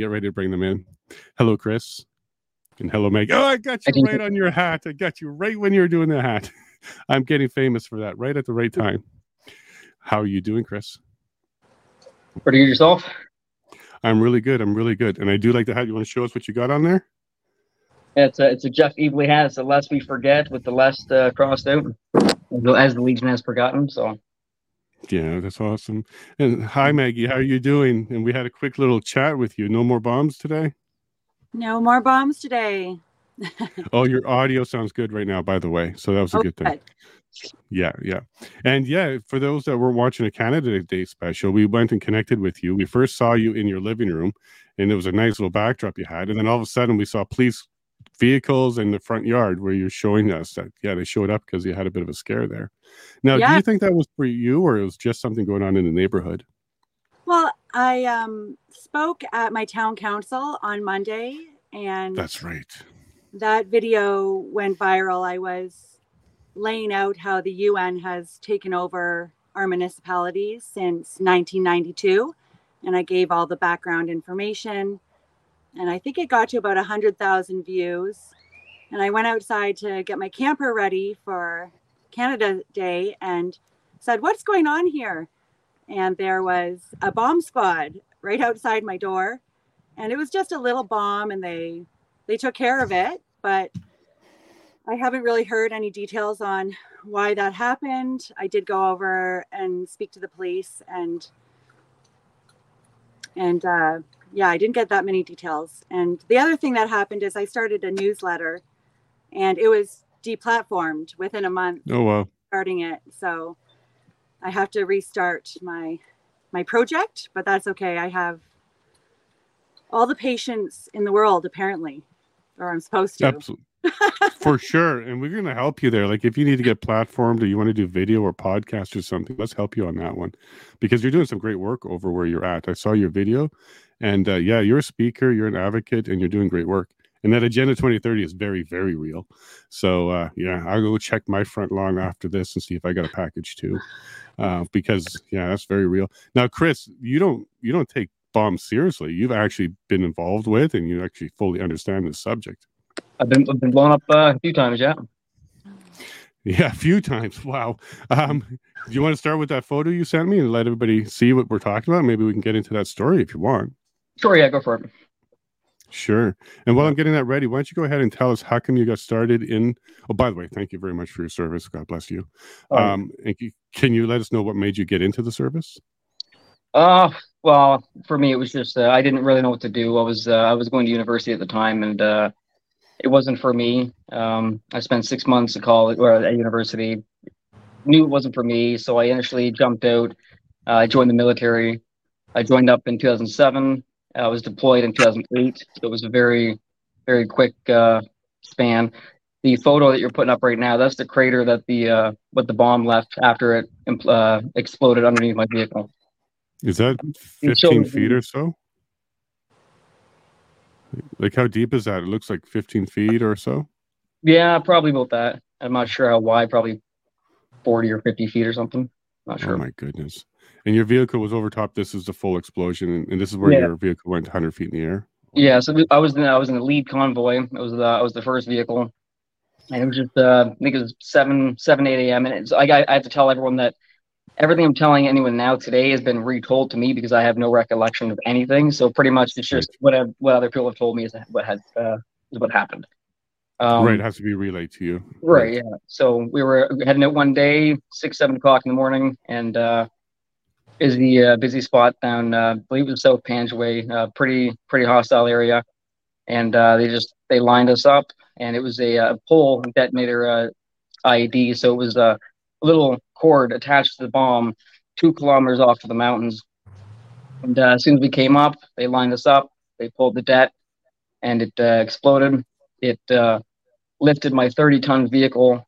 Get ready to bring them in. Hello, Chris. And hello, Meg. Oh, I got you right on your hat. I got you right when you were doing the hat. I'm getting famous for that right at the right time. How are you doing, Chris? Pretty good yourself? I'm really good. I'm really good. And I do like the hat. You want to show us what you got on there? It's a, it's a Jeff Evely hat. It's the less we forget with the less uh, crossed out, as the Legion has forgotten. So yeah, that's awesome. And hi, Maggie. How are you doing? And we had a quick little chat with you. No more bombs today? No more bombs today. oh, your audio sounds good right now, by the way. So that was a oh, good thing. Good. Yeah, yeah. And yeah, for those that were watching a Canada Day special, we went and connected with you. We first saw you in your living room, and it was a nice little backdrop you had. And then all of a sudden, we saw police vehicles in the front yard where you're showing us that, yeah, they showed up because you had a bit of a scare there. Now, yeah. do you think that was for you or it was just something going on in the neighborhood? Well, I um, spoke at my town council on Monday, and that's right. That video went viral. I was laying out how the UN has taken over our municipalities since 1992, and I gave all the background information. And I think it got to about 100,000 views. And I went outside to get my camper ready for Canada Day and said, What's going on here? And there was a bomb squad right outside my door. And it was just a little bomb and they they took care of it, but I haven't really heard any details on why that happened. I did go over and speak to the police and and uh, yeah, I didn't get that many details. And the other thing that happened is I started a newsletter and it was deplatformed within a month. Oh wow. Starting it. So I have to restart my my project, but that's okay. I have all the patience in the world apparently, or I'm supposed to. Absolutely. For sure. And we're going to help you there. Like if you need to get platformed or you want to do video or podcast or something, let's help you on that one because you're doing some great work over where you're at. I saw your video and uh, yeah, you're a speaker, you're an advocate, and you're doing great work. And that agenda 2030 is very very real. So uh, yeah i'll go check my front lawn after this and see if i got a package too uh, because yeah that's very real. Now chris you don't you don't take bombs seriously. You've actually been involved with and you actually fully understand the subject. I've been, I've been blown up uh, a few times yeah. Yeah a few times wow. Um, do you want to start with that photo you sent me and let everybody see what we're talking about? Maybe we can get into that story if you want sure yeah go for it Sure. And while I'm getting that ready, why don't you go ahead and tell us how come you got started in? Oh, by the way, thank you very much for your service. God bless you. Oh. Um, and can you let us know what made you get into the service? Uh, well, for me, it was just uh, I didn't really know what to do. I was uh, I was going to university at the time, and uh, it wasn't for me. Um, I spent six months at college or at university. Knew it wasn't for me, so I initially jumped out. Uh, I joined the military. I joined up in 2007. I was deployed in 2008, so it was a very, very quick uh, span. The photo that you're putting up right now, that's the crater that the uh, what the bomb left after it uh, exploded underneath my vehicle. Is that 15 feet or so? Like how deep is that? It looks like 15 feet or so. Yeah, probably about that. I'm not sure how wide. Probably 40 or 50 feet or something. Not sure. Oh my goodness and your vehicle was over top. This is the full explosion, and, and this is where yeah. your vehicle went 100 feet in the air. Yeah, so I was in, I was in the lead convoy. It was the I was the first vehicle, and it was just uh, I think it was seven seven eight a.m. and it's I I have to tell everyone that everything I'm telling anyone now today has been retold to me because I have no recollection of anything. So pretty much it's just what I, what other people have told me is what had uh, is what happened. Um, right, it has to be relayed to you. Right, right. yeah. So we were heading out one day, six seven o'clock in the morning, and uh, is the uh, busy spot down, uh, I believe it was South Panjway, uh, pretty pretty hostile area, and uh, they just they lined us up, and it was a, a uh, pole detonator uh, IED, so it was a little cord attached to the bomb, two kilometers off to the mountains, and as soon as we came up, they lined us up, they pulled the det, and it exploded. It lifted my 30 ton vehicle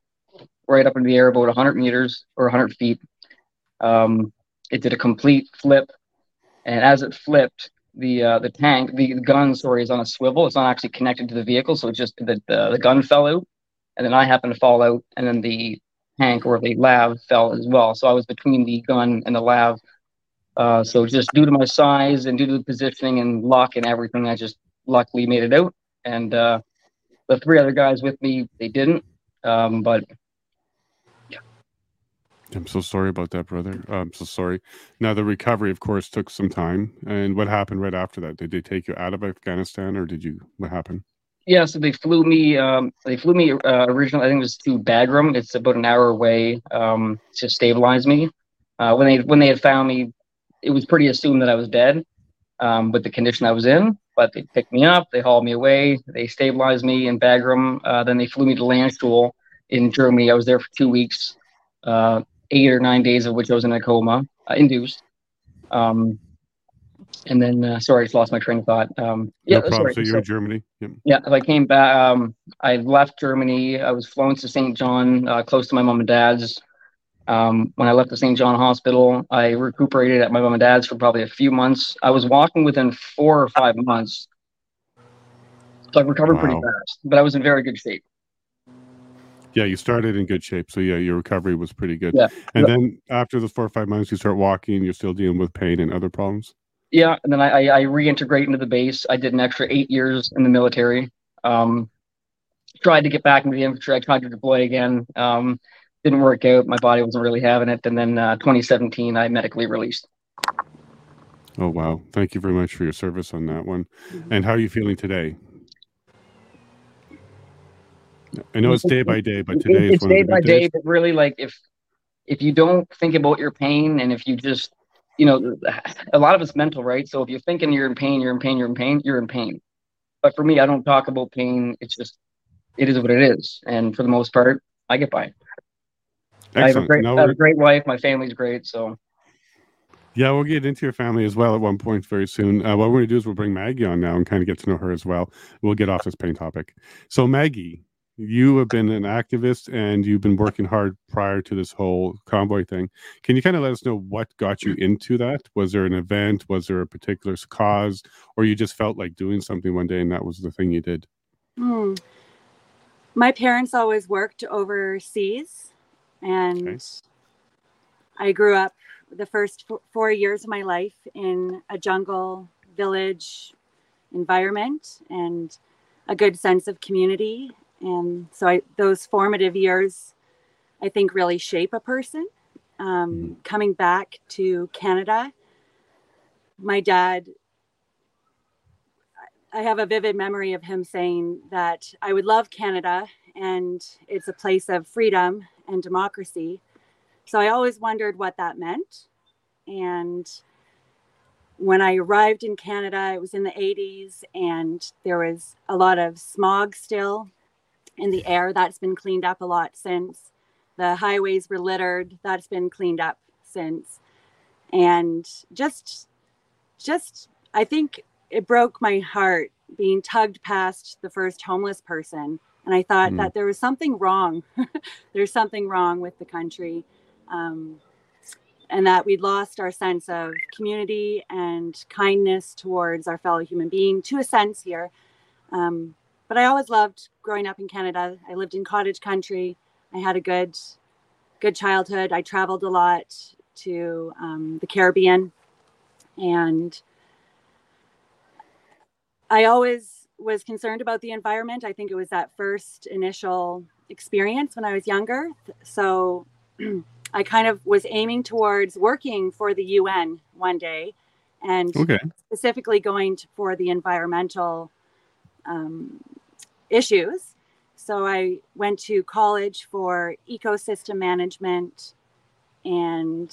right up into the air about 100 meters or 100 feet. Um, it did a complete flip, and as it flipped, the uh, the tank, the, gun, sorry, is on a swivel. It's not actually connected to the vehicle, so it just the, the the gun fell out, and then I happened to fall out, and then the tank or the lav fell as well. So I was between the gun and the lav, Uh, so just due to my size and due to the positioning and luck and everything, I just luckily made it out. And uh, the three other guys with me, they didn't. Um, but I'm so sorry about that, brother. I'm so sorry. Now the recovery, of course, took some time. And what happened right after that? Did they take you out of Afghanistan, or did you? What happened? Yeah, so they flew me. Um, they flew me uh, originally. I think it was to Bagram. It's about an hour away um, to stabilize me. Uh, when they when they had found me, it was pretty assumed that I was dead um, with the condition I was in. But they picked me up. They hauled me away. They stabilized me in Bagram. Uh, then they flew me to Landstuhl in Germany. I was there for two weeks, uh, eight or nine days of which I was in a coma, uh, induced. Um, and then uh, sorry, I just lost my train of thought. Um, yeah, no sorry. So you're So- in Germany. Yep. yeah, I came back. Um, I left Germany. I was flown to Saint John, uh, close to my mom and dad's. Um, when I left the Saint John Hospital, I recuperated at my mom and dad's for probably a few months. I was walking within four or five months, so I recovered pretty fast. But I was in very good shape. Yeah, you started in good shape. So yeah, your recovery was pretty good. Yeah. And Yeah. then after the four or five months, you start walking. You're still dealing with pain and other problems. Yeah, and then I, I, I reintegrate into the base. I did an extra eight years in the military. Um, tried to get back into the infantry. I tried to deploy again. Um, didn't work out. My body wasn't really having it. And then uh, 2017, I medically released. Oh wow! Thank you very much for your service on that one. And how are you feeling today? I know it's day by day, but today is it's day by day, days. but really, like if if you don't think about your pain, and if you just, you know, a lot of it's mental, right? So if you're thinking you're in pain, you're in pain, you're in pain, you're in pain. But for me, I don't talk about pain. It's just, it is what it is, and for the most part, I get by. I have a great, I have a great wife. My family's great. So Yeah, we'll get into your family as well at one point very soon. Uh, what we're going to do is we'll bring Maggie on now and kind of get to know her as well. We'll get off this pain topic. So, Maggie, you have been an activist and you've been working hard prior to this whole convoy thing. Can you kind of let us know what got you into that? Was there an event? Was there a particular cause? Or you just felt like doing something one day and that was the thing you did? Hmm. My parents always worked overseas, and Okay. I grew up the first four years of my life in a jungle village environment and a good sense of community. And so, I, those formative years, I think, really shape a person. Um, Coming back to Canada, my dad I have a vivid memory of him saying that I would love Canada and it's a place of freedom and democracy. So I always wondered what that meant. And when I arrived in Canada, it was in the 80s and there was a lot of smog still in the air. That's been cleaned up a lot since. The highways were littered. That's been cleaned up since. And just, just, I think it broke my heart being tugged past the first homeless person and i thought Mm. that there was something wrong there's something wrong with the country um, and that we'd lost our sense of community and kindness towards our fellow human being to a sense here um, but i always loved growing up in canada i lived in cottage country i had a good good childhood i traveled a lot to um, the caribbean and I always was concerned about the environment. I think it was that first initial experience when I was younger. So I kind of was aiming towards working for the UN one day and Okay. specifically going to, for the environmental um, issues. So I went to college for ecosystem management. And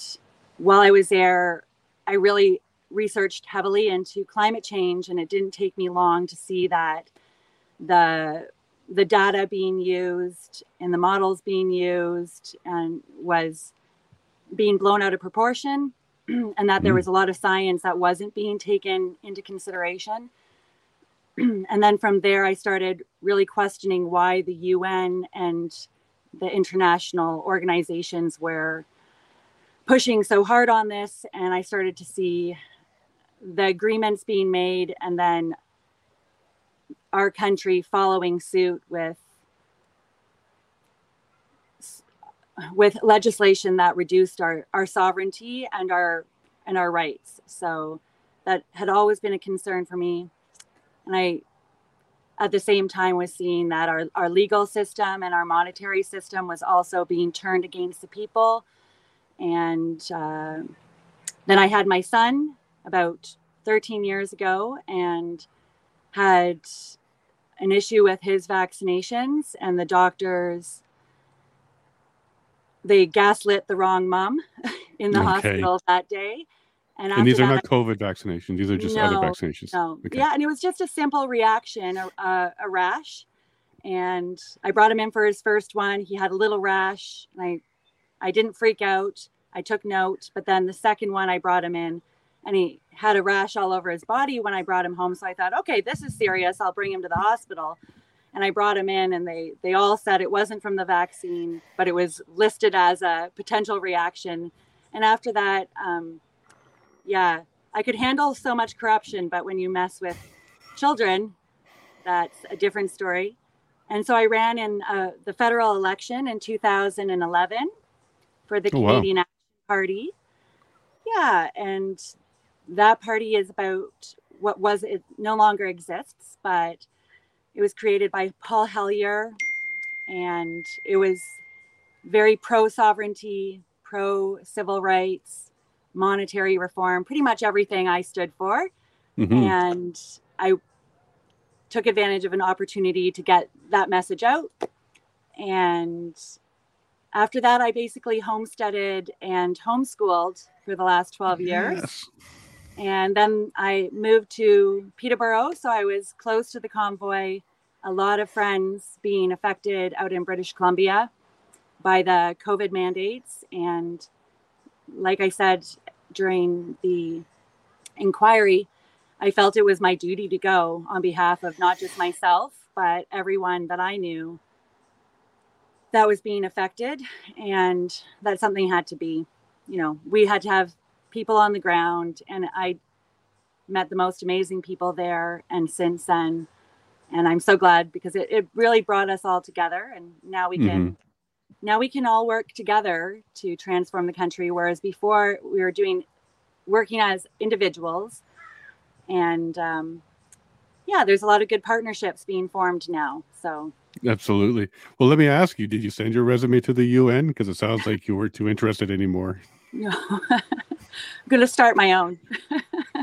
while I was there, I really researched heavily into climate change and it didn't take me long to see that the the data being used and the models being used and was being blown out of proportion and that there Mm. was a lot of science that wasn't being taken into consideration and then from there i started really questioning why the un and the international organizations were pushing so hard on this and i started to see the agreements being made and then our country following suit with with legislation that reduced our, our sovereignty and our and our rights. So that had always been a concern for me. And I, at the same time, was seeing that our, our legal system and our monetary system was also being turned against the people. And uh, then I had my son about 13 years ago and had an issue with his vaccinations, and the doctors they gaslit the wrong mom in the okay. hospital that day. And, and these are not COVID vaccinations; these are just no, other vaccinations. No, okay. yeah, and it was just a simple reaction, a, a, a, rash. And I brought him in for his first one. He had a little rash. I, I didn't freak out. I took note, but then the second one I brought him in, and he had a rash all over his body when I brought him home. So I thought, okay, this is serious. I'll bring him to the hospital and I brought him in, and they they all said it wasn't from the vaccine, but it was listed as a potential reaction. And after that, um, yeah, I could handle so much corruption, but when you mess with children, that's a different story. And so I ran in uh, the federal election in 2011 for the oh, Canadian wow. Action Party. Yeah, and that party is about what was it no longer exists, but it was created by Paul Hellyer, and it was very pro sovereignty, pro civil rights, monetary reform, pretty much everything I stood for. Mm-hmm. And I took advantage of an opportunity to get that message out. And after that, I basically homesteaded and homeschooled for the last 12 years. Yes. And then I moved to Peterborough. So I was close to the convoy. A lot of friends being affected out in British Columbia by the COVID mandates. And like I said during the inquiry, I felt it was my duty to go on behalf of not just myself, but everyone that I knew that was being affected. And that something had to be, you know, we had to have people on the ground and I met the most amazing people there. And since then, and I'm so glad because it, it really brought us all together and now we can mm-hmm. Now we can all work together to transform the country. Whereas before we were doing working as individuals and um, yeah, there's a lot of good partnerships being formed now. So Absolutely. Well, let me ask you: Did you send your resume to the UN? Because it sounds like you weren't too interested anymore. No, I'm going to start my own.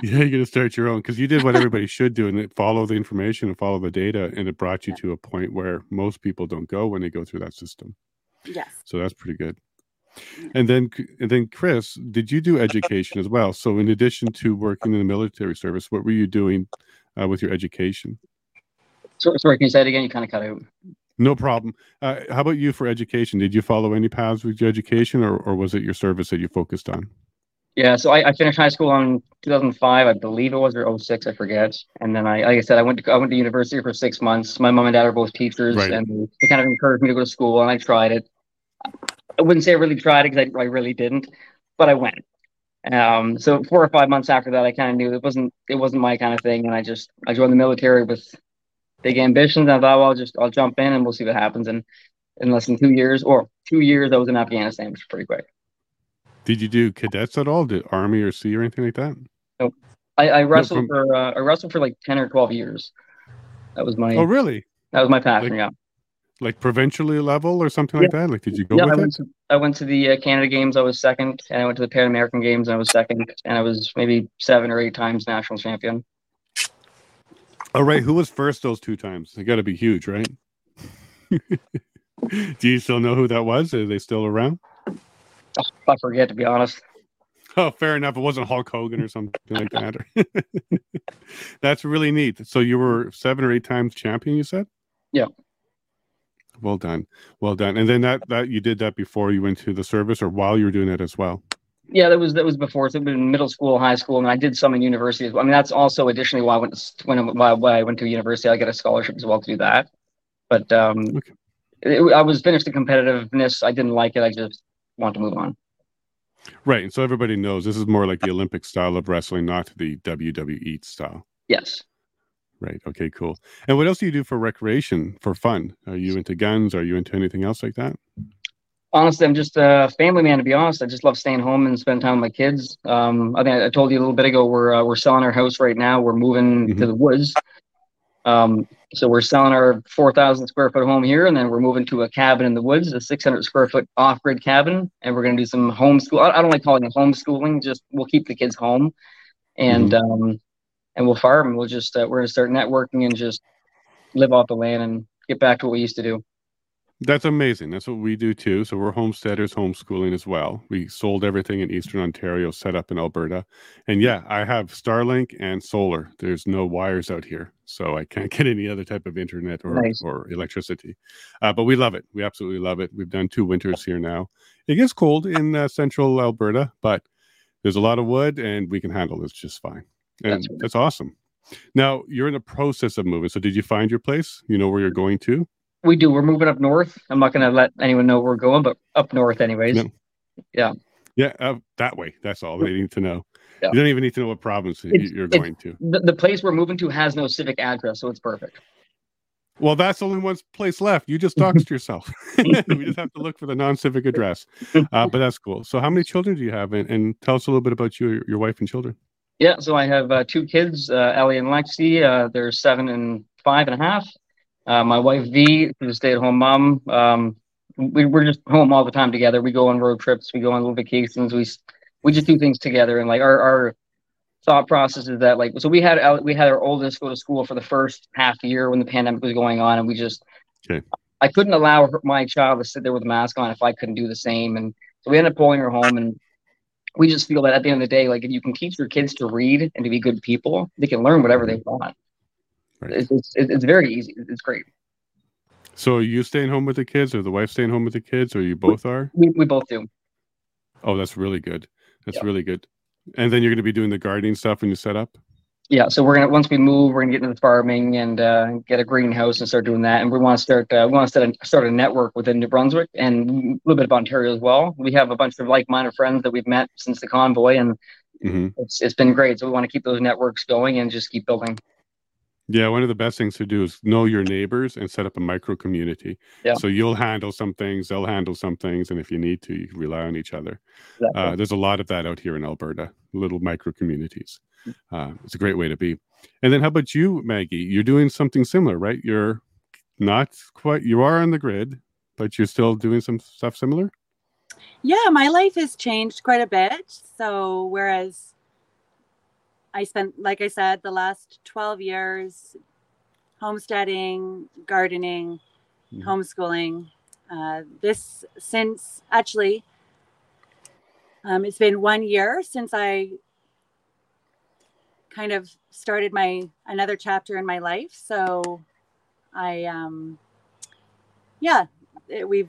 yeah, you're going to start your own because you did what everybody should do and follow the information and follow the data. And it brought you yeah. to a point where most people don't go when they go through that system. Yes. So that's pretty good. And then, and then, Chris, did you do education as well? So, in addition to working in the military service, what were you doing uh, with your education? Sorry, sorry, can you say it again? You kind of cut out. No problem. Uh, how about you for education? Did you follow any paths with your education, or, or was it your service that you focused on? Yeah, so I, I finished high school in 2005, I believe it was, or 06, I forget. And then I, like I said, I went to I went to university for six months. My mom and dad are both teachers, right. and they kind of encouraged me to go to school, and I tried it. I wouldn't say I really tried it because I, I really didn't, but I went. Um, so four or five months after that, I kind of knew it wasn't it wasn't my kind of thing, and I just I joined the military with big ambitions. I thought, well, I'll just I'll jump in and we'll see what happens. And in less than two years, or two years, I was in Afghanistan, which is pretty quick. Did you do cadets at all? Did Army or Sea or anything like that? No, I, I wrestled from... for uh, I wrestled for like ten or twelve years. That was my. Oh, really? That was my passion. Like, yeah. Like provincially level or something yeah. like that. Like, did you go yeah, with I went, to, I went to the uh, Canada Games. I was second, and I went to the Pan American Games. and I was second, and I was maybe seven or eight times national champion. All right, who was first those two times? They got to be huge, right? Do you still know who that was? Are they still around? Oh, I forget, to be honest. Oh, fair enough. It wasn't Hulk Hogan or something like that. That's really neat. So you were seven or eight times champion. You said? Yeah. Well done. Well done. And then that that you did that before you went to the service, or while you were doing it as well. Yeah, that was that was before. So in middle school, high school, and I did some in university as well. I mean, that's also additionally why I went to, when why, why I went to university. I got a scholarship as well to do that. But um, okay. it, I was finished the competitiveness. I didn't like it. I just want to move on. Right, and so everybody knows this is more like the Olympic style of wrestling, not the WWE style. Yes. Right. Okay. Cool. And what else do you do for recreation, for fun? Are you into guns? Are you into anything else like that? honestly, I'm just a family man. To be honest, I just love staying home and spending time with my kids. Um, I think I told you a little bit ago we're uh, we're selling our house right now. We're moving Mhm. to the woods. Um, so we're selling our 4,000 square foot home here, and then we're moving to a cabin in the woods, a 600 square foot off grid cabin, and we're going to do some homeschool. I, I don't like calling it homeschooling. Just we'll keep the kids home, and um, and we'll farm. And we'll just uh, we're to start networking and just live off the land and get back to what we used to do. That's amazing. That's what we do too. So we're homesteaders, homeschooling as well. We sold everything in Eastern Ontario, set up in Alberta. And yeah, I have Starlink and solar. There's no wires out here. So I can't get any other type of internet or, Nice. or electricity. Uh, but we love it. We absolutely love it. We've done two winters here now. It gets cold in uh, central Alberta, but there's a lot of wood and we can handle this just fine. And That's that's, awesome. Now you're in the process of moving. So did you find your place? You know where you're going to? We do. We're moving up north. I'm not going to let anyone know where we're going, but up north, anyways. No. Yeah, uh, that way. That's all they need to know. Yeah. You don't even need to know what province It's- you're going to. The, the place we're moving to has no civic address, so it's perfect. Well, that's only one place left. You just doxed yourself. we just have to look for the non-civic address. Uh, but that's cool. So, how many children do you have? And, and tell us a little bit about you, your wife, and children. Yeah, so I have uh, two kids, uh, Ellie and Lexi. Uh, they're seven and five and a half. Uh, my wife V, who's a stay-at-home mom. Um, we, we're just home all the time together. We go on road trips. We go on little vacations. We we just do things together. And like our our thought process is that like so we had our- we had our oldest go to school for the first half year when the pandemic was going on, and we just Okay. I couldn't allow her, my child to sit there with a mask on if I couldn't do the same. And so we ended up pulling her home and we just feel that at the end of the day, like if you can teach your kids to read and to be good people, they can learn whatever they want. Right. It's, it's, it's very easy. It's great. So, are you staying home with the kids, or the wife staying home with the kids, or you both are? We, we both do. Oh, that's really good. That's Yeah. really good. And then you're going to be doing the gardening stuff when you set up. Yeah. So we're gonna once we move, we're gonna get into the farming and uh, get a greenhouse and start doing that. And we want to start uh, we want to start a, start a network within New Brunswick and a little bit of Ontario as well. We have a bunch of like-minded friends that we've met since the convoy, and hmm it's it's been great. So we want to keep those networks going and just keep building. Yeah, one of the best things to do is know your neighbors and set up a micro community. Yeah. So you'll handle some things, they'll handle some things, and if you need to, you can rely on each other. Exactly. Uh, there's a lot of that out here in Alberta, little micro communities. Uh, it's a great way to be. And then how about you, Maggie? You're doing something similar, right? You're not quite, you are on the grid, but you're still doing some stuff similar? Yeah, my life has changed quite a bit. So, whereas I spent, like I said, the last 12 years homesteading, gardening, Mhm. homeschooling, uh, this since actually, um, it's been one year since I kind of started my another chapter in my life. So, I, um, yeah, it, we've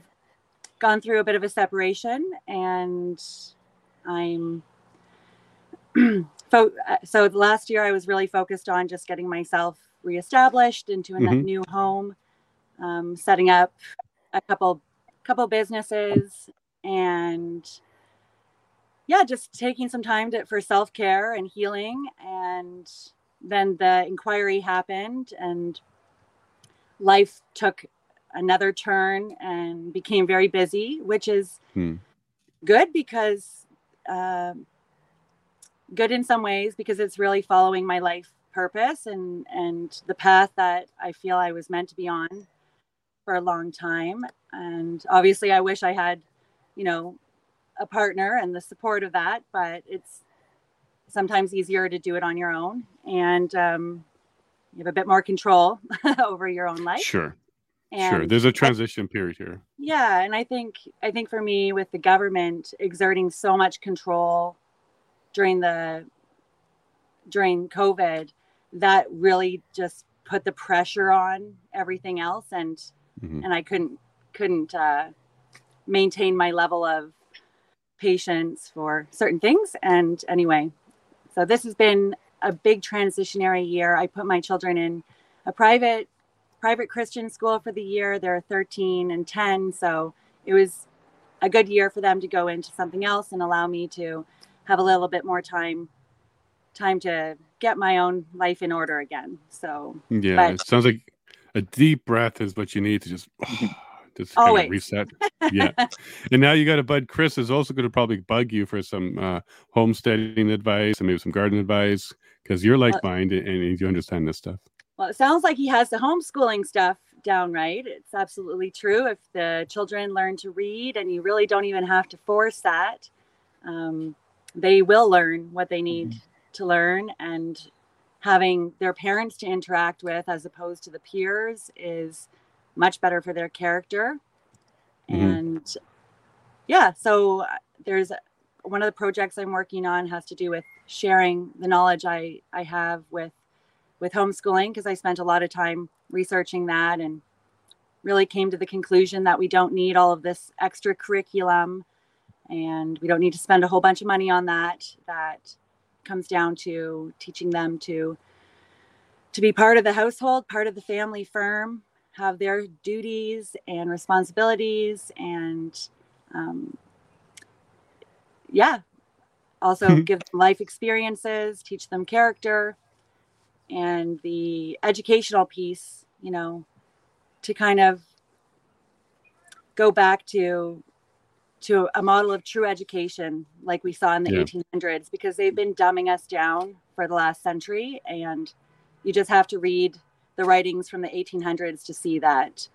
gone through a bit of a separation and i'm fo- uh, so the last year i was really focused on just getting myself reestablished into a Mhm. new home um, setting up a couple couple businesses and yeah just taking some time to, for self-care and healing and then the inquiry happened and life took another turn and became very busy, which is Hmm. good because um good in some ways because it's really following my life purpose and and the path that I feel I was meant to be on for a long time. And obviously, I wish I had, you know, a partner and the support of that, but it's sometimes easier to do it on your own and um, you have a bit more control over your own life. Sure, And sure. There's a transition period here. yeah, and I think I think for me with the government exerting so much control during the during COVID, that really just put the pressure on everything else and Mhm. and I couldn't couldn't uh, maintain my level of patience for certain things. And anyway, so this has been a big transitionary year. I put my children in a private private Christian school for the year. They're 13 and 10, so it was a good year for them to go into something else and allow me to have a little bit more time time to get my own life in order again. So Yeah, But- it sounds like a deep breath is what you need to just just kind Always. of reset. yeah. And now you got a bud. Chris is also going to probably bug you for some uh, homesteading advice and maybe some garden advice because you're like minded and you understand this stuff. Well, it sounds like he has the homeschooling stuff down right. It's absolutely true. If the children learn to read and you really don't even have to force that, um, they will learn what they need mm-hmm. to learn. And having their parents to interact with as opposed to the peers is much better for their character. Mm-hmm. And yeah, so uh, there's one of the projects I'm working on has to do with sharing the knowledge I, I have with with homeschooling because I spent a lot of time researching that and really came to the conclusion that we don't need all of this extra curriculum and we don't need to spend a whole bunch of money on that that comes down to teaching them to to be part of the household part of the family firm have their duties and responsibilities and um, yeah also mm-hmm. give them life experiences teach them character and the educational piece you know to kind of go back to to a model of true education like we saw in the yeah. 1800s because they've been dumbing us down for the last century and you just have to read the writings from the 1800s to see that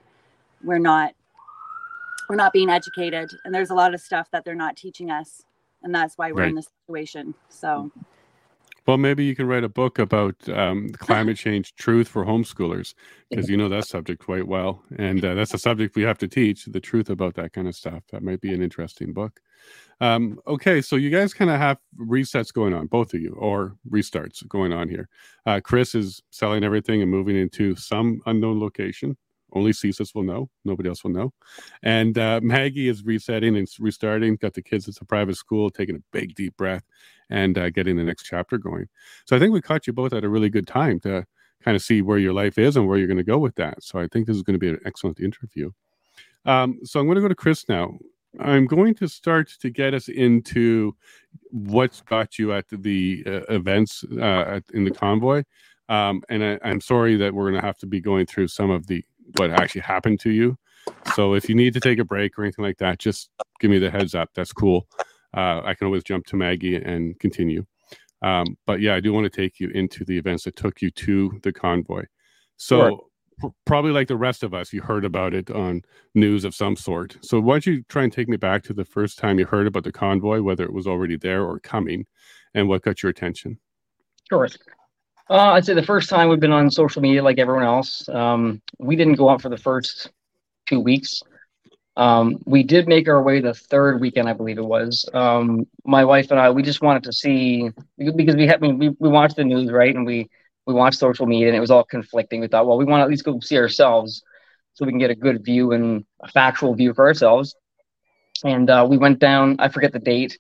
we're not we're not being educated and there's a lot of stuff that they're not teaching us and that's why we're right. in this situation so well, maybe you can write a book about um, climate change truth for homeschoolers because you know that subject quite well, and uh, that's a subject we have to teach the truth about that kind of stuff. That might be an interesting book. Um, okay, so you guys kind of have resets going on, both of you, or restarts going on here. Uh, Chris is selling everything and moving into some unknown location. Only CSIS will know. Nobody else will know. And uh, Maggie is resetting and restarting. Got the kids at a private school, taking a big deep breath and uh, getting the next chapter going. So I think we caught you both at a really good time to kind of see where your life is and where you're going to go with that. So I think this is going to be an excellent interview. Um, so I'm going to go to Chris now. I'm going to start to get us into what's got you at the uh, events uh, in the convoy. Um, and I, am sorry that we're going to have to be going through some of the what actually happened to you. So if you need to take a break or anything like that, just give me the heads up. That's cool uh, I can always jump to Maggie and continue. Um, but yeah, I do want to take you into the events that took you to the convoy. So sure. Probably like the rest of us, you heard about it on news of some sort. So why don't you try and take me back to the first time you heard about the convoy, whether it was already there or coming, and what got your attention? Sure. Uh, I'd say the first time we've been on social media like everyone else. Um, we didn't go out for the first two weeks. Um, we did make our way the third weekend, I believe it was. Um, my wife and I, we just wanted to see because we had, we, we watched the news, right? And we, we watched social media and it was all conflicting. We thought, well, we want to at least go see ourselves so we can get a good view and a factual view for ourselves. And uh, we went down, I forget the date,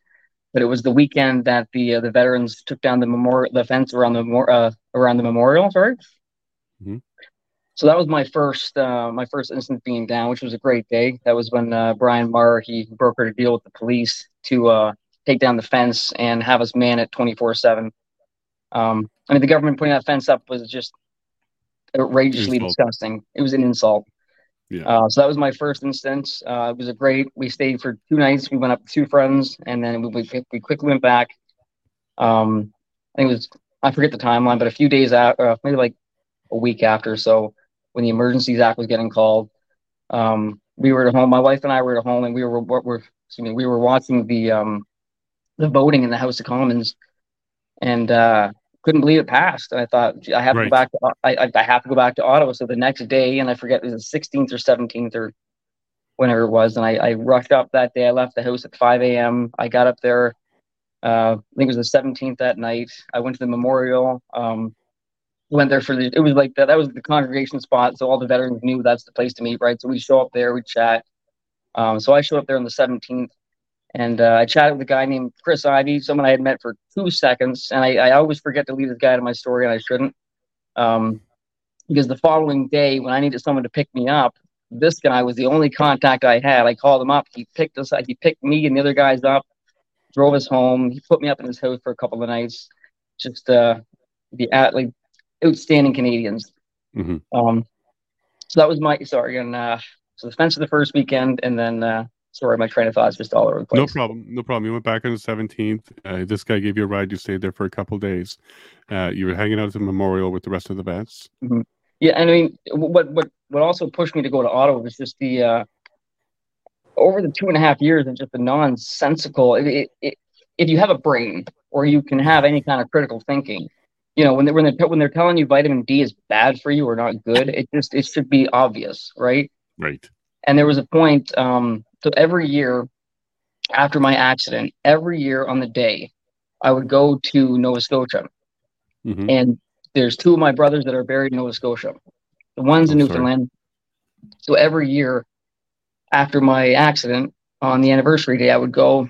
but it was the weekend that the uh, the veterans took down the memorial, the fence around the uh, around the memorial. Sorry. Mm-hmm so that was my first uh, my first instance being down, which was a great day. That was when uh, Brian Marr he brokered a deal with the police to uh, take down the fence and have us man it twenty four seven. Um, I mean, the government putting that fence up was just outrageously insult. disgusting. It was an insult. Yeah. Uh, so that was my first instance. Uh, it was a great. We stayed for two nights. We went up with two friends, and then we we, we quickly went back. Um, I think it was I forget the timeline, but a few days out, uh, maybe like a week after. So when the Emergencies Act was getting called. Um, we were at home. My wife and I were at home, and we were what were excuse me, we were watching the um, the voting in the House of Commons, and uh, couldn't believe it passed. And I thought I have right. to go back. To, I I have to go back to Ottawa. So the next day, and I forget it was the 16th or 17th or whenever it was, and I, I rushed up that day. I left the house at 5 a.m. I got up there. Uh, I think it was the 17th that night. I went to the memorial. Um, went there for the it was like that that was the congregation spot so all the veterans knew that's the place to meet right so we show up there we chat um, so i showed up there on the 17th and uh, i chatted with a guy named chris ivy someone i had met for two seconds and i, I always forget to leave this guy to my story and i shouldn't um, because the following day when i needed someone to pick me up this guy was the only contact i had i called him up he picked us he picked me and the other guys up drove us home he put me up in his house for a couple of nights just uh the at like outstanding Canadians. Mm-hmm. Um, so that was my sorry, and uh, so the fence of the first weekend, and then uh, sorry, my train of thought is just all over the place. No problem. No problem. You went back on the 17th. Uh, this guy gave you a ride. You stayed there for a couple days. Uh, you were hanging out at the memorial with the rest of the vets. Mm-hmm. Yeah, and I mean, what what what also pushed me to go to Ottawa was just the uh, over the two and a half years and just the nonsensical. It, it, it, if you have a brain or you can have any kind of critical thinking, you know, when they, when they when they're telling you vitamin D is bad for you or not good, it just it should be obvious, right? Right. And there was a point. Um, so every year after my accident, every year on the day, I would go to Nova Scotia, mm-hmm. and there's two of my brothers that are buried in Nova Scotia. The one's in oh, Newfoundland. Sorry. So every year after my accident on the anniversary day, I would go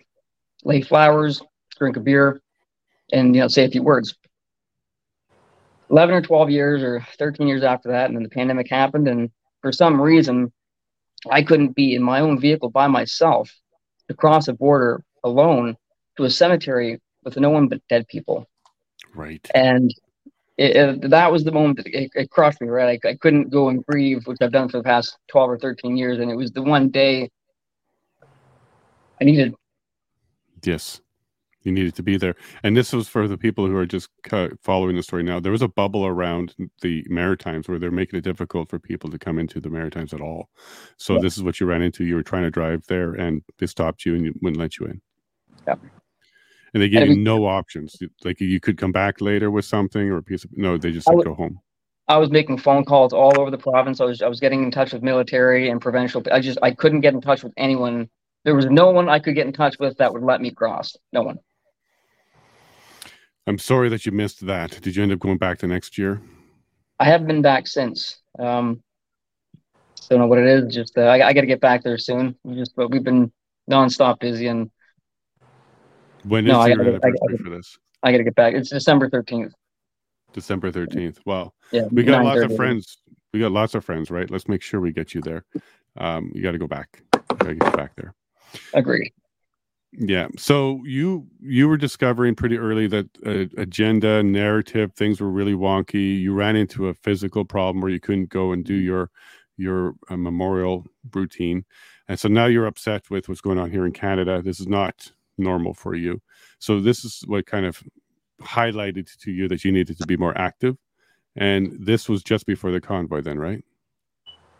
lay flowers, drink a beer, and you know say a few words. 11 or 12 years or 13 years after that and then the pandemic happened and for some reason i couldn't be in my own vehicle by myself to cross a border alone to a cemetery with no one but dead people. Right. And it, it, that was the moment that it, it crushed me right? I, I couldn't go and grieve which i've done for the past 12 or 13 years. And it was the one day i needed yes you needed to be there. And this was for the people who are just following the story now. There was a bubble around the Maritimes where they're making it difficult for people to come into the Maritimes at all. So yeah. this is what you ran into. You were trying to drive there, and they stopped you and wouldn't let you in. Yeah. And they gave and you no options. Like you could come back later with something or a piece of no. They just said go home. I was making phone calls all over the province. I was I was getting in touch with military and provincial. I just I couldn't get in touch with anyone. There was no one I could get in touch with that would let me cross. No one. I'm sorry that you missed that. Did you end up going back the next year? I haven't been back since. Um, don't know what it is. Just uh, I, I got to get back there soon. We just but we've been nonstop busy and. When is no, your anniversary for this? I got to get back. It's December thirteenth. December thirteenth. Well, yeah, we got lots of friends. We got lots of friends, right? Let's make sure we get you there. Um, you got to go back. Got to get back there. Agree. Yeah. So you you were discovering pretty early that uh, agenda, narrative, things were really wonky. You ran into a physical problem where you couldn't go and do your your uh, memorial routine, and so now you're upset with what's going on here in Canada. This is not normal for you. So this is what kind of highlighted to you that you needed to be more active, and this was just before the convoy, then, right?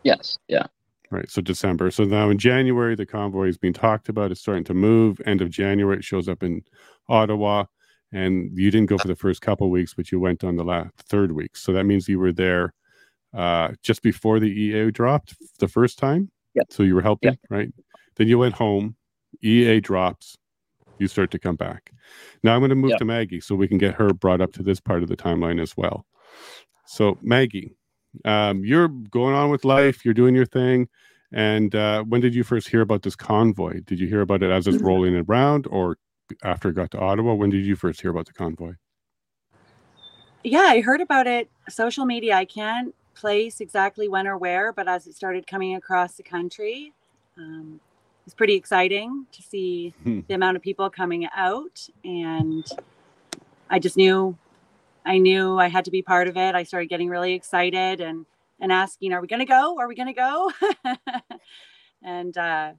Yes. Yeah. Right. So December. So now in January, the convoy is being talked about. It's starting to move. End of January, it shows up in Ottawa. And you didn't go for the first couple weeks, but you went on the last third week. So that means you were there uh, just before the EA dropped the first time. Yeah. So you were helping, yeah. right? Then you went home. EA drops. You start to come back. Now I'm going to move yeah. to Maggie so we can get her brought up to this part of the timeline as well. So Maggie, um, you're going on with life, you're doing your thing. And uh, when did you first hear about this convoy? Did you hear about it as it's mm-hmm. rolling around or after it got to Ottawa? When did you first hear about the convoy? Yeah, I heard about it social media. I can't place exactly when or where, but as it started coming across the country, um, it was pretty exciting to see hmm. the amount of people coming out. And I just knew I knew I had to be part of it. I started getting really excited and and asking, "Are we going to go? Are we going to go?" and uh,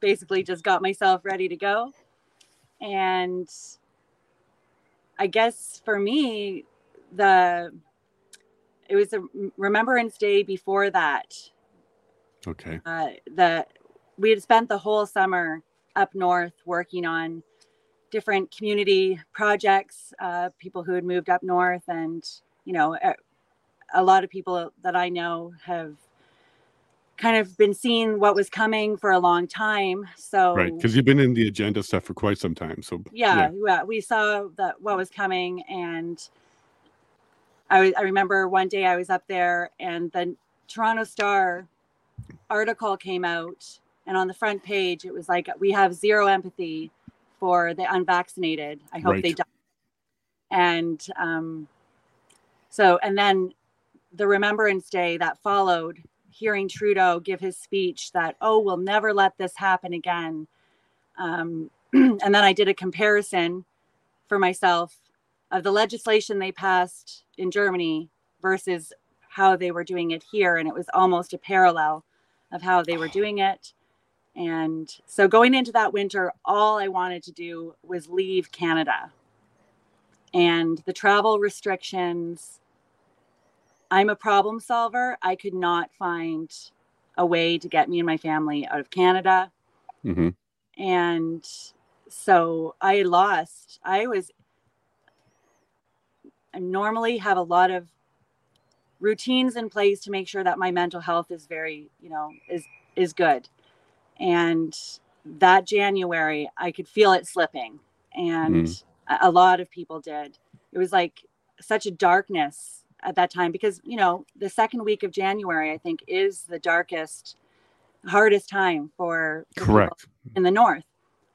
basically just got myself ready to go. And I guess for me, the it was a Remembrance Day before that. Okay. Uh, the we had spent the whole summer up north working on different community projects, uh, people who had moved up north, and you know, a, a lot of people that I know have kind of been seeing what was coming for a long time. So right, because you've been in the agenda stuff for quite some time. So yeah, yeah, we saw that what was coming, and I I remember one day I was up there, and the Toronto Star article came out, and on the front page it was like we have zero empathy for the unvaccinated. I hope right. they die. And um, so, and then the Remembrance Day that followed, hearing Trudeau give his speech that, oh, we'll never let this happen again. Um, and then I did a comparison for myself of the legislation they passed in Germany versus how they were doing it here. And it was almost a parallel of how they were doing it. And so going into that winter, all I wanted to do was leave Canada. And the travel restrictions, I'm a problem solver. I could not find a way to get me and my family out of Canada. hmm And so I lost, I was, I normally have a lot of routines in place to make sure that my mental health is very, you know, is, is good. And that January, I could feel it slipping. And Mm. a, a lot of people did. It was like such a darkness at that time because, you know, the second week of January, I think, is the darkest, hardest time for, for Correct. in the north.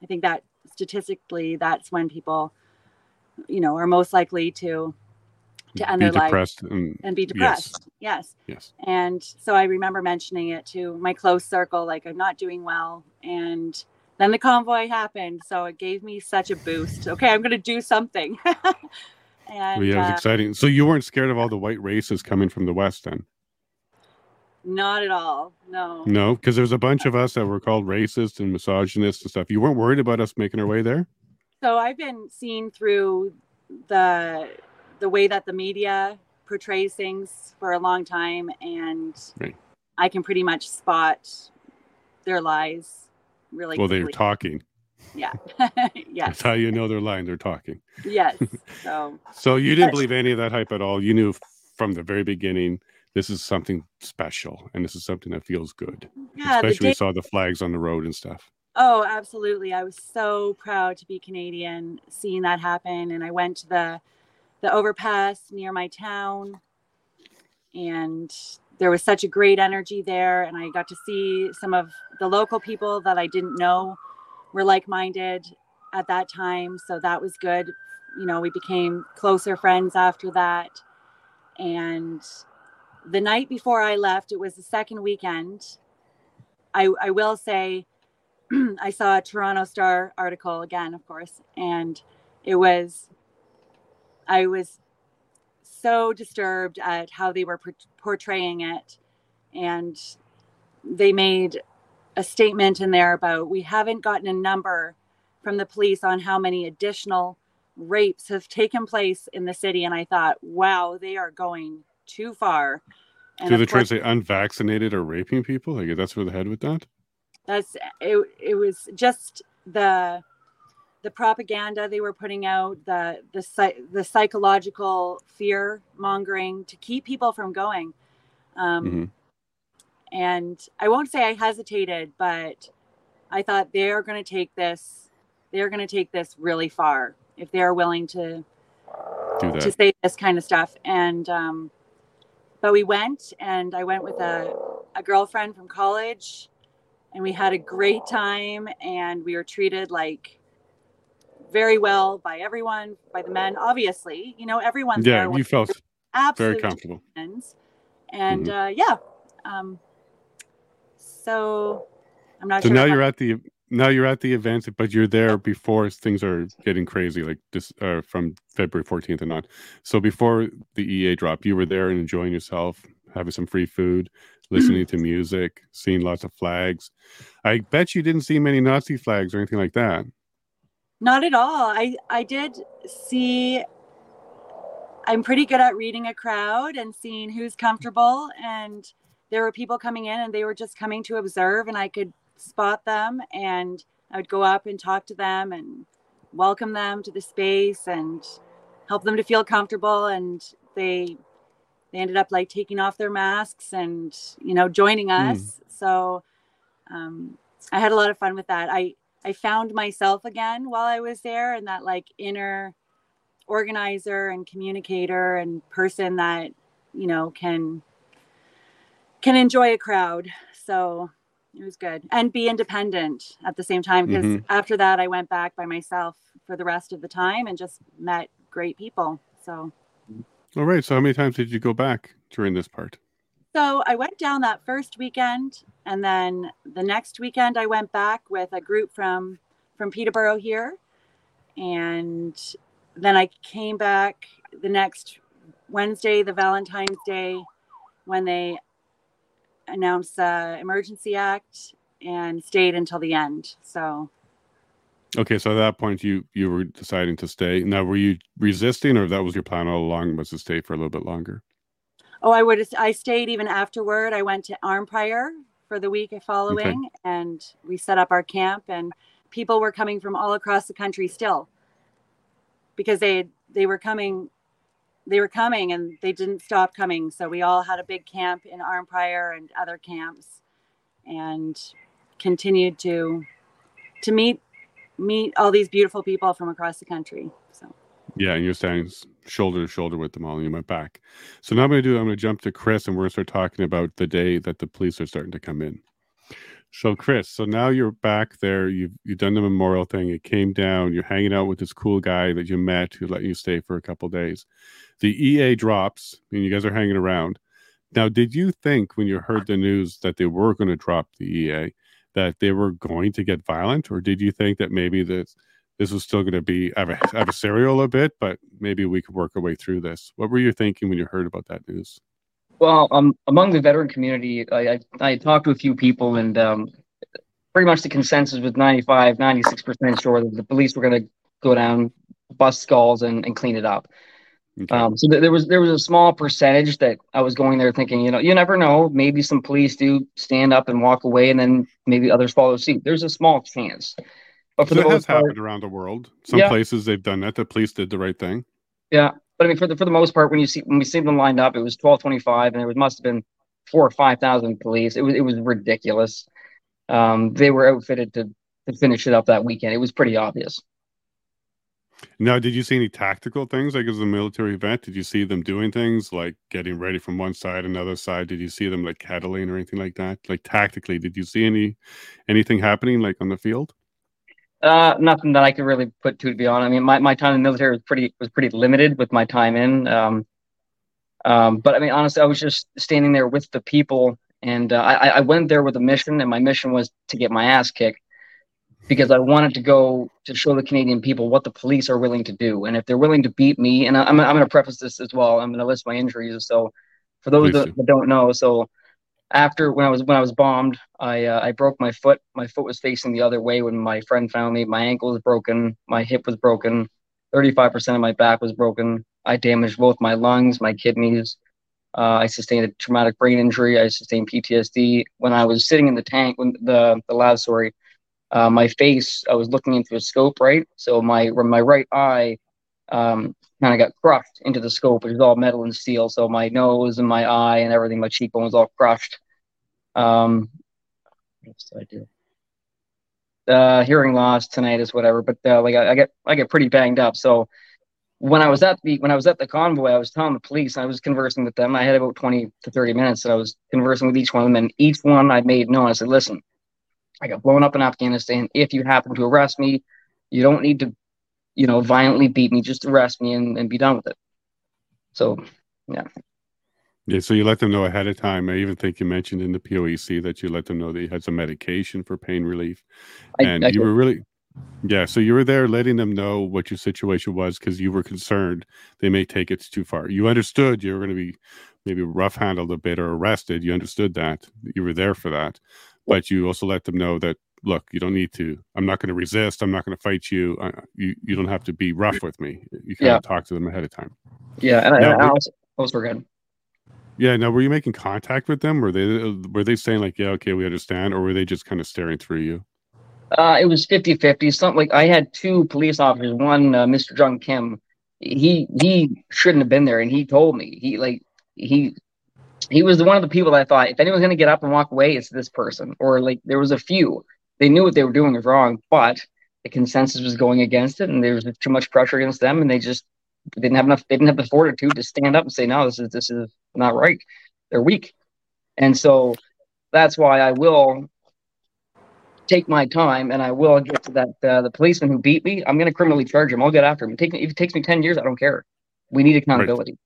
I think that statistically, that's when people, you know, are most likely to to end Be their life and and be depressed. Yes. yes. And so I remember mentioning it to my close circle, like I'm not doing well. And then the convoy happened, so it gave me such a boost. Okay, I'm going to do something. and Well, yeah, it was uh, exciting. So you weren't scared of all the white races coming from the west then? not at all. No. No, because there's a bunch of us that were called racist and misogynist and stuff. You weren't worried about us making our way there? So I've been seen through the the way that the media portrays things for a long time, and Right. I can pretty much spot their lies really well, they're talking. yeah. Yeah, that's how you know they're lying. They're talking. Yes. So So you didn't believe any of that hype at all. You knew from the very beginning this is something special and this is something that feels good. yeah, Especially when day you saw the flags on the road and stuff. Oh, absolutely. I was so proud to be Canadian seeing that happen. And I went to the the overpass near my town and there was such a great energy there and I got to see some of the local people that I didn't know were like-minded at that time, so that was good. You know, we became closer friends after that. And the night before I left, it was the second weekend. I I will say I saw a Toronto Star article again, of course, and it was, I was so disturbed at how they were portraying it. And they made a statement in there about we haven't gotten a number from the police on how many additional rapes have taken place in the city. And I thought, wow, they are going too far. And Do of they try to say unvaccinated or raping people? Like that's where the head with that? that's it, it was just the the propaganda they were putting out the the the psychological fear mongering to keep people from going. Um Mhm. and i won't say i hesitated but i thought they're going to take this they're going to take this really far if they're willing to Do to say this kind of stuff. And um but we went and i went with a, a girlfriend from college and we had a great time and we were treated like very well by everyone by the men obviously you know everyone's Yeah, you felt very comfortable. friends. and uh yeah um so i'm not So sure now you're at the now you're at the event, but you're there before things are getting crazy, like this uh, from February 14th and on. So before the EA drop, you were there and enjoying yourself, having some free food, listening to music, seeing lots of flags. I bet you didn't see many Nazi flags or anything like that. Not at all. I I did see I'm pretty good at reading a crowd and seeing who's comfortable and there were people coming in and they were just coming to observe and I could spot them and I would go up and talk to them and welcome them to the space and help them to feel comfortable and they they ended up like taking off their masks and you know joining us. So um, i had a lot of fun with that. I i found myself again while i was there and that like inner organizer and communicator and person that you know can can enjoy a crowd so it was good and be independent at the same time because Mhm. after that i went back by myself for the rest of the time and just met great people so All right. So how many times did you go back during this part? So I went down that first weekend, and then the next weekend I went back with a group from from Peterborough here, and then I came back the next Wednesday, the Valentine's Day, when they announced the Emergency Act and stayed until the end. So Okay, so at that point you you were deciding to stay. Now were you resisting or that was your plan all along was to stay for a little bit longer? Oh, I would I stayed even afterward. I went to Arnprior for the week following okay. and we set up our camp and people were coming from all across the country still because they they were coming they were coming and they didn't stop coming. So we all had a big camp in Arnprior and other camps and continued to to meet meet all these beautiful people from across the country. So yeah, and you're standing shoulder to shoulder with them all, and you went back. So now I'm going to do. I'm going to jump to Chris, and we're going to start talking about the day that the police are starting to come in. So Chris, so now you're back there. You've you've done the memorial thing. It came down. You're hanging out with this cool guy that you met who let you stay for a couple days. The EA drops, and you guys are hanging around. Now, did you think when you heard the news that they were going to drop the EA that they were going to get violent, or did you think that maybe this this was still going to be adversarial a bit, but maybe we could work our way through this? What were you thinking when you heard about that news? Well, um, among the veteran community, I, I, I talked to a few people, and um, pretty much the consensus was 95, 96% sure that the police were going to go down, bust skulls, and, and clean it up. Okay. Um, so th- there was there was a small percentage that I was going there thinking, you know, you never know. Maybe some police do stand up and walk away, and then maybe others follow suit. There's a small chance. But for so the has part, happened around the world. Some yeah. places they've done that. The police did the right thing. Yeah, but I mean, for the for the most part, when you see when we see them lined up, it was twelve twenty five, and it was, must have been four or five thousand police. It was it was ridiculous. Um, they were outfitted to to finish it up that weekend. It was pretty obvious. Now, did you see any tactical things like as a military event? Did you see them doing things like getting ready from one side, another side? Did you see them like kettling or anything like that? Like tactically, did you see any anything happening like on the field? Uh, nothing that I could really put to, to be honest. I mean, my, my time in the military was pretty was pretty limited with my time in. Um, um, but I mean, honestly, I was just standing there with the people, and uh, I, I went there with a mission, and my mission was to get my ass kicked because I wanted to go to show the Canadian people what the police are willing to do. And if they're willing to beat me, and I'm, I'm going to preface this as well, I'm going to list my injuries. So for those that, that, don't know, so after when I was when I was bombed, I uh, I broke my foot. My foot was facing the other way when my friend found me. My ankle was broken. My hip was broken. 35% of my back was broken. I damaged both my lungs, my kidneys. Uh, I sustained a traumatic brain injury. I sustained PTSD. When I was sitting in the tank, when the the lab, uh, my face, I was looking into a scope, right? So my my right eye um, kind of got crushed into the scope, which is all metal and steel. So my nose and my eye and everything, my cheekbone was all crushed. Um, what else did I do? Uh, hearing loss, tinnitus, whatever. But uh, like I, I get I get pretty banged up. So when I was at the when I was at the convoy, I was telling the police, I was conversing with them. I had about twenty to thirty minutes, I was conversing with each one of them. And each one I made known. I said, "Listen, I got blown up in Afghanistan. If you happen to arrest me, you don't need to, you know, violently beat me. Just arrest me and, and be done with it. So, yeah. Yeah, so you let them know ahead of time. I even think you mentioned in the POEC that you let them know that you had some medication for pain relief, and I, I you were really, yeah. So you were there letting them know what your situation was because you were concerned they may take it too far. You understood you were going to be maybe rough handled a bit or arrested. You understood that. You were there for that but you also let them know that look you don't need to i'm not going to resist i'm not going to fight you uh, you you don't have to be rough with me you kind yeah. of talk to them ahead of time yeah and now, I, I also, also good yeah now were you making contact with them were they were they saying like yeah okay we understand or were they just kind of staring through you uh, it was 50 50 something like i had two police officers one uh, mr john kim he he shouldn't have been there and he told me he like he he was one of the people that I thought if anyone's going to get up and walk away, it's this person. Or like there was a few. They knew what they were doing was wrong, but the consensus was going against it, and there was too much pressure against them, and they just didn't have enough. They didn't have the fortitude to stand up and say, "No, this is this is not right." They're weak, and so that's why I will take my time and I will get to that uh, the policeman who beat me. I'm going to criminally charge him. I'll get after him. Take if it takes me ten years, I don't care. We need accountability. Right.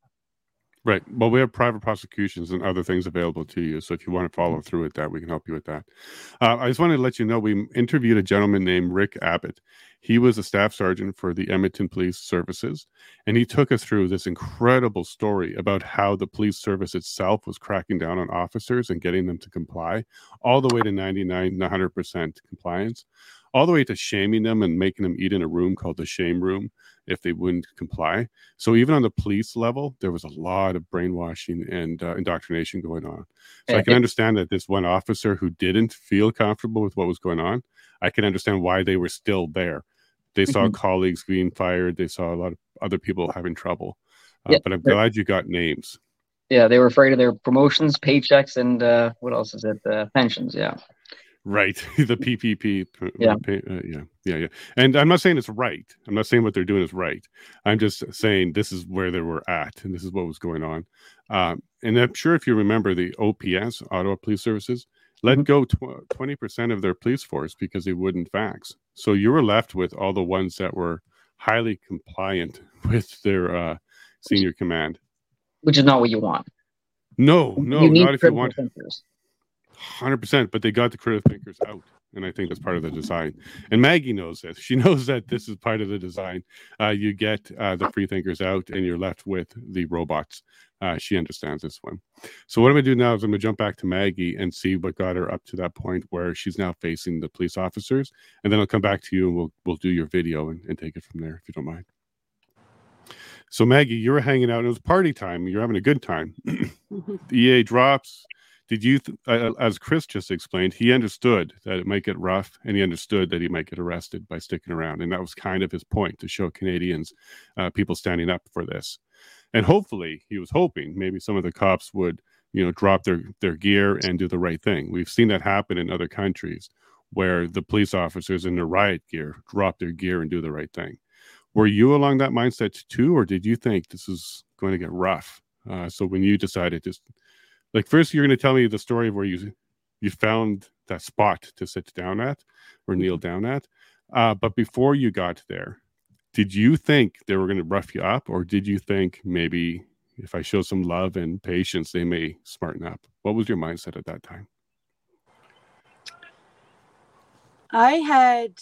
Right. Well, we have private prosecutions and other things available to you. So if you want to follow through with that, we can help you with that. Uh, I just wanted to let you know we interviewed a gentleman named Rick Abbott. He was a staff sergeant for the Edmonton Police Services, and he took us through this incredible story about how the police service itself was cracking down on officers and getting them to comply, all the way to 99, 100% compliance all the way to shaming them and making them eat in a room called the shame room if they wouldn't comply. So even on the police level, there was a lot of brainwashing and uh, indoctrination going on. So I can understand that this one officer who didn't feel comfortable with what was going on, I can understand why they were still there. They saw mm-hmm. colleagues being fired. They saw a lot of other people having trouble. Uh, yeah, but I'm glad you got names. Yeah, they were afraid of their promotions, paychecks, and uh, what else is it? Uh, pensions. Yeah. Right, the PPP. Yeah. Uh, yeah, yeah, yeah. And I'm not saying it's right. I'm not saying what they're doing is right. I'm just saying this is where they were at, and this is what was going on. Um, and I'm sure if you remember the OPS, Ottawa Police Services, let mm-hmm. go twenty percent of their police force because they wouldn't vax. So you were left with all the ones that were highly compliant with their uh, senior command, which is not what you want. No, no, not if you want. Hundred percent, but they got the critical thinkers out, and I think that's part of the design. And Maggie knows this; she knows that this is part of the design. Uh, you get uh, the free thinkers out, and you're left with the robots. Uh, she understands this one. So what I'm gonna do now is I'm gonna jump back to Maggie and see what got her up to that point where she's now facing the police officers, and then I'll come back to you and we'll we'll do your video and, and take it from there if you don't mind. So Maggie, you were hanging out. and It was party time. You're having a good time. the EA drops did you th- as chris just explained he understood that it might get rough and he understood that he might get arrested by sticking around. And that was kind of his point to show canadians uh, people standing up for this. And hopefully he was hoping maybe some of the cops would you know drop their their gear and do the right thing. We've seen that happen in other countries where the police officers in their riot gear drop their gear and do the right thing. Were you along that mindset too or did you think this is going to get rough? Uh, so when you decided to like first you're going to tell me the story of where you you found that spot to sit down at or mm-hmm. kneel down at. Uh, but before you got there did you think they were going to rough you up? Or did you think maybe if i show some love and patience they may smarten up? What was your mindset at that time? I had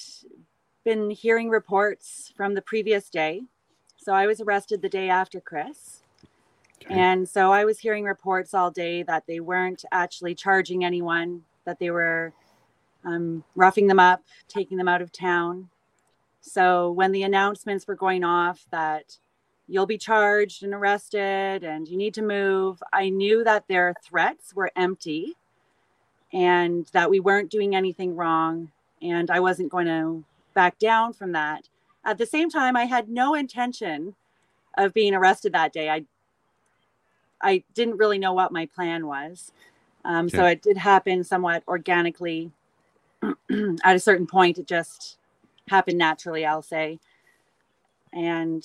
been hearing reports from the previous day. So i was arrested the day after chris And so I was hearing reports all day that they weren't actually charging anyone, that they were um, roughing them up, taking them out of town. So when the announcements were going off that you'll be charged and arrested and you need to move, I knew that their threats were empty and that we weren't doing anything wrong. And I wasn't going to back down from that. At the same time, I had no intention of being arrested that day. I I didn't really know what my plan was. Um, okay. So it did happen somewhat organically. At a certain point, it just happened naturally, I'll say. And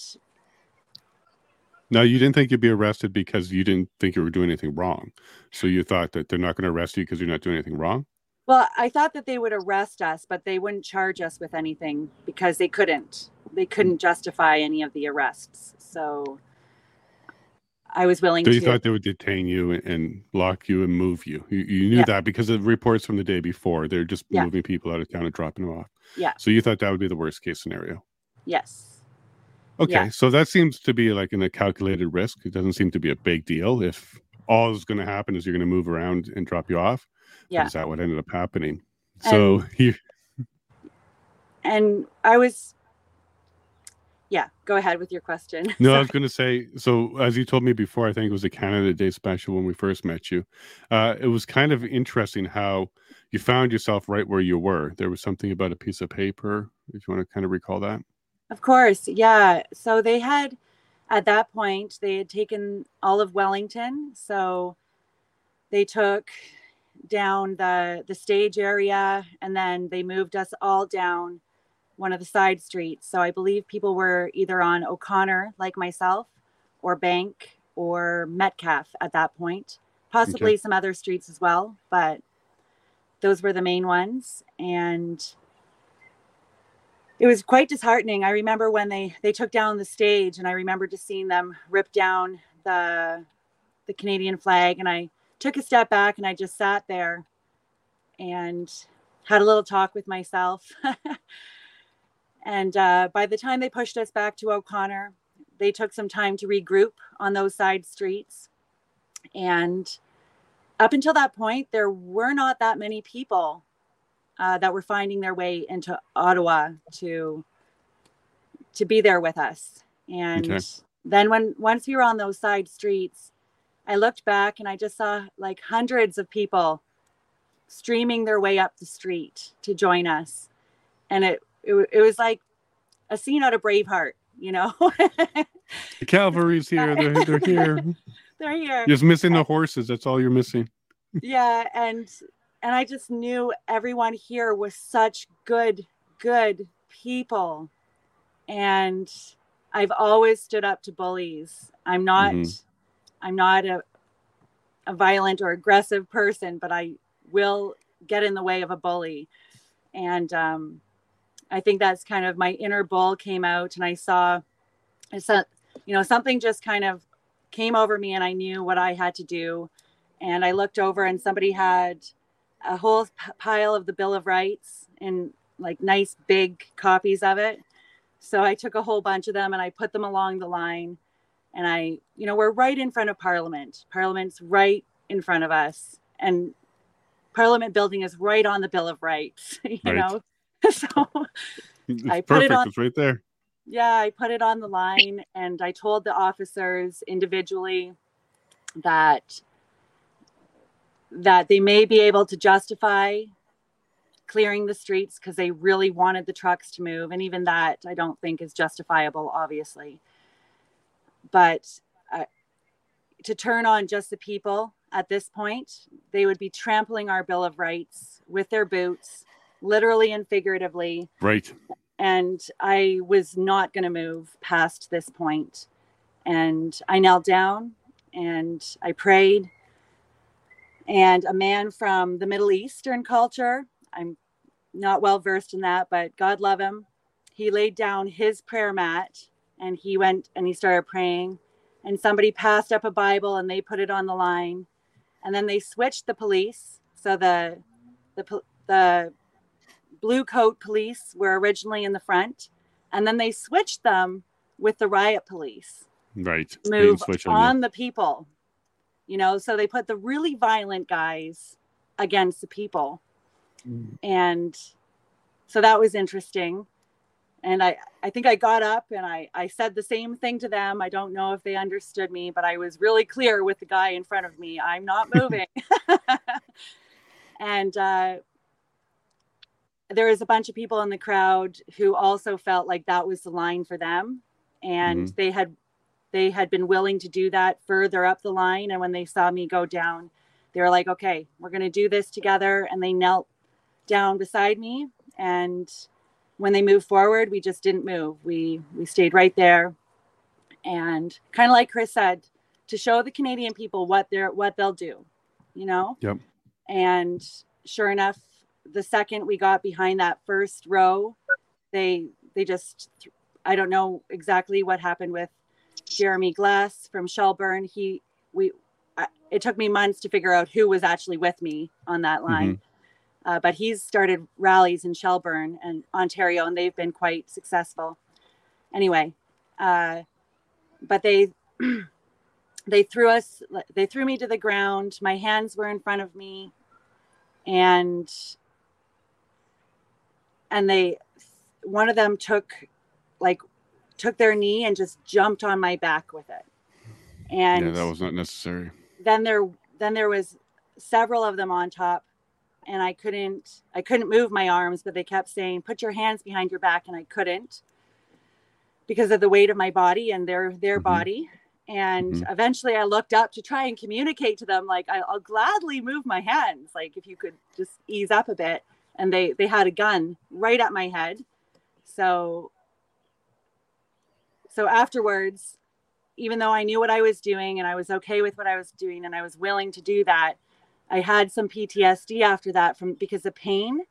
now you didn't think you'd be arrested because you didn't think you were doing anything wrong. So you thought that they're not going to arrest you because you're not doing anything wrong? Well, I thought that they would arrest us, but they wouldn't charge us with anything because they couldn't. They couldn't justify any of the arrests. So I was willing so to. you thought they would detain you and lock you and move you. You, you knew yeah. that because of reports from the day before. They're just yeah. moving people out of town and dropping them off. Yeah. So you thought that would be the worst case scenario. Yes. Okay. Yeah. So that seems to be like in a calculated risk. It doesn't seem to be a big deal if all is going to happen is you're going to move around and drop you off. Yeah. Is that what ended up happening? So you. And I was yeah, go ahead with your question. No, I was going to say. So, as you told me before, I think it was a Canada Day special when we first met you. Uh, it was kind of interesting how you found yourself right where you were. There was something about a piece of paper. If you want to kind of recall that. Of course, yeah. So they had, at that point, they had taken all of Wellington. So they took down the the stage area, and then they moved us all down one of the side streets. So I believe people were either on O'Connor, like myself, or Bank or Metcalfe at that point, possibly okay. some other streets as well, but those were the main ones. And it was quite disheartening. I remember when they they took down the stage, and I remember just seeing them rip down the the Canadian flag, and I took a step back and I just sat there and had a little talk with myself. and uh, by the time they pushed us back to O'Connor, they took some time to regroup on those side streets. And up until that point, there were not that many people uh, that were finding their way into Ottawa to to be there with us. And okay. then when once we were on those side streets, I looked back and I just saw like hundreds of people streaming their way up the street to join us. And it it, it was like a scene out of Braveheart, you know. the cavalry's here. They're, they're here. they're here. Just missing the horses. That's all you're missing. yeah, and and I just knew everyone here was such good, good people. And I've always stood up to bullies. I'm not mm-hmm. I'm not a a violent or aggressive person, but I will get in the way of a bully. And um, I think that's kind of my inner bull came out, and I saw, I saw, you know, something just kind of came over me, and I knew what I had to do. And I looked over, and somebody had a whole p- pile of the Bill of Rights and like nice big copies of it. So I took a whole bunch of them and I put them along the line. And I, you know, we're right in front of Parliament. Parliament's right in front of us. And Parliament building is right on the Bill of Rights, you right. know. so it's I put perfect. it on. It's right there. Yeah, I put it on the line and I told the officers individually that that they may be able to justify clearing the streets because they really wanted the trucks to move. And even that, I don't think is justifiable, obviously. But uh, to turn on just the people at this point, they would be trampling our Bill of Rights with their boots, literally and figuratively. Right. And I was not going to move past this point. And I knelt down and I prayed and a man from the Middle Eastern culture. I'm not well versed in that, but God love him. He laid down his prayer mat and he went and he started praying. And somebody passed up a Bible and they put it on the line. And then they switched the police. So the the the blue coat police were originally in the front, and then they switched them with the riot police. Right. Move on, on the people you know so they put the really violent guys against the people mm. and so that was interesting and i i think i got up and i i said the same thing to them i don't know if they understood me but i was really clear with the guy in front of me i'm not moving and uh there was a bunch of people in the crowd who also felt like that was the line for them and mm-hmm. they had they had been willing to do that further up the line. And when they saw me go down, they were like, okay, we're going to do this together. And they knelt down beside me. And when they moved forward, we just didn't move. We, we stayed right there. And kind of like Chris said, to show the Canadian people what they're, what they'll do, you know? Yep. And sure enough, the second we got behind that first row, they, they just, I don't know exactly what happened with Jeremy Glass from Shelburne. He we it took me months to figure out who was actually with me on that line. Mm-hmm. Uh, but he's started rallies in Shelburne and Ontario, and they've been quite successful. Anyway, uh, but they they threw us they threw me to the ground. My hands were in front of me, and and they one of them took like took their knee and just jumped on my back with it. And yeah, that was not necessary. Then there then there was several of them on top and I couldn't I couldn't move my arms, but they kept saying, "Put your hands behind your back," and I couldn't because of the weight of my body and their their mm-hmm. body. And mm-hmm. eventually, I looked up to try and communicate to them, like, "I'll gladly move my hands, like if you could just ease up a bit." And they they had a gun right at my head, so so afterwards, even though I knew what I was doing and I was okay with what I was doing and I was willing to do that, I had some PTSD after that from because the pain.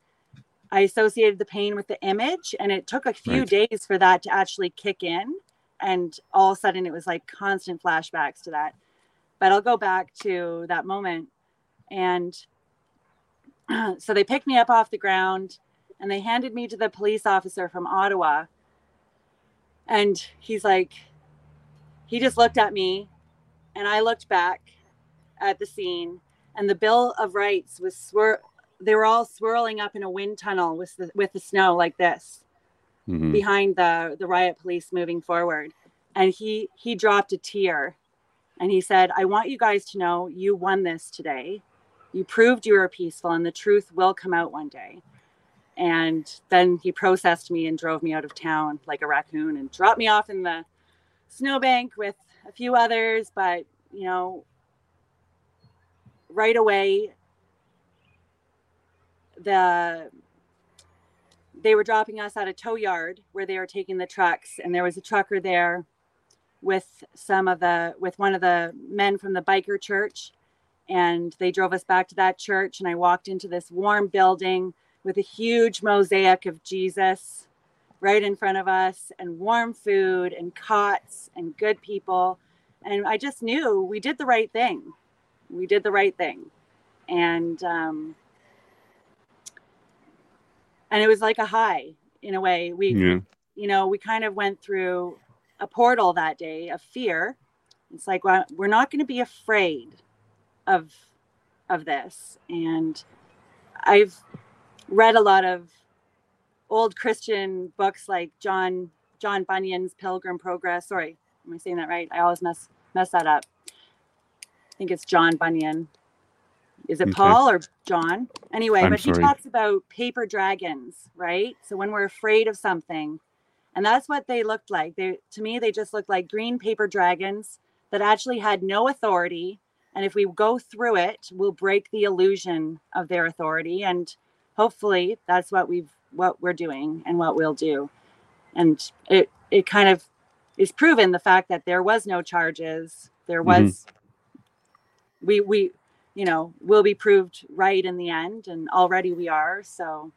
I associated the pain with the image, and it took a few right. days for that to actually kick in. And all of a sudden, it was like constant flashbacks to that. but I'll go back to that moment. And so they picked me up off the ground and they handed me to the police officer from Ottawa. And he's like, he just looked at me and I looked back at the scene and the Bill of Rights was swir- they were all swirling up in a wind tunnel with the, with the snow like this mm-hmm. behind the the riot police moving forward and he he dropped a tear and he said i want you guys to know you won this today you proved you were peaceful and the truth will come out one day. And then he processed me and drove me out of town like a raccoon and dropped me off in the snowbank with a few others. But you know right away the they were dropping us at a tow yard where they were taking the trucks. And there was a trucker there with some of the with one of the men from the biker church and they drove us back to that church and i walked into this warm building with a huge mosaic of jesus right in front of us and warm food and cots and good people. And i just knew we did the right thing. We did the right thing. And um, and it was like a high in a way. We yeah. you know we kind of went through a portal that day of fear. It's like well, we're not going to be afraid of of this and i've read a lot of old christian books like john john bunyan's pilgrim progress sorry am i saying that right i always mess mess that up i think it's john bunyan is it okay. Paul or John? Anyway, I'm but sorry. he talks about paper dragons, right? So when we're afraid of something, and that's what they looked like. They to me they just looked like green paper dragons that actually had no authority. And if we go through it, we'll break the illusion of their authority. And hopefully that's what we've what we're doing and what we'll do. And it it kind of is proven the fact that there was no charges. There mm-hmm. was mm-hmm. we we you know will be proved right in the end and already we are so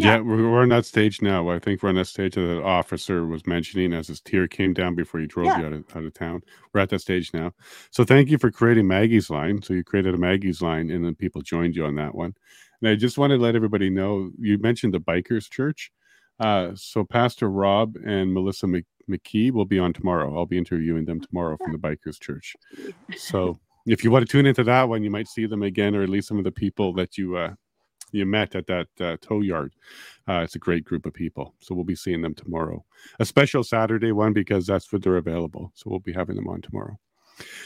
yeah, yeah we're, we're on that stage now. I think we're on that stage that the officer was mentioning as his tear came down before he drove yeah. you out of, out of town. We're at that stage now. So thank you for creating maggie's line. So you created a maggie's line and then people joined you on that one. And i just want to let everybody know you mentioned the bikers church. Uh, so pastor rob and melissa mckee will be on tomorrow. I'll be interviewing them tomorrow from the bikers church. So if you want to tune into that one, you might see them again, or at least some of the people that you uh, you met at that uh, tow yard. Uh, it's a great group of people, so we'll be seeing them tomorrow. A special Saturday one because that's what they're available. So we'll be having them on tomorrow.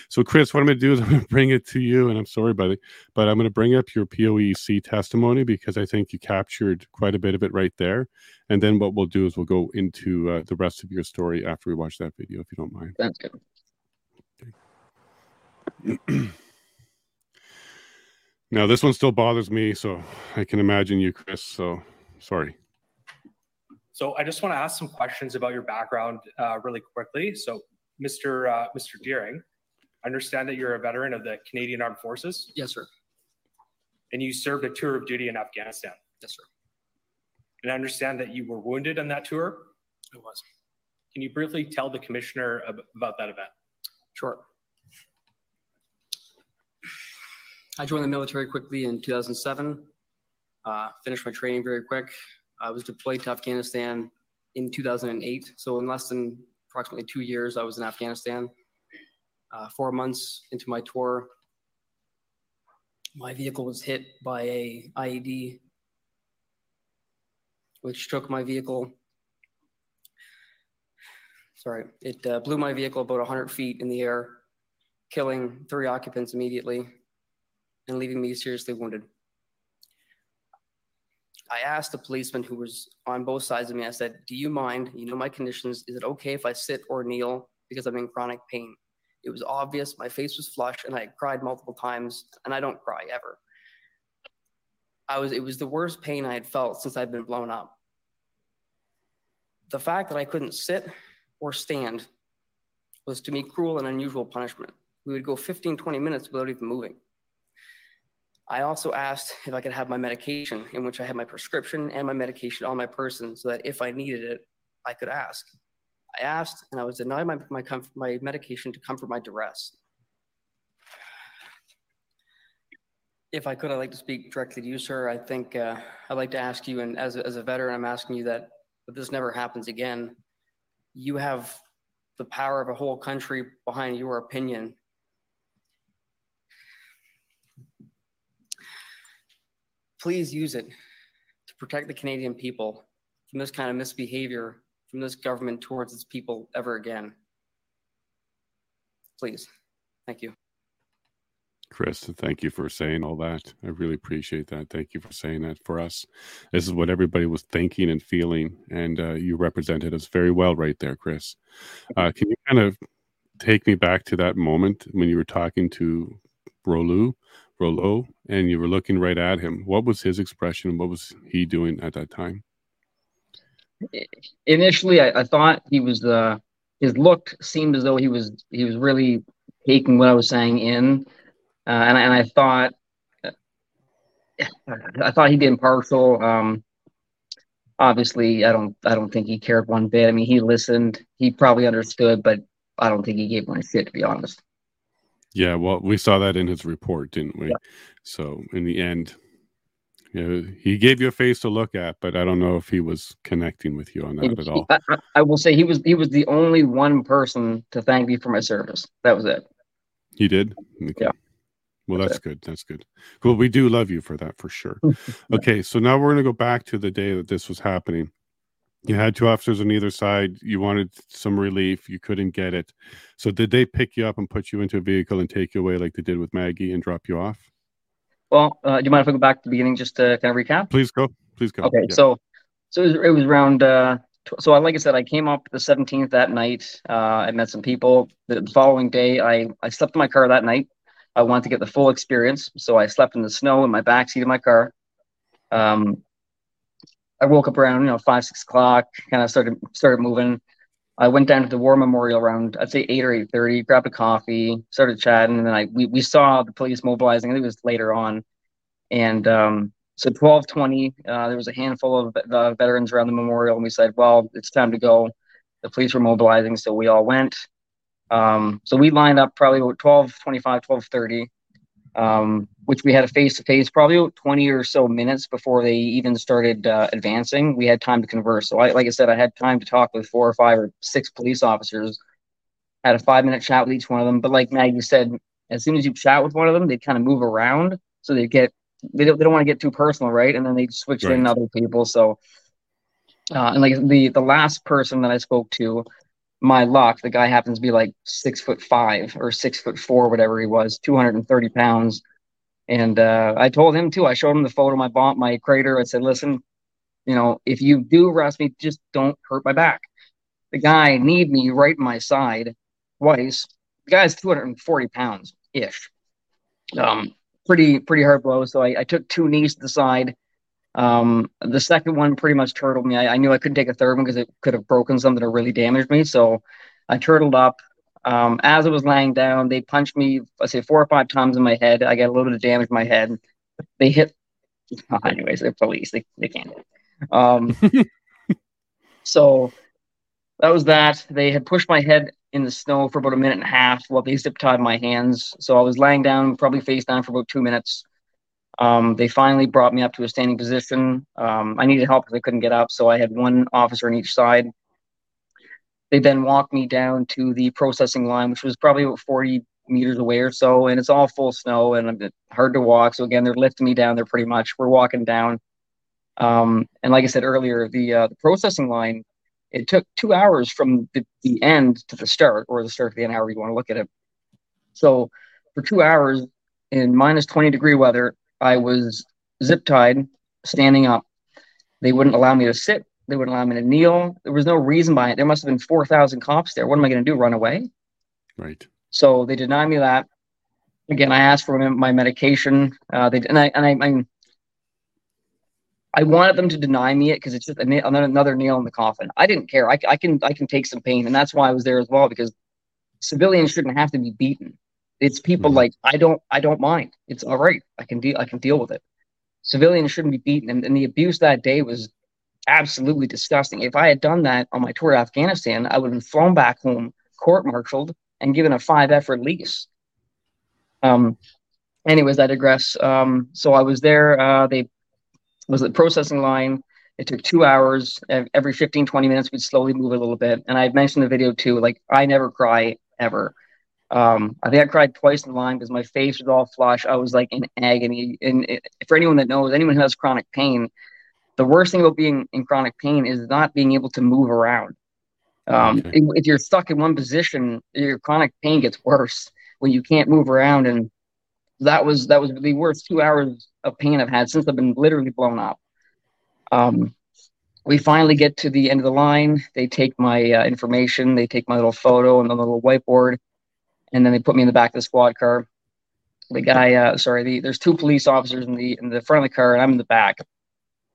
So, Chris, what I'm going to do is I'm going to bring it to you, and I'm sorry, buddy, but I'm going to bring up your POEC testimony because I think you captured quite a bit of it right there. And then what we'll do is we'll go into uh, the rest of your story after we watch that video, if you don't mind. That's good. now this one still bothers me, so I can imagine you, Chris. So sorry. So I just want to ask some questions about your background uh, really quickly. So, Mr. Uh, Mr. Deering, I understand that you're a veteran of the Canadian Armed Forces. Yes, sir. And you served a tour of duty in Afghanistan. Yes, sir. And I understand that you were wounded on that tour. It was. Can you briefly tell the commissioner about that event? Sure. I joined the military quickly in 2007. Uh, finished my training very quick. I was deployed to Afghanistan in 2008. So in less than approximately two years, I was in Afghanistan. Uh, four months into my tour, my vehicle was hit by a IED, which took my vehicle. Sorry, it uh, blew my vehicle about 100 feet in the air, killing three occupants immediately and leaving me seriously wounded. I asked the policeman who was on both sides of me, I said, Do you mind? You know my conditions. Is it okay if I sit or kneel because I'm in chronic pain? It was obvious. My face was flushed and I cried multiple times, and I don't cry ever. I was, it was the worst pain I had felt since I'd been blown up. The fact that I couldn't sit or stand was to me cruel and unusual punishment. We would go 15, 20 minutes without even moving. I also asked if I could have my medication, in which I had my prescription and my medication on my person, so that if I needed it, I could ask. I asked, and I was denied my, my, my medication to comfort my duress. If I could, I'd like to speak directly to you, sir. I think uh, I'd like to ask you, and as a, as a veteran, I'm asking you that if this never happens again, you have the power of a whole country behind your opinion. Please use it to protect the Canadian people from this kind of misbehavior from this government towards its people ever again. Please. Thank you. Chris, thank you for saying all that. I really appreciate that. Thank you for saying that for us. This is what everybody was thinking and feeling, and uh, you represented us very well right there, Chris. Uh, can you kind of take me back to that moment when you were talking to Rouleau, Rouleau, and you were looking right at him? What was his expression? What was he doing at that time? Initially, I, I thought he was. Uh, his look seemed as though he was he was really taking what I was saying in uh, and, and I thought I thought he'd be impartial. Um, obviously, I don't I don't think he cared one bit. I mean, he listened, he probably understood, but I don't think he gave one shit to be honest. Yeah, well, we saw that in his report, didn't we? Yeah. So in the end, you know, he gave you a face to look at, but I don't know if he was connecting with you on that he, at all. I, I, will say he was he was the only one person to thank me for my service. That was it. He did. Okay. Yeah. Well, that's good. That's good. Well, we do love you for that for sure. okay, so now we're going to go back to the day that this was happening. You had two officers on either side. You wanted some relief. You couldn't get it. So, did they pick you up and put you into a vehicle and take you away like they did with Maggie and drop you off? Well, uh, do you mind if I go back to the beginning just to kind of recap? Please go. Please go. Okay, yeah. so so it was, it was around. Uh, so, like I said, I came up the 17th that night. Uh, I met some people. The following day, I I slept in my car that night. I wanted to get the full experience, so I slept in the snow in my back seat of my car. Um, I woke up around you know five six o'clock, kind of started started moving. I went down to the War Memorial around I'd say eight or eight thirty, grabbed a coffee, started chatting, and then I we, we saw the police mobilizing. I think it was later on, and um, so twelve twenty, uh, there was a handful of uh, veterans around the memorial, and we said, well, it's time to go. The police were mobilizing, so we all went. Um, so we lined up probably about 12, 25, 12, 30, um, which we had a face to face probably 20 or so minutes before they even started uh, advancing. We had time to converse. So, I, like I said, I had time to talk with four or five or six police officers, had a five minute chat with each one of them. But, like Maggie said, as soon as you chat with one of them, they kind of move around. So they get, they don't, they don't want to get too personal, right? And then they switch right. in other people. So, uh, and like the the last person that I spoke to, my luck, the guy happens to be like six foot five or six foot four, whatever he was, 230 pounds. And uh, I told him too, I showed him the photo of my bomb, my crater. I said, listen, you know, if you do arrest me, just don't hurt my back. The guy need me right in my side twice. The guy's 240 pounds ish. Um, pretty, pretty hard blow. So I, I took two knees to the side um, the second one pretty much turtled me. I, I knew I couldn't take a third one because it could have broken something or really damaged me. So I turtled up. Um, as I was laying down, they punched me, I say four or five times in my head. I got a little bit of damage in my head. They hit, oh, anyways, they're police. They, they can't. Um, so that was that. They had pushed my head in the snow for about a minute and a half while they zip tied my hands. So I was laying down, probably face down for about two minutes. Um, they finally brought me up to a standing position. Um, I needed help because I couldn't get up, so I had one officer on each side. They then walked me down to the processing line, which was probably about 40 meters away or so, and it's all full snow and hard to walk. So again, they're lifting me down there pretty much. We're walking down, um, and like I said earlier, the uh, the processing line it took two hours from the, the end to the start, or the start to the end, however you want to look at it. So for two hours in minus 20 degree weather, I was zip tied, standing up. They wouldn't allow me to sit. They wouldn't allow me to kneel. There was no reason by it. There must have been 4,000 cops there. What am I going to do? Run away? Right. So they denied me that. Again, I asked for my medication. Uh, they and I and I, I, I wanted them to deny me it because it's just another, another nail in the coffin. I didn't care. I, I can I can take some pain, and that's why I was there as well because civilians shouldn't have to be beaten. It's people mm-hmm. like I don't I don't mind. It's all right. I can deal I can deal with it. Civilians shouldn't be beaten, and, and the abuse that day was absolutely disgusting. If I had done that on my tour to Afghanistan, I would have been flown back home, court-martialed, and given a five effort lease. Um, anyways, I digress. Um, so I was there. Uh, they was the processing line. It took two hours. Every 15, 20 minutes, we'd slowly move a little bit. And I mentioned the video too. Like I never cry ever. Um, I think I cried twice in line because my face was all flush. I was like in agony. And it, for anyone that knows, anyone who has chronic pain, the worst thing about being in chronic pain is not being able to move around. Um, okay. if, if, you're stuck in one position, your chronic pain gets worse when you can't move around. And that was that was the worst two hours of pain I've had since I've been literally blown up. Um, we finally get to the end of the line. They take my uh, information, they take my little photo and the little whiteboard, and then they put me in the back of the squad car. The guy, uh, sorry, the, there's two police officers in the in the front of the car, and I'm in the back.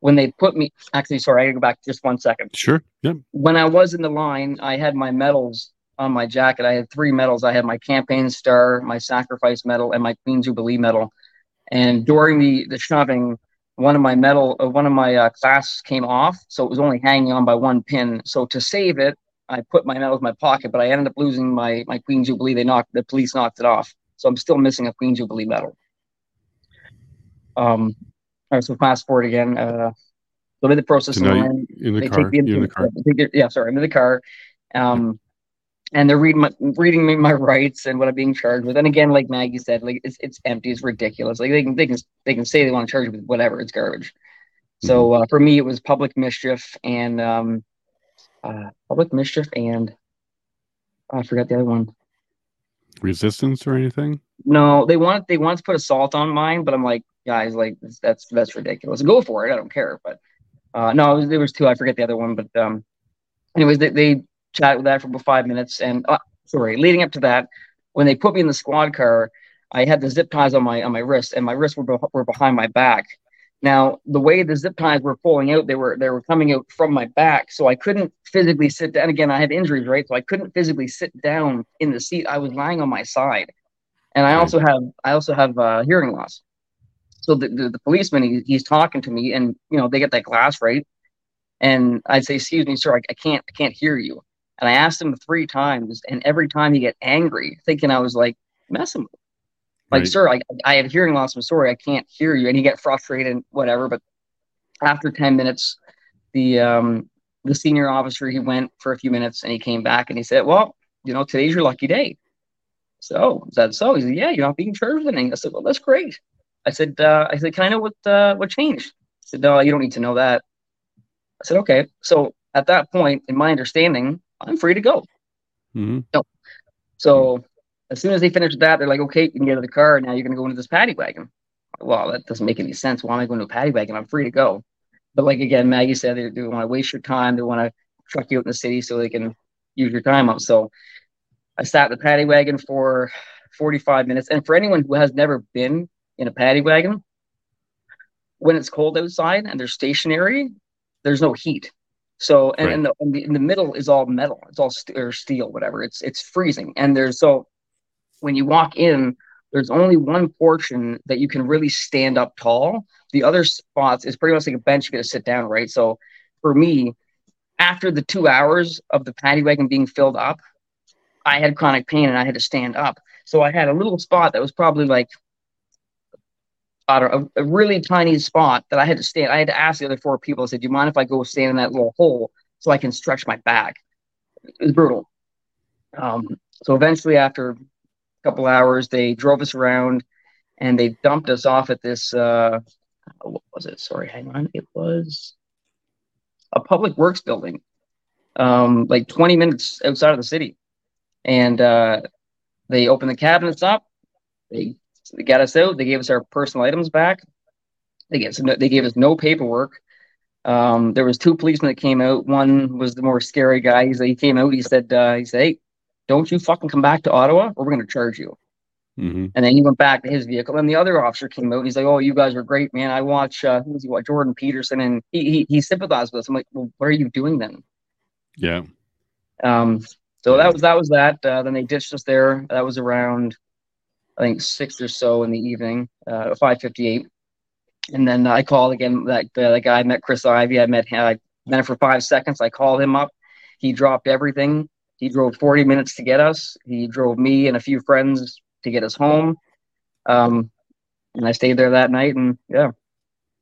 When they put me, actually, sorry, I gotta go back just one second. Sure. Yep. When I was in the line, I had my medals on my jacket. I had three medals. I had my campaign star, my sacrifice medal, and my Queen Jubilee medal. And during the the shoving, one of my medal, uh, one of my uh, clasps came off, so it was only hanging on by one pin. So to save it, I put my medal in my pocket, but I ended up losing my my Queen Jubilee. They knocked the police knocked it off, so I'm still missing a Queen Jubilee medal. Um, right, so fast forward again. Uh, so in the process so in the car. Take in the car. yeah, sorry, I'm in the car. Um, and they're reading my, reading me my rights and what I'm being charged with. And again, like Maggie said, like it's it's empty, it's ridiculous. Like they can they can they can say they want to charge me with whatever, it's garbage. So mm-hmm. uh, for me, it was public mischief and um, uh, public mischief and oh, I forgot the other one. Resistance or anything? No, they want they want to put assault on mine, but I'm like, guys, like that's that's ridiculous. Go for it. I don't care. But uh, no, there was two. I forget the other one. But um, anyways, they, they chat with that for about five minutes. And uh, sorry, leading up to that, when they put me in the squad car, I had the zip ties on my on my wrist, and my wrists were, be- were behind my back. Now, the way the zip ties were pulling out, they were they were coming out from my back, so I couldn't physically sit down. Again, I had injuries, right? So I couldn't physically sit down in the seat. I was lying on my side, and I also have I also have uh, hearing loss. So the, the, the policeman he, he's talking to me, and you know they get that glass right, and I'd say, "Excuse me, sir, I, I can't I can't hear you." And I asked him three times, and every time he get angry, thinking I was like messing with him. Like, right. sir, I, I have hearing loss. I'm sorry, I can't hear you. And he get frustrated and whatever. But after 10 minutes, the um, the senior officer, he went for a few minutes and he came back and he said, Well, you know, today's your lucky day. So is that so? He said, Yeah, you're not being charged with anything. I said, Well, that's great. I said, uh, I said, Can I know what uh, what changed? He said, No, you don't need to know that. I said, Okay. So at that point, in my understanding, I'm free to go. Mm-hmm. No. So as soon as they finish that, they're like, okay, you can get out of the car. Now you're going to go into this paddy wagon. Well, that doesn't make any sense. Why am I going to a paddy wagon? I'm free to go. But like again, Maggie said, they, they want to waste your time. They want to truck you out in the city so they can use your time up. So I sat in the paddy wagon for 45 minutes. And for anyone who has never been in a paddy wagon, when it's cold outside and they're stationary, there's no heat. So and, right. and, the, and the, in the middle is all metal. It's all st- or steel, whatever. It's it's freezing. And there's so when you walk in, there's only one portion that you can really stand up tall. The other spots is pretty much like a bench you're gonna sit down, right? So for me, after the two hours of the paddy wagon being filled up, I had chronic pain and I had to stand up. So I had a little spot that was probably like a, a, really tiny spot that I had to stand. I had to ask the other four people. I said, "Do you mind if I go stand in that little hole so I can stretch my back?" It was brutal. Um, so eventually, after a couple hours, they drove us around and they dumped us off at this. Uh, what was it? Sorry, hang on. It was a public works building, um, like 20 minutes outside of the city, and uh, they opened the cabinets up. They they got us out. They gave us our personal items back. They gave us no, they gave us no paperwork. Um, there was two policemen that came out. One was the more scary guy. He's, he came out. He said, uh, "He said, hey, don't you fucking come back to Ottawa, or we're going to charge you." Mm-hmm. And then he went back to his vehicle. And the other officer came out. And he's like, "Oh, you guys are great, man. I watch uh, who was he? What Jordan Peterson?" And he he, he sympathized with us. I'm like, "Well, what are you doing then?" Yeah. Um. So that was that was that. Uh, then they ditched us there. That was around I think six or so in the evening, uh, 5:58. And then I called again. That the guy I met Chris Ivy. I met him. I met him for five seconds. I called him up. He dropped everything. He drove 40 minutes to get us. He drove me and a few friends to get us home. Um, and I stayed there that night, and yeah,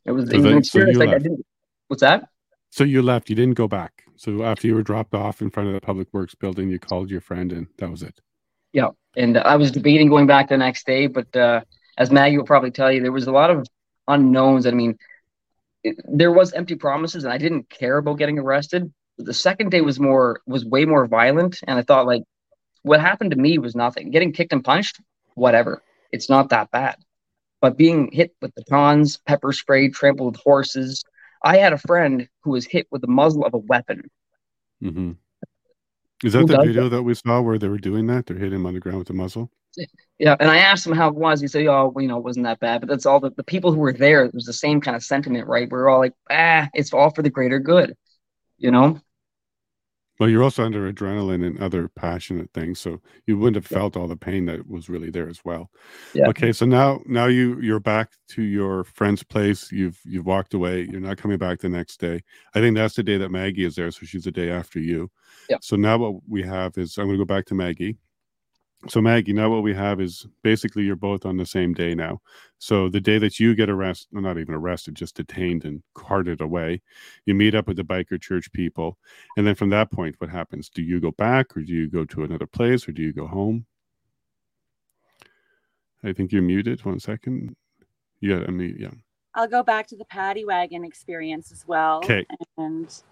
it was, So it was then- an so experience. like, I didn't, what's that? So you left. You didn't go back. So after you were dropped off in front of the public works building, you called your friend, and that was it. And I was debating going back the next day, but uh, as Maggie will probably tell you, there was a lot of unknowns. I mean, it, there was empty promises, and I didn't care about getting arrested. The second day was more was way more violent, and I thought like, what happened to me was nothing. Getting kicked and punched, whatever, it's not that bad. But being hit with batons, pepper spray, trampled with horses. I had a friend who was hit with the muzzle of a weapon. Mm hmm Is that the video that we saw where they were doing that? They're hitting him on the ground with the muzzle. Yeah, and I asked him how it was. He said, "Oh, you know, it wasn't that bad." But that's all the, the people who were there. It was the same kind of sentiment, right? We are all like, "Ah, it's all for the greater good," you know. Well, you're also under adrenaline and other passionate things, so you wouldn't have felt all the pain that was really there as well. Yeah. Okay, so now now you you're back to your friend's place. You've you've walked away. You're not coming back the next day. I think that's the day that Maggie is there, so she's the day after you. Yeah. So now what we have is I'm going to go back to Maggie. So Maggie, now what we have is basically you're both on the same day now. So the day that you get arrested, well, not even arrested, just detained and carted away, you meet up with the biker church people, and then from that point, what happens? Do you go back, or do you go to another place, or do you go home? I think you're muted. One second. Yeah, I mean, yeah. I'll go back to the paddy wagon experience as well. 'Kay. And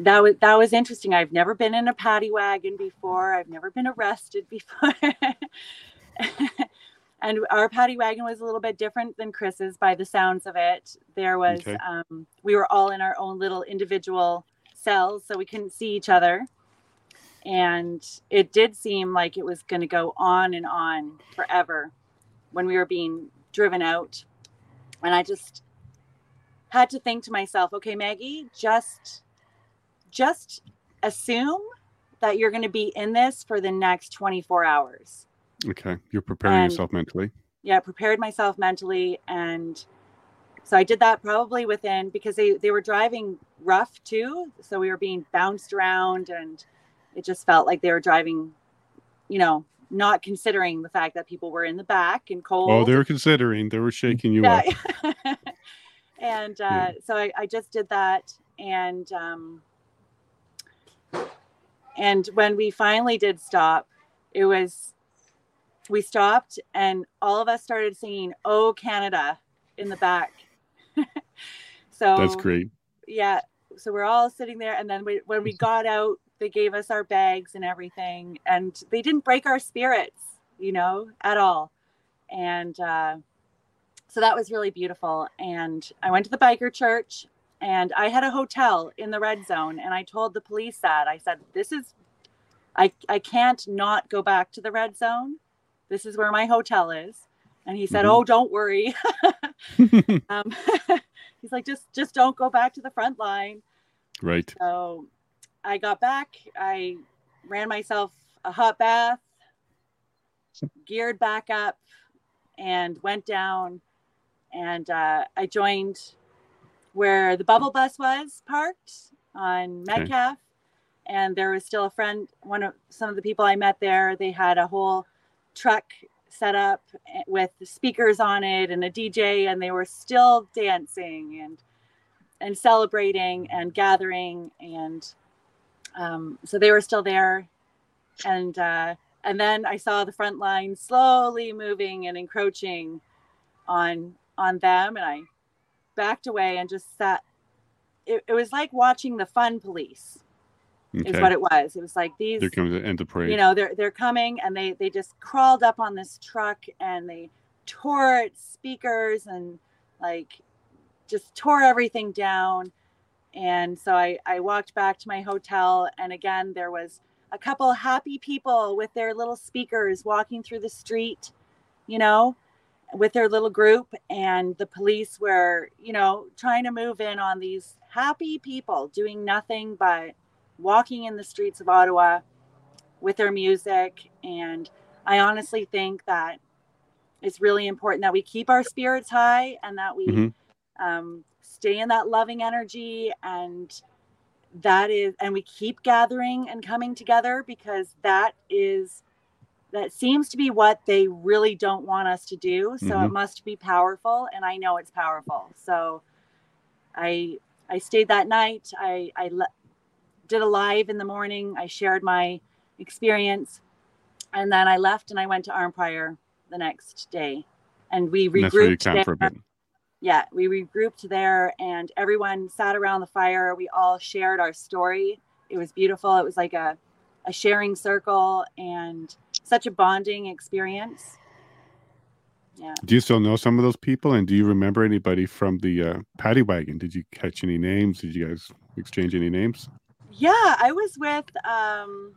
that was that was interesting. I've never been in a paddy wagon before. I've never been arrested before. and our paddy wagon was a little bit different than Chris's by the sounds of it. There was Okay. um, we were all in our own little individual cells, so we couldn't see each other. And it did seem like it was going to go on and on forever when we were being driven out and I just had to think to myself, okay, Maggie, just just assume that you're going to be in this for the next 24 hours. Okay, you're preparing And- yourself mentally. Yeah, prepared myself mentally and so I did that probably within because they they were driving rough too, so we were being bounced around and it just felt like they were driving you know, not considering the fact that people were in the back and cold. Oh, they were considering. They were shaking you yeah. up. and uh, Yeah. so I, I just did that and um, and when we finally did stop it was we stopped and all of us started singing oh canada in the back so That's great. yeah so we're all sitting there and then we, when we got out they gave us our bags and everything and they didn't break our spirits you know at all and uh, so that was really beautiful and i went to the biker church and i had a hotel in the red zone and i told the police that. I said this is i i can't not go back to the red zone. This is where my hotel is. And he said Mhm. oh don't worry. Um, he's like just just don't go back to the front line. Right. so i got back. I ran myself a hot bath geared back up and went down. And uh, i joined where the bubble bus was parked on Okay. Metcalfe and there was still a friend one of some of the people i met there they had a whole truck set up with speakers on it and a dj and they were still dancing and and celebrating and gathering and um, so they were still there and uh, and then i saw the front line slowly moving and encroaching on on them and i backed away and just sat it, it was like watching the fun police Okay. is what it was it was like these There comes the end of parade. you know they're they're coming and they they just crawled up on this truck and they tore its speakers and like just tore everything down and so i i walked back to my hotel and again there was a couple happy people with their little speakers walking through the street you know with their little group and the police were you know trying to move in on these happy people doing nothing but walking in the streets of ottawa with their music. And I honestly think that it's really important that we keep our spirits high and that we Mhm. um, stay in that loving energy. And that is, and we keep gathering and coming together because that is that seems to be what they really don't want us to do. So Mhm. it must be powerful, and I know it's powerful. So I I stayed that night. I I le- did a live in the morning. I shared my experience, and then I left and I went to Arnprior the next day, and we And that's where you regrouped camped for a there. bit. Yeah, we regrouped there, and everyone sat around the fire. We all shared our story. It was beautiful. It was like a a sharing circle and such a bonding experience. Yeah. Do you still know some of those people? And do you remember anybody from the uh, paddy wagon? Did you catch any names? Did you guys exchange any names? Yeah, I was with um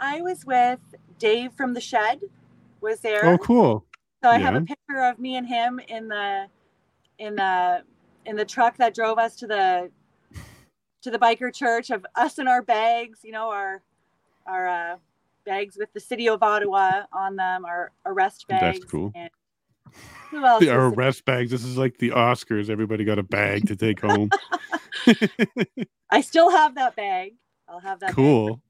I was with Dave from the shed was there. Oh, cool. So I have a picture of me and him in the in the in the truck that drove us to the to the biker church of us and our bags, you know, our our uh, bags with the city of Ottawa on them, our arrest bags. That's cool. And who else? There? arrest bags. This is like the Oscars. Everybody got a bag to take home. I still have that bag. I'll have that. cool.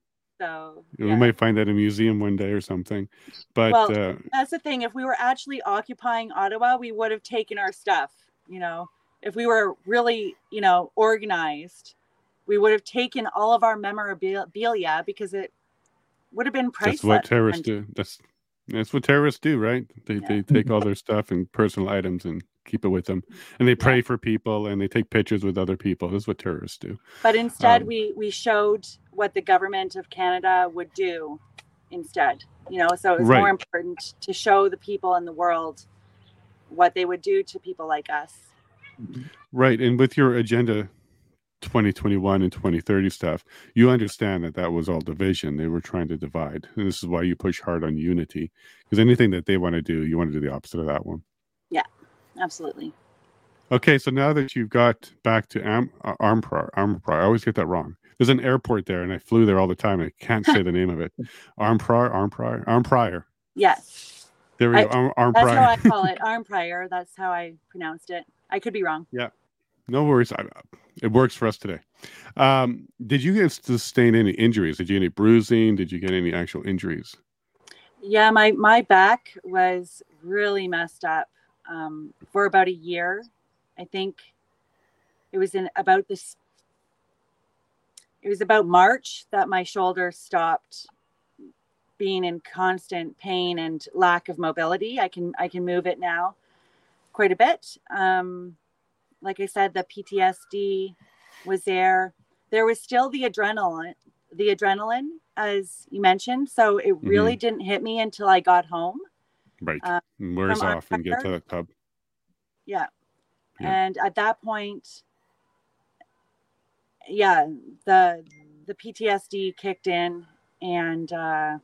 So We might find that in a museum one day or something. But Well, uh, that's the thing. If we were actually occupying Ottawa, we would have taken our stuff. You know, if we were really, you know, organized, we would have taken all of our memorabilia because it would have been priceless. that's what terrorists do. That's that's what terrorists do, right? They Yeah. they take all their stuff and personal items and keep it with them, and they pray for people and they take pictures with other people. This is what terrorists do. But instead, Um, we we showed what the government of Canada would do instead. You know, so it was more important to show the people in the world what they would do to people like us. Right. And with your agenda 2021 and 2030 stuff, you understand that that was all division. They were trying to divide. And this is why you push hard on unity. Because anything that they want to do, you want to do the opposite of that one. Yeah, absolutely. Okay. So now that you've got back to Am- uh, I always get that wrong. There's an airport there, and I flew there all the time. I can't say the name of it. Armpri, Armpri, Armprior. Yes. There we I- go. Arm, That's how I call it. Arm prior. That's how I pronounced it. I could be wrong. No worries. I, it works for us today. Um, did you get sustain any injuries? Did you get any bruising? Did you get any actual injuries? Yeah, my my back was really messed up um, for about a year. I think it was in about this. It was about March that my shoulder stopped being in constant pain and lack of mobility. I can I can move it now quite a bit. Um, like I said, the PTSD was there. There was still the adrenaline, the adrenaline, as you mentioned. So it really didn't hit me until I got home. Right. Uh, wears off and get to the pub. Yeah. Yeah. And at that point, yeah, the the PTSD kicked in and uh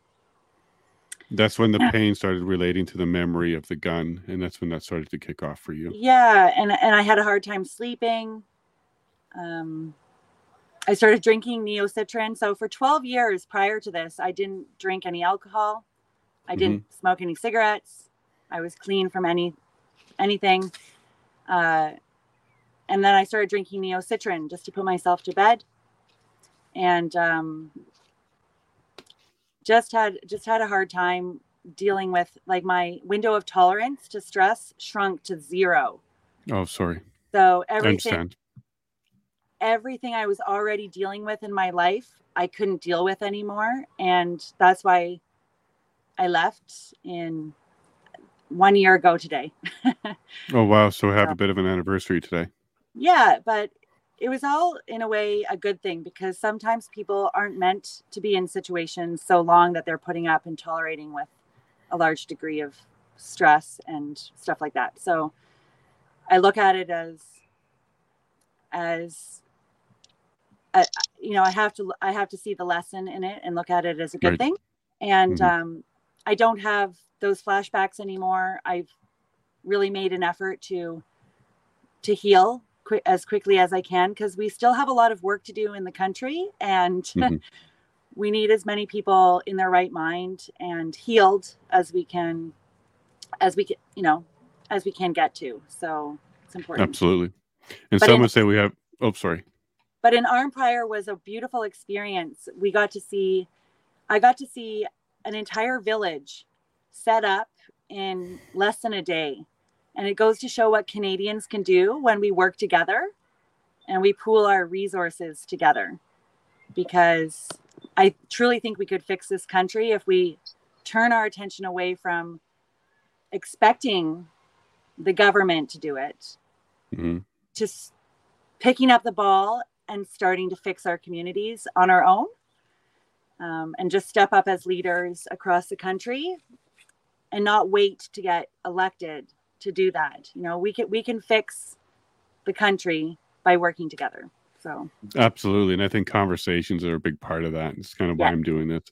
That's when the pain started relating to the memory of the gun, and that's when that started to kick off for you. yeah, and and I had a hard time sleeping. Um I started drinking NeoCitran. So for 12 years prior to this, I didn't drink any alcohol. I didn't smoke any cigarettes. I was clean from any anything. Uh, and then I started drinking NeoCitran just to put myself to bed. And um, just had just had a hard time dealing with like my window of tolerance to stress shrunk to zero. Oh, sorry. So everything everything I was already dealing with in my life, I couldn't deal with anymore. And that's why I left in one year ago today. Oh, wow. So we have Yeah. a bit of an anniversary today. yeah, but it was all in a way a good thing because sometimes people aren't meant to be in situations so long that they're putting up and tolerating with a large degree of stress and stuff like that. So I look at it as as uh, you know, I have to I have to see the lesson in it and look at it as a good Right. thing. And Mhm. um, I don't have those flashbacks anymore. I've really made an effort to to heal qui- as quickly as I can because we still have a lot of work to do in the country and Mhm. we need as many people in their right mind and healed as we can as we can you know as we can get to so it's important Absolutely. And But some in- would say we have, oh, sorry. but in Arnprior was a beautiful experience. We got to see, I got to see an entire village set up in less than a day. And it goes to show what Canadians can do when we work together and we pool our resources together. Because I truly think we could fix this country if we turn our attention away from expecting the government to do it, mm-hmm. just picking up the ball and starting to fix our communities on our own. Um, and just step up as leaders across the country and not wait to get elected to do that. You know, we can we can fix the country by working together. So absolutely, and I think conversations are a big part of that. It's kind of why yeah. I'm doing this.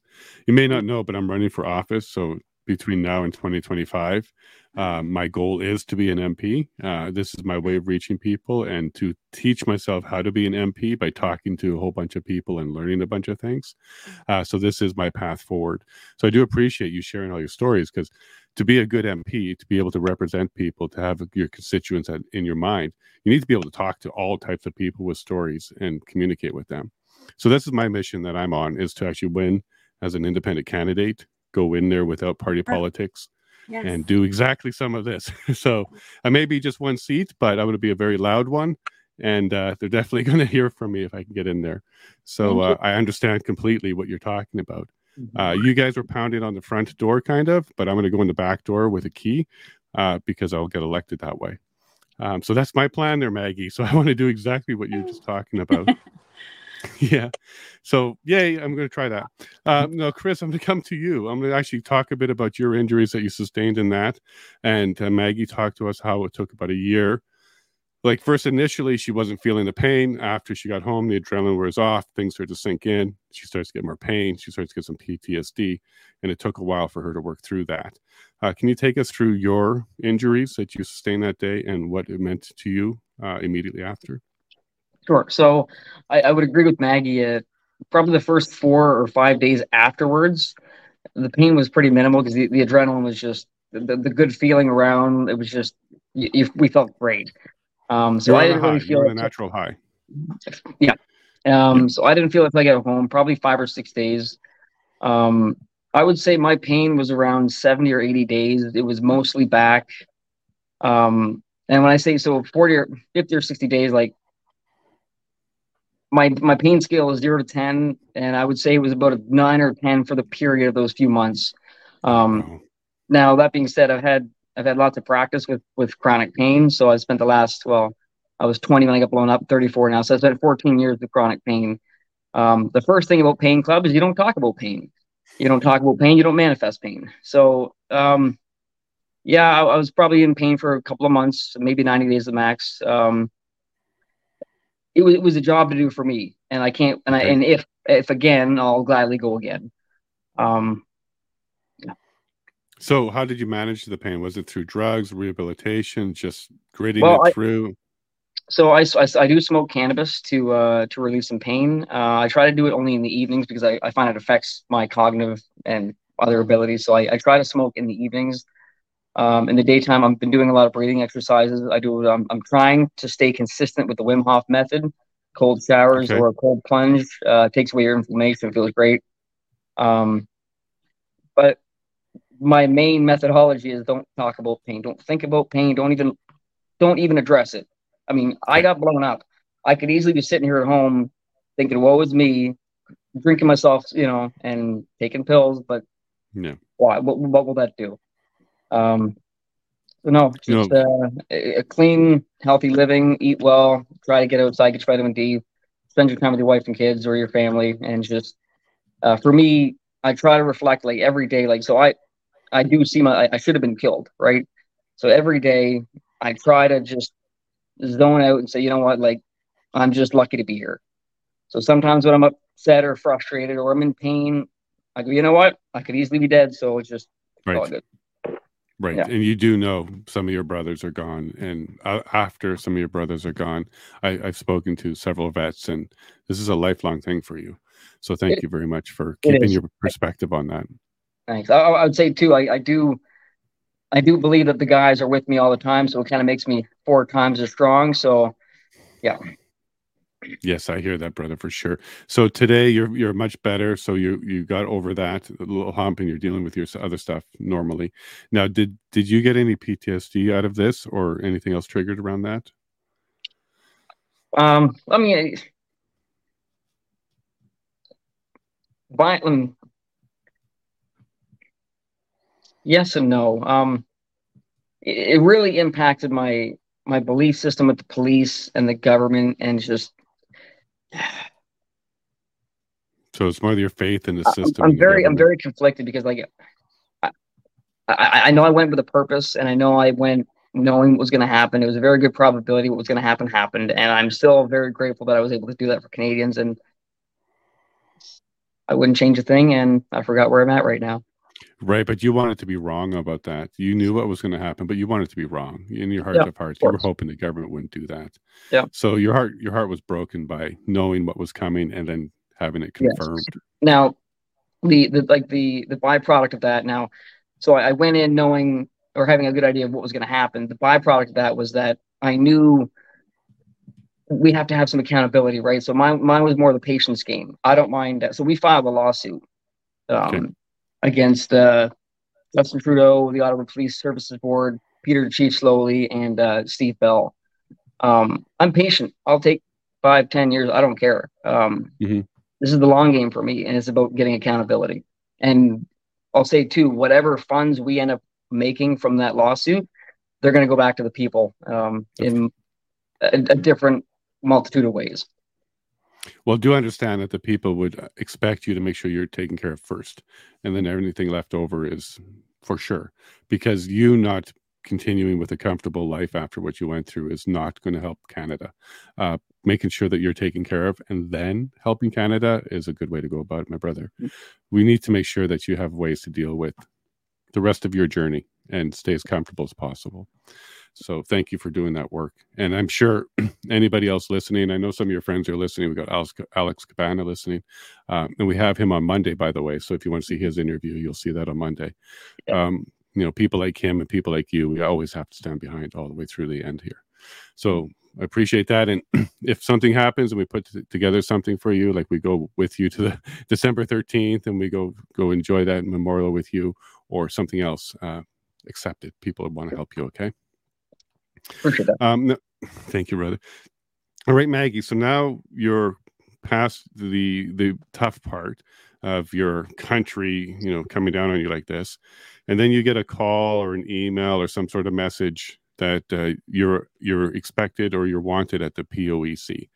You may not know, but I'm running for office. So between now and 2025, uh, my goal is to be an MP. Uh, this is my way of reaching people and to teach myself how to be an MP by talking to a whole bunch of people and learning a bunch of things. Mm-hmm. Uh, so this is my path forward. So I do appreciate you sharing all your stories because to be a good MP, to be able to represent people, to have your constituents in your mind, you need to be able to talk to all types of people with stories and communicate with them. So this is my mission that I'm on is to actually win as an independent candidate, go in there without party politics yes. and do exactly some of this. so I may be just one seat, but I'm going to be a very loud one. And uh, they're definitely going to hear from me if I can get in there. So uh, I understand completely what you're talking about. Uh, you guys were pounding on the front door, kind of, but I'm going to go in the back door with a key uh, because I'll get elected that way. Um, so that's my plan there, Maggie. So I want to do exactly what you're just talking about. yeah. So, yay, I'm going to try that. Uh, no, Chris, I'm going to come to you. I'm going to actually talk a bit about your injuries that you sustained in that. And uh, Maggie talked to us how it took about a year. Like, first, initially, she wasn't feeling the pain. After she got home, the adrenaline wears off, things start to sink in. She starts to get more pain. She starts to get some PTSD. And it took a while for her to work through that. Uh, can you take us through your injuries that you sustained that day and what it meant to you uh, immediately after? Sure. So I, I would agree with Maggie. Uh, probably the first four or five days afterwards, the pain was pretty minimal because the, the adrenaline was just the, the good feeling around. It was just you, you, we felt great. Um, so You're I didn't really feel a natural high. Yeah. Um, so I didn't feel it like at home. Probably five or six days. Um, I would say my pain was around seventy or eighty days. It was mostly back. Um, and when I say so, forty or fifty or sixty days, like my my pain scale is zero to ten, and I would say it was about a nine or ten for the period of those few months. Um, now that being said, I've had I've had lots of practice with with chronic pain, so I spent the last well, I was 20 when I got blown up, 34 now, so I spent 14 years with chronic pain. Um, the first thing about Pain Club is you don't talk about pain. You don't talk about pain. You don't manifest pain. So um, yeah, I, I, was probably in pain for a couple of months, maybe 90 days the max. Um, it was it was a job to do for me, and I can't. And I and if if again, I'll gladly go again. Um. So, how did you manage the pain? Was it through drugs, rehabilitation, just gritting well, it through? So I, I, I, do smoke cannabis to uh, to relieve some pain. Uh, I try to do it only in the evenings because I, I find it affects my cognitive and other abilities. So I, I try to smoke in the evenings. Um, in the daytime, I've been doing a lot of breathing exercises. I do. I'm, I'm trying to stay consistent with the Wim Hof method. Cold showers okay. or a cold plunge uh, takes away your inflammation. Feels great. Um, but my main methodology is don't talk about pain. Don't think about pain. Don't even don't even address it. I mean, I got blown up. I could easily be sitting here at home thinking, "Woe is me," drinking myself, you know, and taking pills. But yeah, why? What, what will that do? Um, so no, just uh, a clean, healthy living, eat well, try to get outside, get your vitamin D, spend your time with your wife and kids or your family, and just uh, for me, I try to reflect like every day. Like so, I I do see my I, I should have been killed, right? So every day I try to just zone out and say, you know what, like I'm just lucky to be here. So sometimes when I'm upset or frustrated or I'm in pain, I go, you know what, I could easily be dead. So it's just right. all good. Right. Yeah. And you do know some of your brothers are gone. And uh, after some of your brothers are gone, I, have spoken to several vets, and this is a lifelong thing for you. So thank it, you very much for keeping your perspective on that. Thanks. I, I would say, too, I, I, do. I do believe that the guys are with me all the time, so it kind of makes me four times as strong. So, yeah. Yes, I hear that, brother, for sure. So today you're you're much better. So you you got over that little hump, and you're dealing with your other stuff normally. Now, did did you get any PTSD out of this, or anything else triggered around that? Um, I mean, by, um, yes and no. Um, it, it really impacted my my belief system with the police and the government, and just So it's more of your faith in the system. I'm the very, I'm very conflicted because like, I, I, I know I went with a purpose, and I know I went knowing what was going to happen. It was a very good probability what was going to happen happened, and I'm still very grateful that I was able to do that for Canadians, and I wouldn't change a thing. And I forgot where I'm at right now. Right, but you wanted to be wrong about that. You knew what was going to happen, but you wanted to be wrong in your heart Yeah, of hearts. You were hoping the government wouldn't do that. Yeah. So your heart, your heart was broken by knowing what was coming and then having it Yes. confirmed. Now, the the like the the byproduct of that. Now, so I, I went in knowing or having a good idea of what was going to happen. The byproduct of that was that I knew we have to have some accountability, right? So mine mine was more the patience game. I don't mind. That. So we filed a lawsuit um, Okay. Against uh, Justin Trudeau, the Ottawa Police Services Board, Peter Chief Sloly, and uh, Steve Bell. Um, I'm patient. I'll take five, ten years. I don't care. Um, Mhm. This is the long game for me, and it's about getting accountability. And I'll say too, whatever funds we end up making from that lawsuit, they're going to go back to the people um, in a, a different multitude of ways. Well, do understand that the people would uh, expect you to make sure you're taken care of first, and then everything left over is for sure. Because you not continuing with a comfortable life after what you went through is not going to help Canada. Uh, making sure that you're taken care of and then helping Canada is a good way to go about it, my brother. We need to make sure that you have ways to deal with the rest of your journey and stay as comfortable as possible. So thank you for doing that work. And I'm sure anybody else listening, I know some of your friends are listening. We got Alex, Alex Cabana listening, um, and we have him on Monday, by the way. So if you want to see his interview, you'll see that on Monday. Um, you know, people like him and people like you, we always have to stand behind all the way through the end here. So I appreciate that. And if something happens and we put t- together something for you, like we go with you to the December 13th and we go go enjoy that memorial with you or something else, uh, accept it. People want to help you. Okay. Appreciate that. Um, no, thank you, brother. All right, Maggie. So now you're past the the tough part of your country, you know, coming down on you like this, and then you get a call or an email or some sort of message that uh, you're you're expected or you're wanted at the POEC.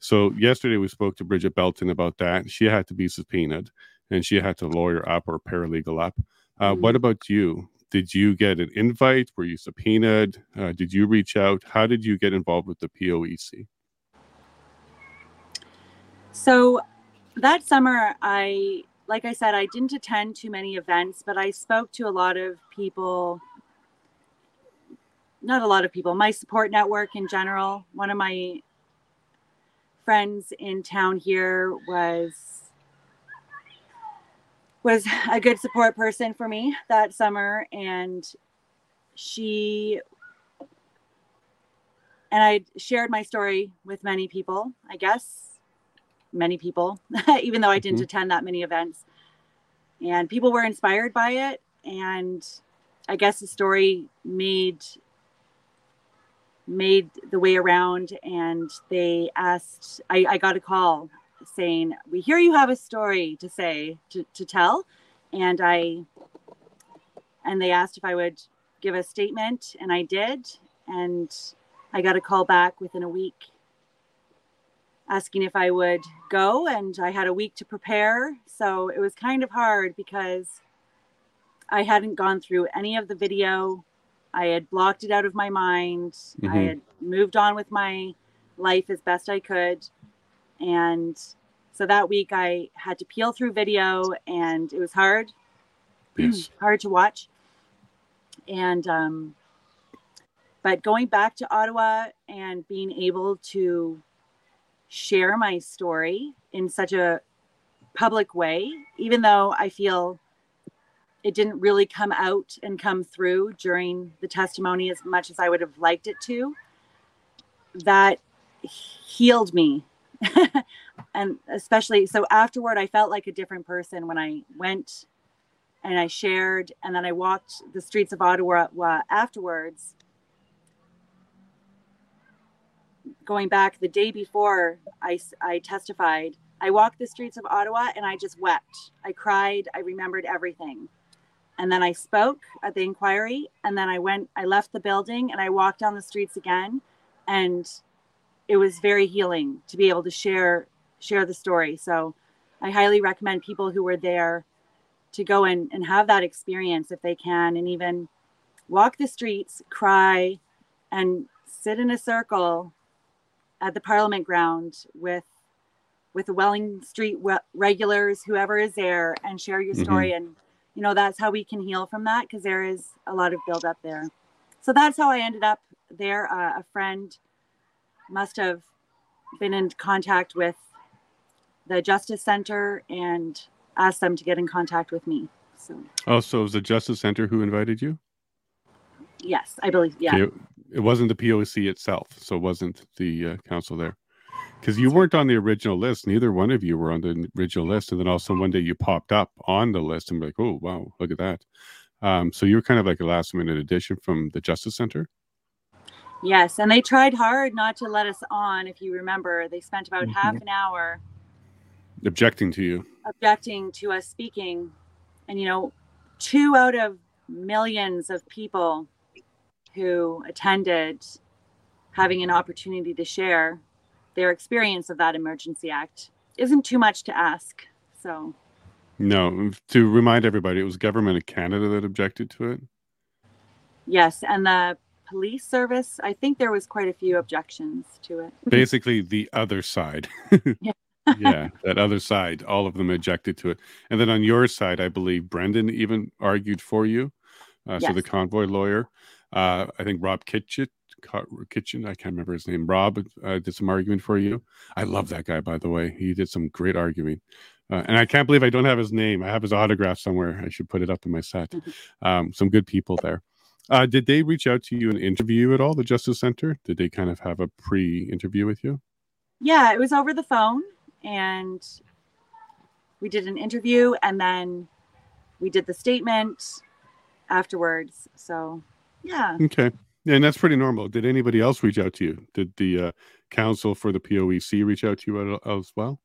So yesterday we spoke to Brigitte Belton about that. She had to be subpoenaed, and she had to lawyer up or paralegal up. Uh, What about you? Did you get an invite? Were you subpoenaed? Uh, did you reach out? How did you get involved with the POEC? So that summer, I, like I said, I didn't attend too many events, but I spoke to a lot of people. Not a lot of people, my support network in general. One of my friends in town here was was a good support person for me that summer and she and I shared my story with many people, I guess many people, even though I didn't Mhm. attend that many events. And people were inspired by it. And I guess the story made made the way around and they asked I, I got a call saying, We hear you have a story to say to, to tell. And I and they asked if I would give a statement and I did. And I got a call back within a week asking if I would go, and I had a week to prepare. So it was kind of hard because I hadn't gone through any of the video. I had blocked it out of my mind. I Mhm. had moved on with my life as best I could. And so that week I had to peel through video, and it was hard Yes. hard to watch. And um, but going back to Ottawa and being able to share my story in such a public way, even though I feel it didn't really come out and come through during the testimony as much as I would have liked it to, that healed me and especially so afterward, I felt like a different person when I went and I shared, and then I walked the streets of Ottawa afterwards. Going back the day before I, I testified, I walked the streets of Ottawa and I just wept. I cried. I remembered everything. And then I spoke at the inquiry. And then I went, I left the building and I walked down the streets again. And it was very healing to be able to share share the story. So I highly recommend people who were there to go and, and have that experience if they can and even walk the streets, cry, and sit in a circle at the Parliament ground with with the Welling Street regulars, whoever is there, and share your mm-hmm. story. Mm-hmm. And, you know, that's how we can heal from that because there is a lot of buildup there. So that's how I ended up there. Uh, a friend must have been in contact with the Justice Center and asked them to get in contact with me. So. Oh, so it was the Justice Center who invited you? Yes, I believe. Yeah. Okay. It wasn't the POC itself, so it wasn't the uh, counsel there because you weren't on the original list. Neither one of you were on the original list, and then also one day you popped up on the list and be like, "Oh, wow, look at that!" Um, so you were kind of like a last minute addition from the Justice Center. Yes, and they tried hard not to let us on. If you remember, they spent about mm-hmm. half an hour objecting to you, objecting to us speaking, and you know, two out of millions of people who attended having an opportunity to share their experience of that emergency act isn't too much to ask. So, no, to remind everybody, it was government of Canada that objected to it. Yes, and the police service, I think there was quite a few objections to it. Basically, the other side. yeah. yeah, that other side, all of them objected to it. And then on your side, I believe Brendan even argued for you. Uh, yes. So the convoy lawyer, uh, I think Rob Kitchett Kitchen. I can't remember his name. Rob uh, did some arguing for you. I love that guy, by the way. He did some great arguing. Uh, and I can't believe I don't have his name. I have his autograph somewhere. I should put it up in my set. Mm-hmm. Um, some good people there. Uh, did they reach out to you and interview at all, the Justice Center? Did they kind of have a pre interview with you? Yeah, it was over the phone. And we did an interview and then we did the statement afterwards. So, yeah. Okay. Yeah, and that's pretty normal. Did anybody else reach out to you? Did the uh, counsel for the POEC reach out to you as well?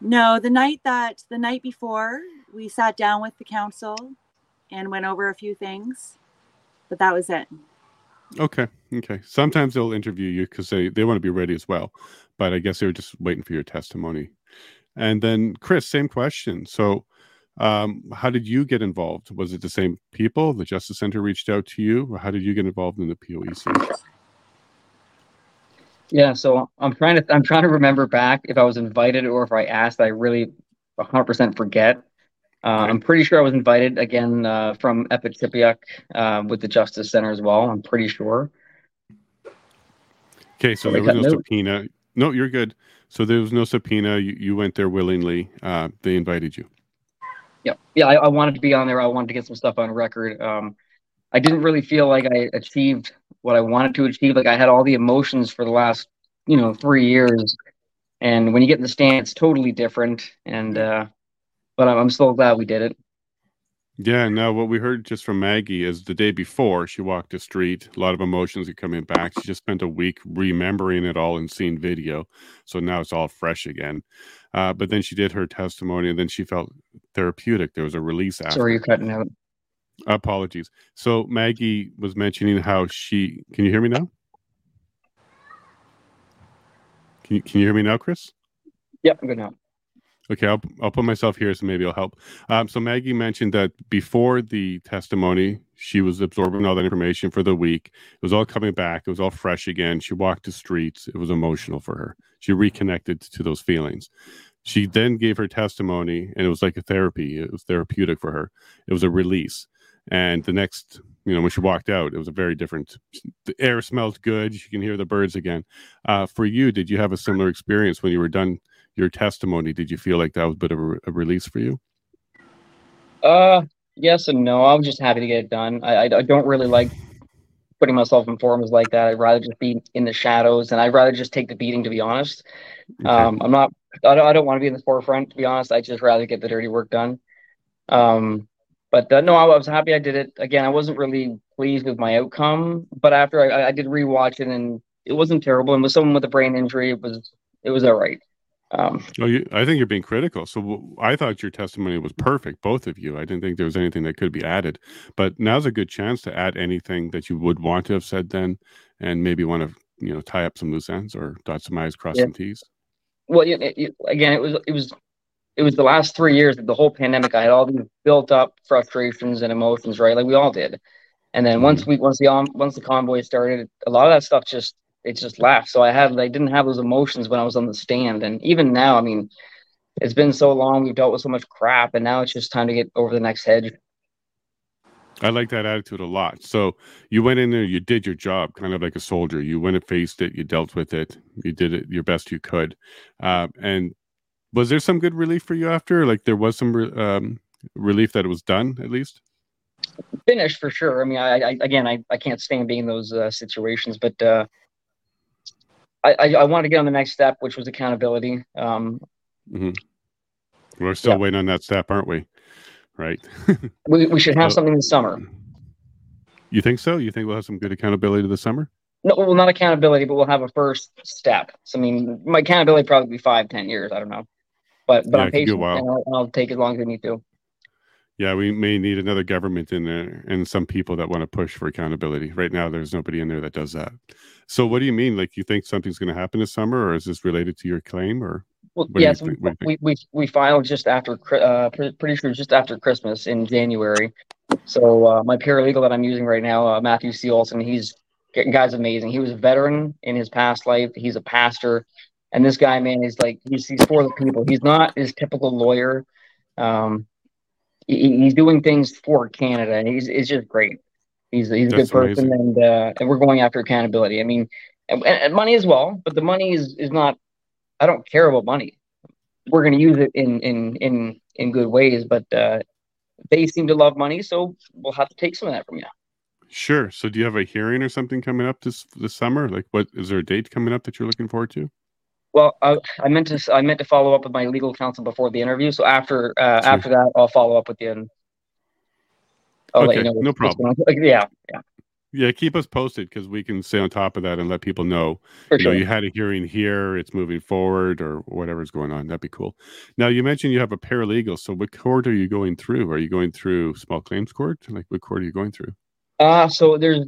No, the night that the night before, we sat down with the counsel and went over a few things, but that was it. Okay, okay. Sometimes they'll interview you because they they want to be ready as well, but I guess they were just waiting for your testimony. And then Chris, same question. So um, how did you get involved? Was it the same people? The Justice Center reached out to you, or how did you get involved in the POEC? Yeah, so I'm trying to I'm trying to remember back if I was invited or if I asked. I really 100% forget. Uh, I'm pretty sure I was invited again uh, from Eva Chipiuk uh, with the Justice Center as well. I'm pretty sure. Okay, so, so there was no note. subpoena. No, you're good. So there was no subpoena. You, you went there willingly. Uh, they invited you yeah, yeah. I, I, wanted to be on there. I wanted to get some stuff on record. Um, I didn't really feel like I achieved what I wanted to achieve. Like I had all the emotions for the last, you know, three years, and when you get in the stand, it's totally different. And uh, but I'm, I'm so glad we did it. Yeah, no, what we heard just from Maggie is the day before she walked the street, a lot of emotions are coming back. She just spent a week remembering it all and seeing video. So now it's all fresh again. Uh, but then she did her testimony and then she felt therapeutic. There was a release after. Sorry, you're cutting out. Apologies. So Maggie was mentioning how she can you hear me now? Can you can you hear me now, Chris? Yep, I'm good now. Okay, I'll, I'll put myself here so maybe it'll help. Um, so Maggie mentioned that before the testimony, she was absorbing all that information for the week. It was all coming back. It was all fresh again. She walked the streets. It was emotional for her. She reconnected to those feelings. She then gave her testimony, and it was like a therapy. It was therapeutic for her. It was a release. And the next, you know, when she walked out, it was a very different. The air smelled good. You can hear the birds again. Uh, for you, did you have a similar experience when you were done? Your testimony, did you feel like that was a bit of a, a release for you? Uh, yes and no. I was just happy to get it done. I, I, I don't really like putting myself in forums like that. I'd rather just be in the shadows, and I'd rather just take the beating. To be honest, Okay. um, I'm not. I don't, I don't want to be in the forefront. To be honest, I just rather get the dirty work done. Um, but uh, no, I was happy I did it. Again, I wasn't really pleased with my outcome, but after I, I did rewatch it, and it wasn't terrible. And with someone with a brain injury, it was it was all right. Um, Oh, you, I think you're being critical. So I thought your testimony was perfect, both of you. I didn't think there was anything that could be added. But now's a good chance to add anything that you would want to have said then, and maybe want to you know tie up some loose ends or dot some i's, cross Yeah. some t's. well, it, it, again, it was it was it was the last three years of the whole pandemic. I had all these built up frustrations and emotions, right? Like we all did. And then once we once the once the convoy started, a lot of that stuff just it just left. So I had I didn't have those emotions when I was on the stand, and even now, I mean, it's been so long. We've dealt with so much crap, and now it's just time to get over the next hedge. I like that attitude a lot. So you went in there, you did your job, kind of like a soldier. You went and faced it, you dealt with it, you did it your best you could. Uh, and was there some good relief for you after? Like there was some re- um, relief that it was done at least. Finished for sure. I mean, I, I again, I, I can't stand being in those uh, situations, but uh, I, I I wanted to get on the next step, which was accountability. Um, We're still Yeah. waiting on that step, aren't we? Right. we we should have Uh, something this summer. You think so? You think we'll have some good accountability this summer? No, well, not accountability, but we'll have a first step. So I mean, my accountability probably be five, ten years. I don't know, but but Yeah, I'm it could be a patient and I'll, I'll take as long as I need to. Yeah, we may need another government in there and some people that want to push for accountability. Right now, there's nobody in there that does that. So, what do you mean? Like, you think something's going to happen this summer, or is this related to your claim? Or Well, What do you yes, we, we we filed just after uh pretty sure just after Christmas in January. So uh, my paralegal that I'm using right now, uh, Matthew C. Olson, he's guy's amazing. He was a veteran in his past life. He's a pastor, and this guy, man, is like he's he's for the people. He's not his typical lawyer. Um, he, he's doing things for Canada, and he's it's just great. He's he's a That's good person, amazing. and uh, and we're going after accountability. I mean, and, and money as well, but the money is is not. I don't care about money. We're going to use it in in in in good ways, but uh, they seem to love money, so we'll have to take some of that from you. sure. So, do you have a hearing or something coming up this this summer? Like, what is there a date coming up that you're looking forward to? Well, I, I meant to I meant to follow up with my legal counsel before the interview. So after uh, Sure. after that, I'll follow up with you. And I'll let Okay, you know. no problem. Like, yeah, yeah, Yeah, keep us posted because we can stay on top of that and let people know for you know sure. you had a hearing here it's moving forward or whatever's going on that'd be cool now you mentioned you have a paralegal so what court are you going through are you going through small claims court like what court are you going through Uh so there's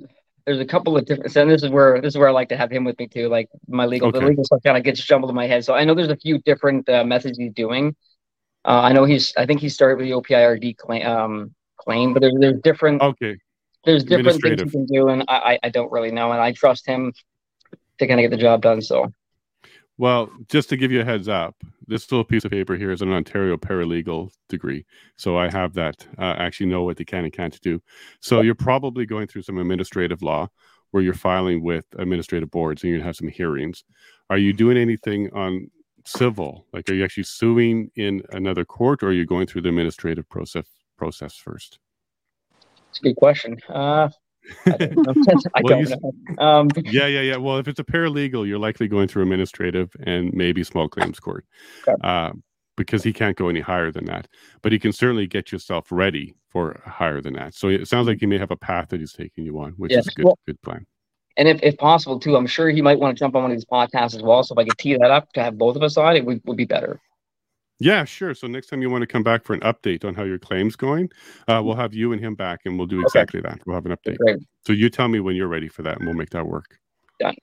there's a couple of different. And this is where this is where I like to have him with me too. Like my legal, the legal stuff kind of gets jumbled in my head. So I know there's a few different uh, methods he's doing. Uh, I know he's. I think he started with the OPIRD claim, um, claim, but there's there's different okay there's different things he can do, and I, I don't really know, and I trust him to kind of get the job done. So well just to give you a heads up this little piece of paper here. Is an ontario paralegal degree. So i have that. Uh, actually know what they can and can't do. So you're probably going through some administrative law where you're filing with administrative boards and you're going to have some hearings. Are you doing anything on civil? Like are you actually suing in another court or are you going through the administrative process process first? It's a good question. Uh, I don't. I Well, don't you- know. Um, yeah yeah yeah well if it's a paralegal you're likely going through administrative and maybe small claims court Okay. uh, because he can't go any higher than that but he can certainly get yourself ready for higher than that so it sounds like he may have a path that he's taking you on which Yeah, is a good well- good plan and if, if possible too, I'm sure he might want to jump on one of these podcasts as well. So if I could tee that up to have both of us on, it would, would be better. Yeah sure so next time you want to come back for an update on how your claim's going uh, we'll have you and him back and we'll do Okay. exactly that we'll have an update Great. so you tell me when you're ready for that and we'll make that work Done.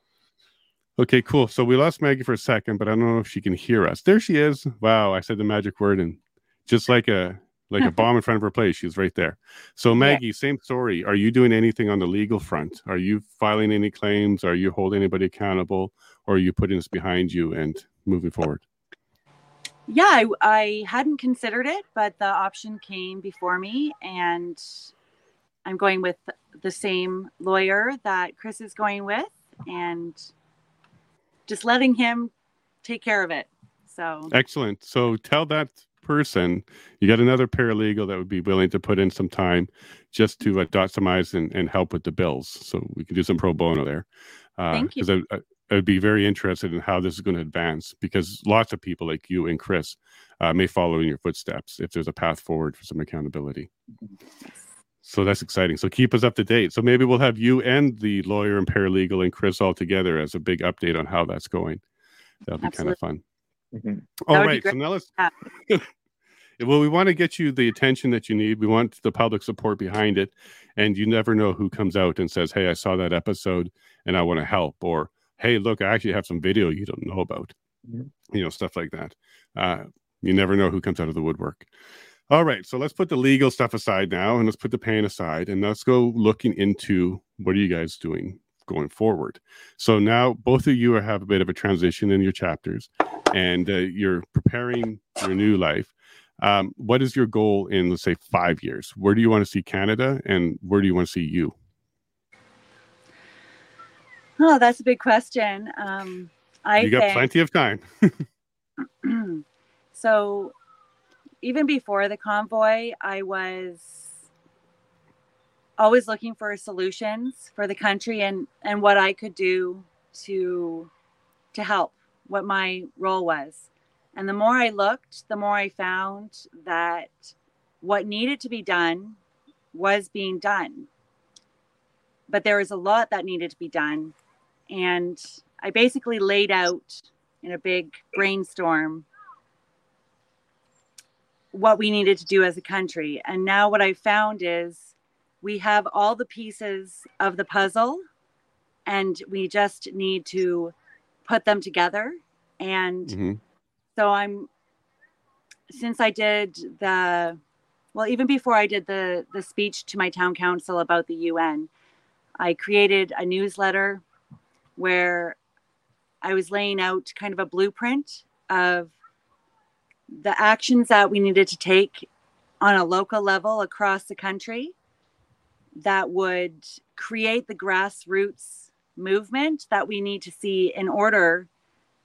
Okay, cool. So we lost Maggie for a second, but I don't know if she can hear us. There she is. Wow, I said the magic word, and just like a like a bomb in front of her place, she's right there. So Maggie, same story. Are you doing anything on the legal front? Are you filing any claims? Are you holding anybody accountable, or are you putting this behind you and moving forward? Yeah, I, I hadn't considered it, but the option came before me, and I'm going with the same lawyer that Chris is going with, and just letting him take care of it. So Excellent. So tell that person, you got another paralegal that would be willing to put in some time just to uh, dot some I's and, and help with the bills. So we can do some pro bono there. Uh, Thank you. I, I, I, would be very interested in how this is going to advance because lots of people like you and Chris uh, may follow in your footsteps if there's a path forward for some accountability. So that's exciting. So keep us up to date. So maybe we'll have you and the lawyer and paralegal and Chris all together as a big update on how that's going. That'll be Absolutely. kind of fun. Mm-hmm. All right. So now let's. well, we want to get you the attention that you need. We want the public support behind it. And you never know who comes out and says, Hey, I saw that episode and I want to help. Or, Hey, look, I actually have some video you don't know about. Mm-hmm. You know, stuff like that. Uh, you never know who comes out of the woodwork. All right. So let's put the legal stuff aside now and let's put the pain aside and let's go looking into what are you guys doing going forward. So now both of you have a bit of a transition in your chapters and uh, you're preparing your new life. Um, what is your goal in, let's say, five years? Where do you want to see Canada and where do you want to see you? Oh, that's a big question. Um, I you got think, plenty of time. so, even before the convoy, I was always looking for solutions for the country and and what I could do to to help what my role was. And the more I looked, the more I found that what needed to be done was being done. But there was a lot that needed to be done. And I basically laid out in a big brainstorm what we needed to do as a country. And now what I found is we have all the pieces of the puzzle and we just need to put them together and mm-hmm. so i'm since i did the well even before i did the the speech to my town council about the un i created a newsletter where i was laying out kind of a blueprint of the actions that we needed to take on a local level across the country that would create the grassroots movement that we need to see in order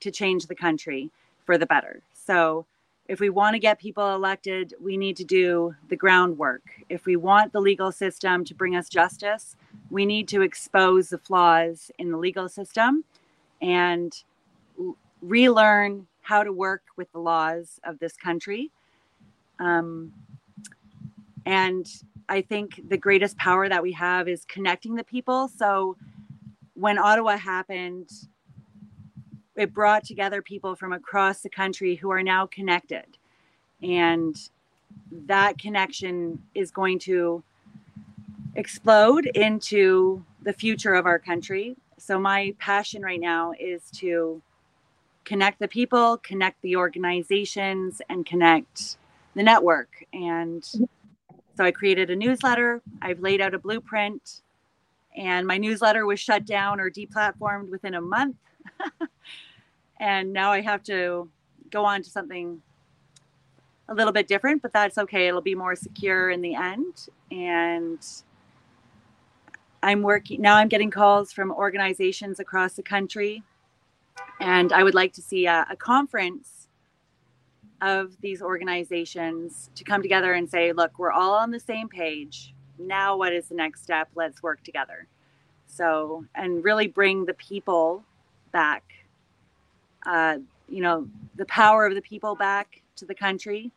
to change the country for the better. So, if we want to get people elected, we need to do the groundwork. If we want the legal system to bring us justice, we need to expose the flaws in the legal system and relearn how to work with the laws of this country. Um, and I think the greatest power that we have is connecting the people. So when Ottawa happened, it brought together people from across the country who are now connected and that connection is going to explode into the future of our country. So my passion right now is to connect the people connect the organizations and connect the network. And so i created a newsletter. I've laid out a blueprint. And my newsletter was shut down or deplatformed within a month. And now I have to go on to something a little bit different, but that's okay. It'll be more secure in the end. And I'm working now, I'm getting calls from organizations across the country. And I would like to see a, a conference of these organizations to come together and say, look, we're all on the same page. Now, what is the next step? Let's work together. So, and really bring the people back uh, you know, the power of the people back to the country.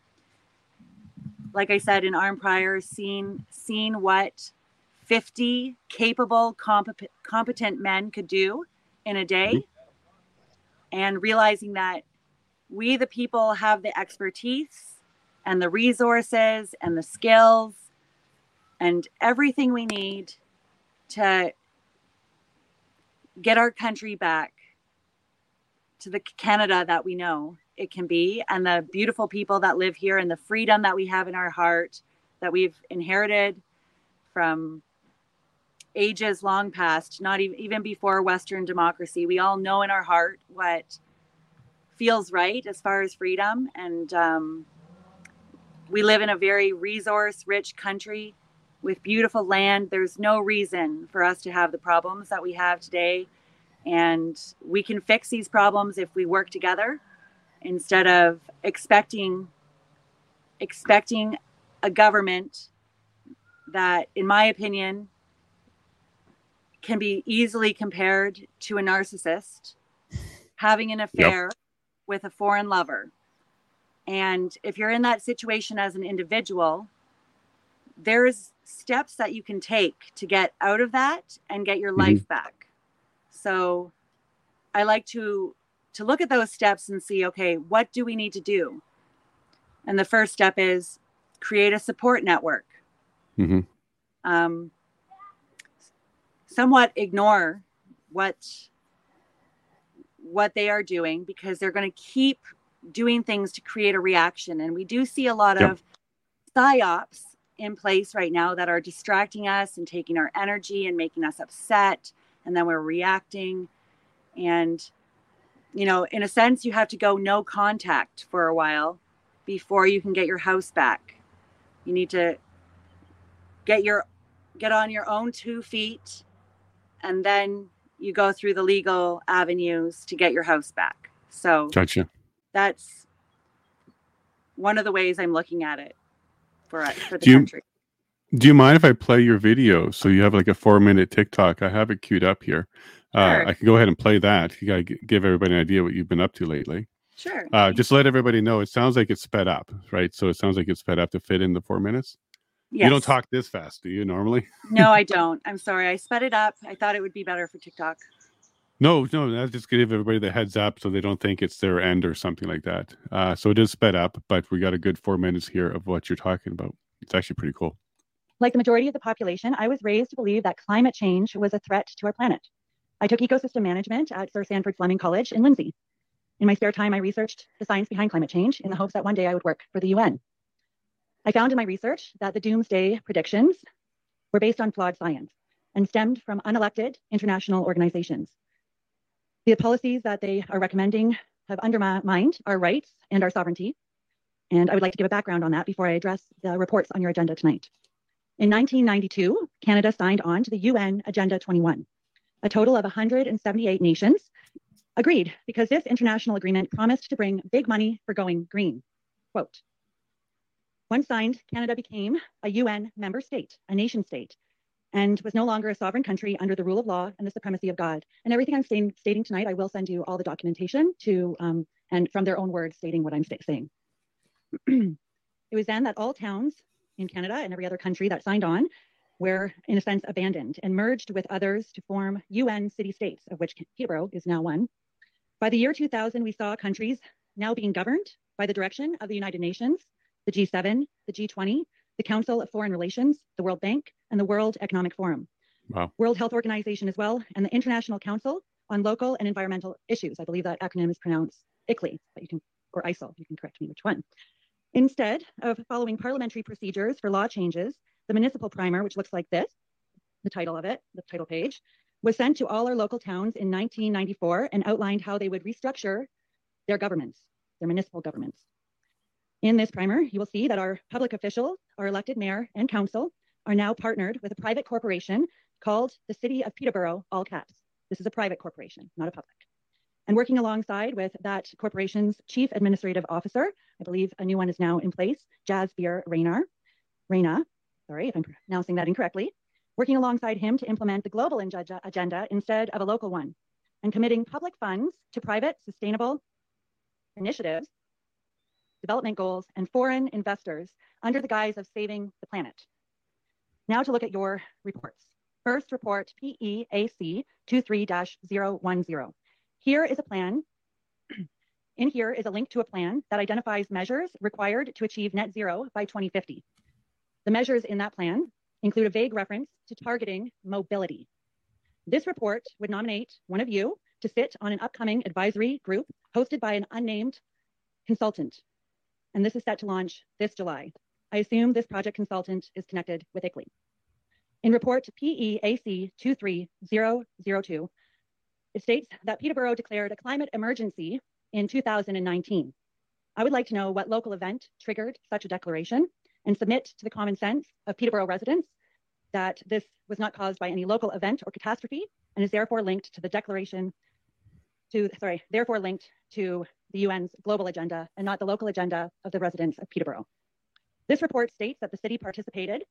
Like I said in Arnprior, seeing seeing what 50 capable, competent, competent men could do in a day, mm-hmm. and realizing that we, the people, have the expertise and the resources and the skills and everything we need to get our country back to the Canada that we know it can be and the beautiful people that live here and the freedom that we have in our heart that we've inherited from ages long past, not even, even before Western democracy. We all know in our heart what feels right as far as freedom. And um, we live in a very resource rich country with beautiful land. There's no reason for us to have the problems that we have today and we can fix these problems if we work together instead of expecting expecting a government that, in my opinion, can be easily compared to a narcissist having an affair yep. with a foreign lover. And if you're in that situation as an individual, there's steps that you can take to get out of that and get your mm-hmm. life back. So I like to to look at those steps and see okay, what do we need to do? And the first step is create a support network. Mm-hmm. Um, somewhat ignore what what they are doing because they're going to keep doing things to create a reaction. And we do see a lot yep. of psyops in place right now that are distracting us and taking our energy and making us upset and then we're reacting. And you know in a sense you have to go no contact for a while before you can get your house back. You need to get your get on your own two feet and then you go through the legal avenues to get your house back. So gotcha. That's one of the ways I'm looking at it for for the do country. You, do you mind if I play your video? So you have like a four minute TikTok. I have it queued up here. Uh, sure. I can go ahead and play that. You got to give everybody an idea what you've been up to lately. Sure. Uh, just let everybody know. It sounds like it's sped up, right? So it sounds like it's sped up to fit in the four minutes. Yes. You don't talk this fast, do you normally? no, I don't. I'm sorry. I sped it up. I thought it would be better for TikTok. No, no, that's just give everybody the heads up so they don't think it's their end or something like that. Uh, so it is sped up, but we got a good four minutes here of what you're talking about. It's actually pretty cool. Like the majority of the population, I was raised to believe that climate change was a threat to our planet. I took ecosystem management at Sir Sandford Fleming College in Lindsay. In my spare time, I researched the science behind climate change in the hopes that one day I would work for the UN. I found in my research that the doomsday predictions were based on flawed science and stemmed from unelected international organizations. The policies that they are recommending have undermined our rights and our sovereignty. And I would like to give a background on that before I address the reports on your agenda tonight. In 1992, Canada signed on to the UN Agenda 21. A total of 178 nations agreed because this international agreement promised to bring big money for going green. Quote, once signed, Canada became a UN member state, a nation state, and was no longer a sovereign country under the rule of law and the supremacy of God. And everything I'm stating tonight, I will send you all the documentation to, um, and from their own words, stating what I'm saying. it was then that all towns in Canada and every other country that signed on were, in a sense, abandoned and merged with others to form UN city states, of which Peterborough is now one. By the year 2000, we saw countries now being governed by the direction of the United Nations the G7, the G20, the Council of Foreign Relations, the World Bank, and the World Economic Forum. Wow. World Health Organization as well, and the International Council on Local and Environmental Issues. I believe that acronym is pronounced ICLEI, but you can, or ISIL, you can correct me which one. Instead of following parliamentary procedures for law changes, the municipal primer, which looks like this, the title of it, the title page, was sent to all our local towns in 1994 and outlined how they would restructure their governments, their municipal governments. In this primer, you will see that our public officials, our elected mayor and council are now partnered with a private corporation called the City of Peterborough, all caps. This is a private corporation, not a public. And working alongside with that corporation's chief administrative officer, I believe a new one is now in place, Jasbir Raynar, Reyna, sorry if I'm pronouncing that incorrectly, working alongside him to implement the global agenda instead of a local one, and committing public funds to private sustainable initiatives development goals, and foreign investors under the guise of saving the planet. Now to look at your reports. First report PEAC 23-010. Here is a plan. In here is a link to a plan that identifies measures required to achieve net zero by 2050. The measures in that plan include a vague reference to targeting mobility. This report would nominate one of you to sit on an upcoming advisory group hosted by an unnamed consultant and this is set to launch this July. I assume this project consultant is connected with ICLEI. In report PEAC 23002, it states that Peterborough declared a climate emergency in 2019. I would like to know what local event triggered such a declaration and submit to the common sense of Peterborough residents that this was not caused by any local event or catastrophe and is therefore linked to the declaration to, sorry, therefore linked to the UN's global agenda and not the local agenda of the residents of Peterborough. This report states that the city participated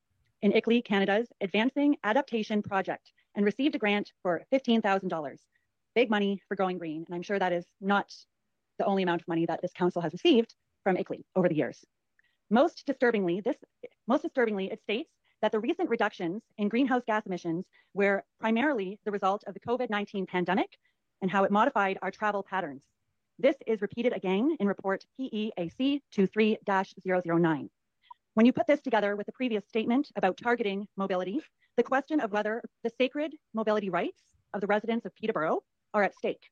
in ICLEI Canada's Advancing Adaptation Project and received a grant for $15,000. Big money for going green. And I'm sure that is not the only amount of money that this council has received from ICLEI over the years. Most disturbingly, this most disturbingly, it states that the recent reductions in greenhouse gas emissions were primarily the result of the COVID-19 pandemic and how it modified our travel patterns. This is repeated again in report PEAC 23-009. When you put this together with the previous statement about targeting mobility, the question of whether the sacred mobility rights of the residents of Peterborough are at stake.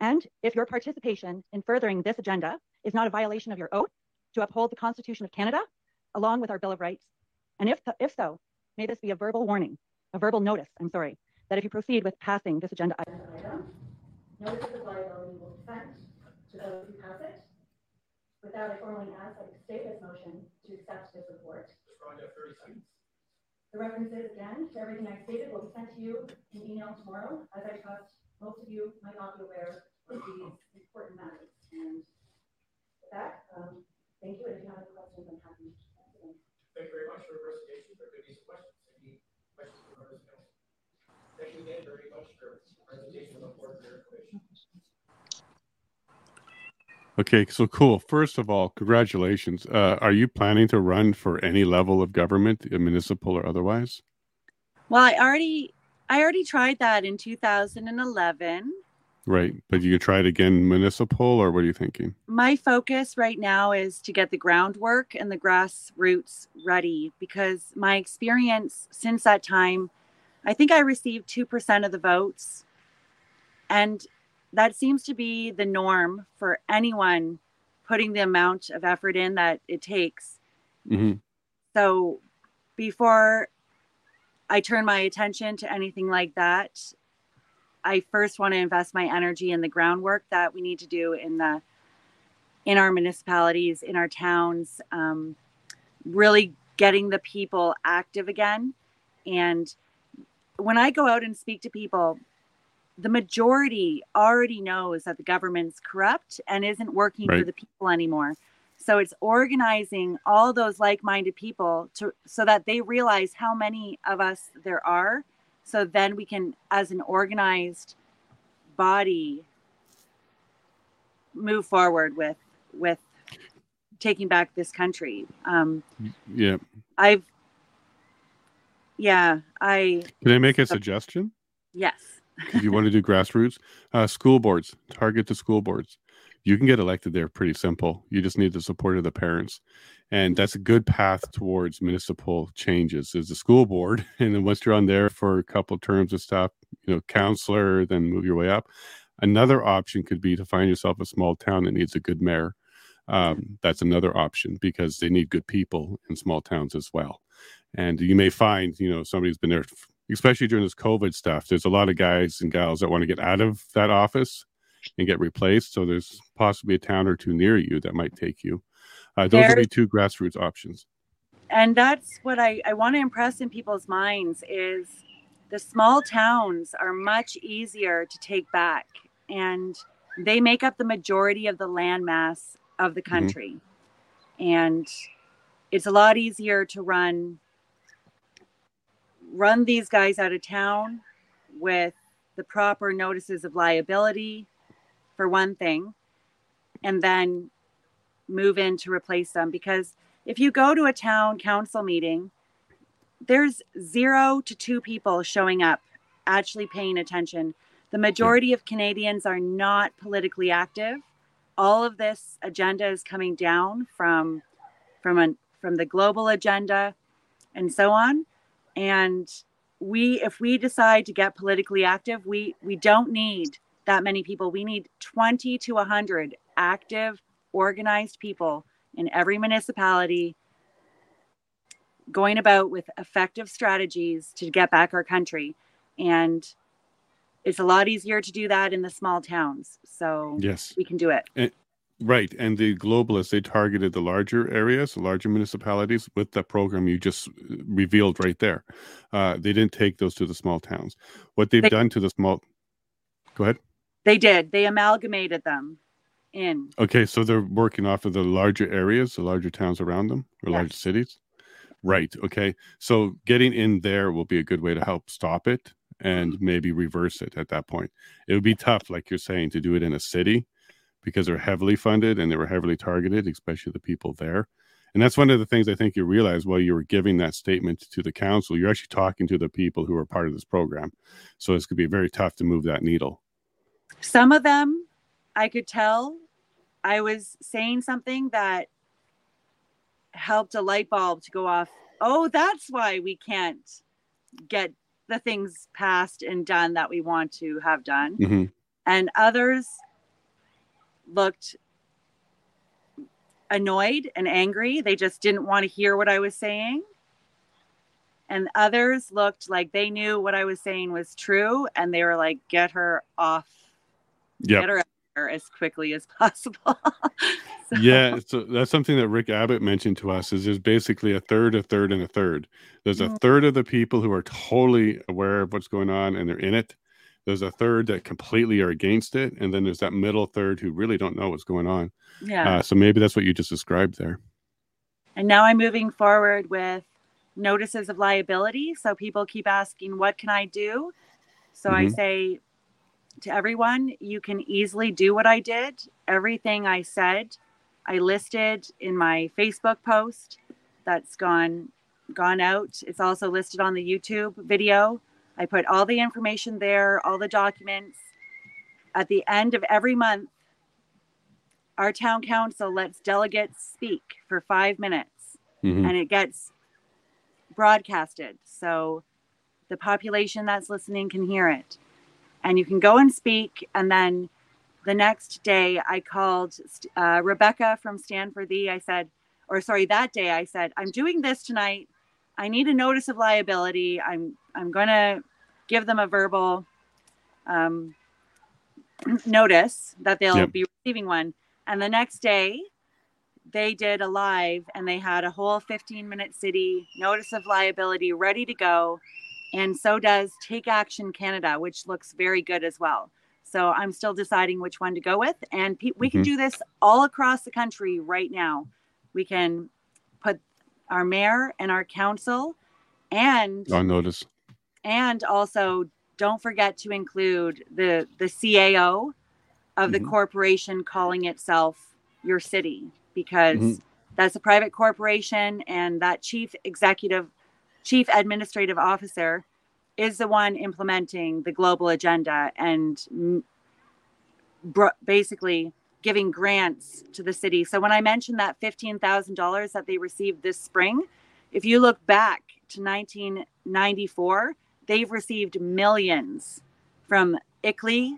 And if your participation in furthering this agenda is not a violation of your oath to uphold the Constitution of Canada, along with our Bill of Rights, and if, if so, may this be a verbal warning, a verbal notice, I'm sorry, that if you proceed with passing this agenda item, notices of the liability will dispense to those who pass it. without that, I formally ask that you state this motion to accept this report. The references again to everything I stated will be sent to you in email tomorrow, as I trust most of you might not be aware of these important matters. And with that, um, thank you. And if you have any questions, I'm happy to answer them. Thank you very much for your presentation. There could be some questions. Any questions from members of council? Thank you very much for presentation. Look forward to your information. Okay, so cool. First of all, congratulations. Uh, are you planning to run for any level of government, municipal or otherwise? Well, I already I already tried that in 2011. Right, but you can try it again, municipal, or what are you thinking? My focus right now is to get the groundwork and the grassroots ready because my experience since that time, I think I received 2% of the votes. And that seems to be the norm for anyone putting the amount of effort in that it takes. Mhm. So before I turn my attention to anything like that, I first want to invest my energy in the groundwork that we need to do in the in our municipalities, in our towns, um, really getting the people active again. And when I go out and speak to people, the majority already knows that the government's corrupt and isn't working for the people anymore. So it's organizing all those like-minded people to so that they realize how many of us there are. So then we can, as an organized body, move forward with with taking back this country. Um, Yeah. I've, yeah, I Can I make a suggestion? yes. if you want to do grassroots, uh, school boards, target the school boards. You can get elected there pretty simple. You just need the support of the parents. And that's a good path towards municipal changes is the school board. And then once you're on there for a couple terms of stuff, you know, counselor, then move your way up. Another option could be to find yourself a small town that needs a good mayor. Um, that's another option because they need good people in small towns as well. And you may find, you know, somebody's been there especially during this COVID stuff, there's a lot of guys and gals that want to get out of that office and get replaced. So there's possibly a town or two near you that might take you. Uh, those would be two grassroots options. and that's what I, I want to impress in people's minds is the small towns are much easier to take back and they make up the majority of the landmass of the country and it's a lot easier to run run these guys out of town with the proper notices of liability for one thing and then move in to replace them because if you go to a town council meeting, there's zero to two people showing up actually paying attention. The majority of Canadians are not politically active. All of this agenda is coming down from from a, from the global agenda and so on. And we if we decide to get politically active, we we don't need that many people. We need 20 to 100 active organized people in every municipality going about with effective strategies to get back our country and it's a lot easier to do that in the small towns so Yes. we can do it Right. And the globalists, they targeted the larger areas, the larger municipalities with the program you just uh, revealed right there. Uh, they didn't take those to the small towns. What they've They- done to the small, go ahead. they did they amalgamated them in. Okay, so they're working off of the larger areas, the larger towns around them, or Yes. larger cities. Right. Okay. So getting in there will be a good way to help stop it and maybe reverse it at that point. It would be tough, like you're saying, to do it in a city because they're heavily funded and they were heavily targeted, especially the people there. And that's one of the things I think you realize while you were giving that statement to the council, you're actually talking to the people who are part of this program. So it's going to be very tough to move that needle. Some of them, I could tell I was saying something that helped a light bulb to go off. Oh, that's why we can't get the things passed and done that we want to have done. hmm And others looked annoyed and angry. They just didn't want to hear what I was saying. And others looked like they knew what I was saying was true and they were like, get her off Yeah. get her out there as quickly as possible. So- yeah so that's something that rick abbott mentioned to us is there's basically a third a third and a third there's a Mhm. third of the people who are totally aware of what's going on and they're in it there's a third that completely are against it and then there's that middle third who really don't know what's going on yeah. uh, so maybe that's what you just described there and now I'm moving forward with notices of liability. So people keep asking, what can I do? So I Mhm. say to everyone, you can easily do what I did. Everything I said, I listed in my Facebook post that's gone gone out. It's also listed on the YouTube video. I put all the information there, all the documents. At the end of every month, our town council lets delegates speak for five minutes Mhm. and it gets broadcasted. So the population that's listening can hear it. And you can go and speak. And then the next day, I called uh, Rebecca from Stand for Thee. I said, or sorry, that day I said, I'm doing this tonight. I need a notice of liability. I'm I'm gonna give them a verbal um, notice that they'll Yep. be receiving one. And the next day, they did a live and they had a whole 15 minute city notice of liability ready to go. And so does Take Action Canada, which looks very good as well. So I'm still deciding which one to go with. And pe- we can Mhm. do this all across the country right now. We can put our mayor and our council and on notice and also don't forget to include the the CAO of the Mhm. corporation calling itself your city because Mhm. that's a private corporation and that chief executive chief administrative officer is the one implementing the global agenda and br- basically giving grants to the city. So when I mentioned that $15,000 that they received this spring, if you look back to 1994, they've received millions from ICLEI.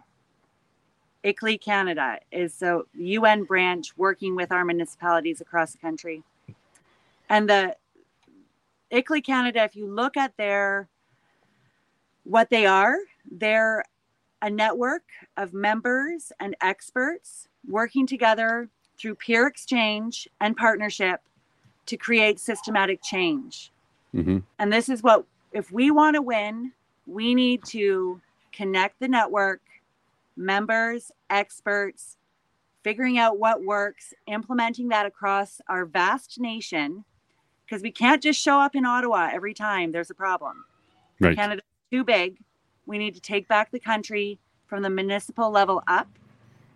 ICLEI Canada is a UN branch working with our municipalities across the country. And the ICLEI Canada, if you look at their what they are, they're a network of members and experts working together through peer exchange and partnership to create systematic change. hmm And this is what, if we want to win, we need to connect the network, members, experts, figuring out what works, implementing that across our vast nation, because we can't just show up in Ottawa every time there's a problem. right. Canada's too big. We need to take back the country from the municipal level up.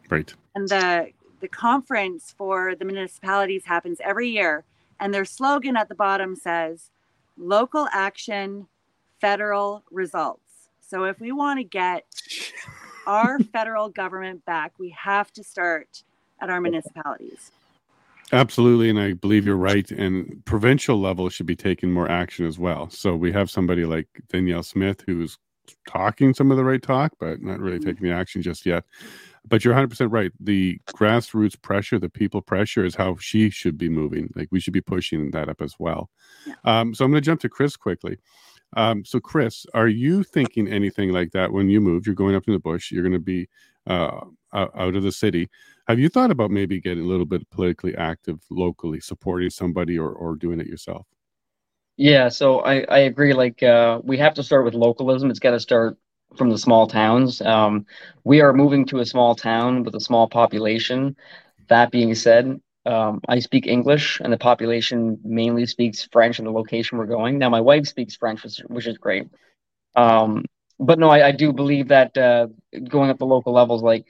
Right. And the the conference for the municipalities happens every year. And their slogan at the bottom says local action federal results so if we want to get our federal government back we have to start at our municipalities Absolutely, and I believe you're right. And provincial level should be taking more action as well. So we have somebody like Danielle Smith who's talking some of the right talk, but not really Mhm. taking the action just yet. But you're 100% right. The grassroots pressure, the people pressure, is how she should be moving. Like we should be pushing that up as well. Yeah. Um, so I'm going to jump to Chris quickly. Um, so Chris, are you thinking anything like that when you move? You're going up in the bush. You're going to be uh, out out of the city. Have you thought about maybe getting a little bit politically active locally, supporting somebody or, or doing it yourself? Yeah, so I, I agree. Like, uh, we have to start with localism. It's got to start from the small towns. Um, we are moving to a small town with a small population. That being said, um, I speak English, and the population mainly speaks French in the location we're going. Now, my wife speaks French, which, which is great. Um, but no, I, I, do believe that uh, going up the local levels, like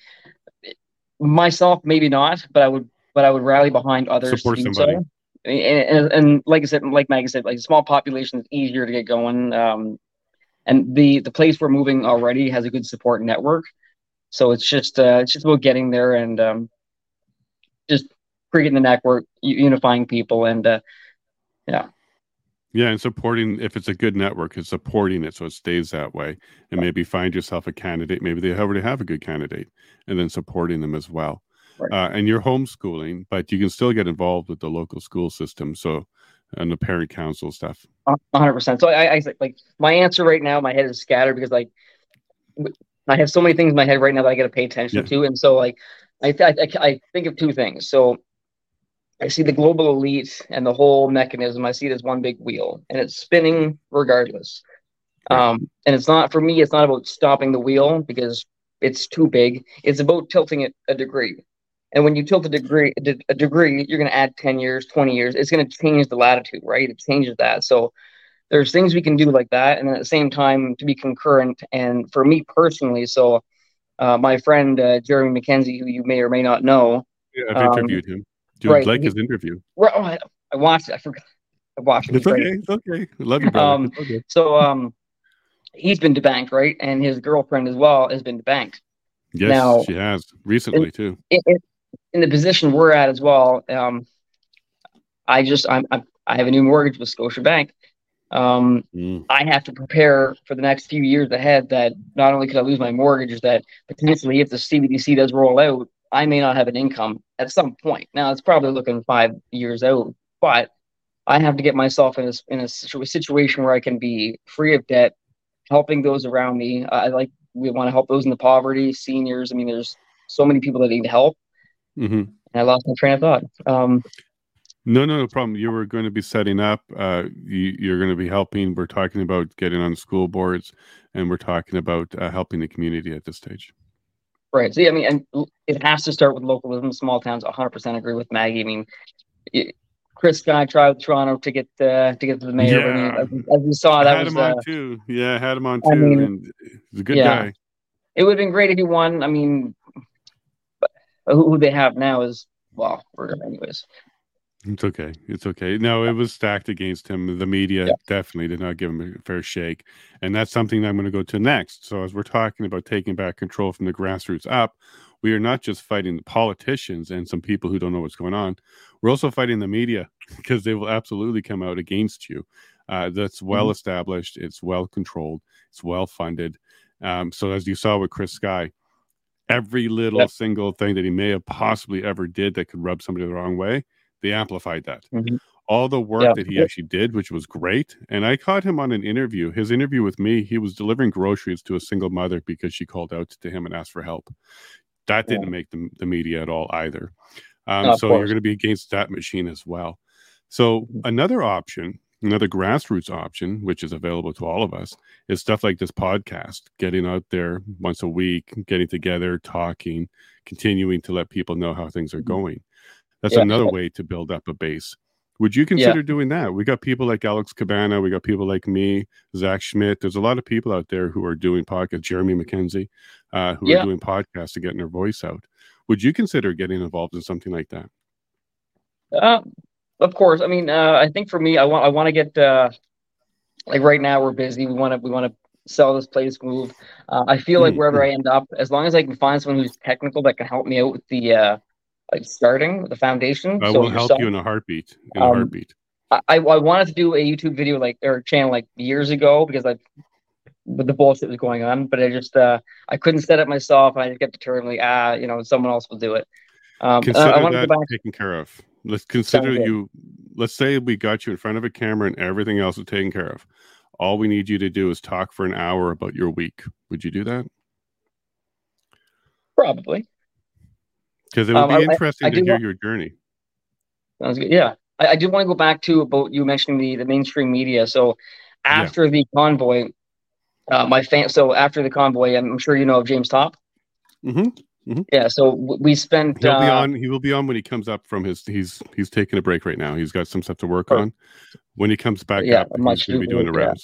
myself, maybe not, but I would, but I would rally behind others. Support somebody. So. And, and, and, like I said, like Maggie said, like a small population is easier to get going. Um, and the the place we're moving already has a good support network. So it's just uh, it's just about getting there and um, just creating the network, unifying people, and uh, yeah. Yeah, and supporting if it's a good network, it's supporting it so it stays that way. And maybe find yourself a candidate. Maybe they already have a good candidate, and then supporting them as well. Right. Uh, and you're homeschooling, but you can still get involved with the local school system. So and the parent council stuff. hundred percent. So I, I like my answer right now. My head is scattered because like I have so many things in my head right now that I got to pay attention yeah. to, and so like I, th- I I think of two things. So I see the global elite and the whole mechanism. I see it as one big wheel, and it's spinning regardless. Um, and it's not for me. It's not about stopping the wheel because it's too big. It's about tilting it a degree. And when you tilt a degree, a degree, you're going to add 10 years, 20 years. It's going to change the latitude, right? It changes that. So there's things we can do like that. And at the same time, to be concurrent. And for me personally, so uh, my friend uh, Jeremy MacKenzie, who you may or may not know. Yeah, I've um, interviewed him. Do you right, like his interview? Right, oh, I, I, watched it. I forgot. I watched it. It's okay. It's okay. Love you, brother. Um, okay. So um, he's been debanked, right? And his girlfriend as well has been debanked. Yes, now, she has recently too. It, it, in the position we're at as well, um, I just I'm, I'm, i have a new mortgage with Scotiabank. Um, mm. I have to prepare for the next few years ahead. That not only could I lose my mortgage, that potentially if the CBDC does roll out, I may not have an income at some point. Now it's probably looking five years out, but I have to get myself in a in a situation where I can be free of debt, helping those around me. I like we want to help those in the poverty, seniors. I mean, there's so many people that need help Mm-hmm. I lost my train of thought. Um, no, no, no problem. You were going to be setting up. Uh, you, are going to be helping. We're talking about getting on school boards, and we're talking about uh, helping the community at this stage. Right. So, yeah, I mean, and it has to start with localism. Small towns. 100% agree with Maggie. I mean, it, Chris Sky tried with Toronto to get uh, to get to the mayor. Yeah. I mean, as, as, we saw, that I had was him on too. Yeah, I had him on too. I mean, and he's a good yeah. guy. It would have been great if he won. I mean, who they have now is well, anyways. It's okay. It's okay. No, it was stacked against him. The media yeah. definitely did not give him a fair shake. And that's something that I'm going to go to next. So, as we're talking about taking back control from the grassroots up, we are not just fighting the politicians and some people who don't know what's going on. We're also fighting the media because they will absolutely come out against you. Uh, that's well mm-hmm. established, it's well controlled, it's well funded. Um, so, as you saw with Chris Sky, every little yep. single thing that he may have possibly ever did that could rub somebody the wrong way, they amplified that. Mm-hmm. All the work that he actually did, which was great. And I caught him on an interview. His interview with me, he was delivering groceries to a single mother because she called out to him and asked for help. That didn't yeah. make the, the media at all either. Um, so you're going to be against that machine as well. So mm-hmm. another option Another grassroots option, which is available to all of us, is stuff like this podcast, getting out there once a week, getting together, talking, continuing to let people know how things are mm-hmm. going. That's yeah. another way to build up a base. Would you consider yeah. doing that? We got people like Alex Cabana, we got people like me, Zach Schmidt. There's a lot of people out there who are doing podcasts, Jeremy MacKenzie, uh, who yeah. are doing podcasts and getting their voice out. Would you consider getting involved in something like that? Uh, of course. I mean, uh, I think for me, I want I want to get uh, like right now we're busy. We want to we want to sell this place, move. Uh, I feel like mm-hmm. wherever I end up, as long as I can find someone who's technical that can help me out with the uh, like starting the foundation. I so will help you in a heartbeat. In um, a heartbeat. I, I wanted to do a YouTube video like or channel like years ago because I with the bullshit was going on, but I just uh I couldn't set it myself. I just kept determined like ah you know someone else will do it. Um, Consider I, I that taken care of. Let's consider you. Let's say we got you in front of a camera and everything else is taken care of. All we need you to do is talk for an hour about your week. Would you do that? Probably. Because it would um, be interesting I, I to hear want, your journey. Sounds good. Yeah. I, I do want to go back to about you mentioning the, the mainstream media. So after yeah. the convoy, uh, my fan. So after the convoy, I'm sure you know of James Topp. Hmm Yeah. So we spent. He'll be uh, on. He will be on when he comes up from his. He's he's taking a break right now. He's got some stuff to work on. When he comes back Yeah, up, much he's going to be doing the work,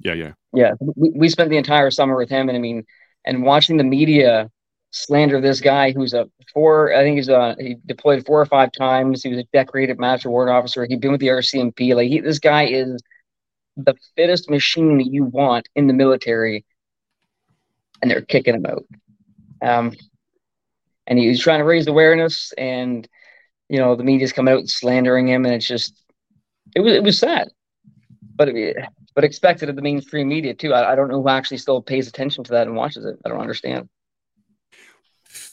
yeah. Yeah, yeah. Yeah, we, we spent the entire summer with him, and I mean, and watching the media slander this guy who's a four. I think he's a he deployed four or five times. He was a decorated master warrant officer. He'd been with the RCMP. Like he, this guy is the fittest machine that you want in the military, and they're kicking him out. Um, and he was trying to raise awareness, and you know the media's coming out slandering him, and it's just it was it was sad, but it, but expected of the mainstream media too. I, I don't know who actually still pays attention to that and watches it. I don't understand.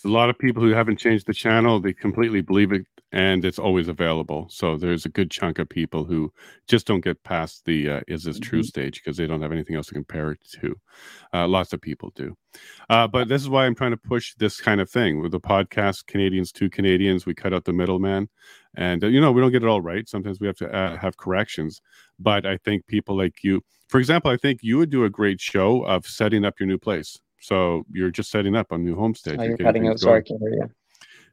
A lot of people who haven't changed the channel, they completely believe it, and it's always available. So there's a good chunk of people who just don't get past the uh, "is this true" Mhm. stage because they don't have anything else to compare it to. Uh, lots of people do, uh, but this is why I'm trying to push this kind of thing with the podcast. Canadians to Canadians, we cut out the middleman, and uh, you know we don't get it all right. Sometimes we have to uh, have corrections, but I think people like you, for example, I think you would do a great show of setting up your new place. So you're just setting up a new homestead. Oh, You're you're cutting out. Sorry, I going. can't hear you.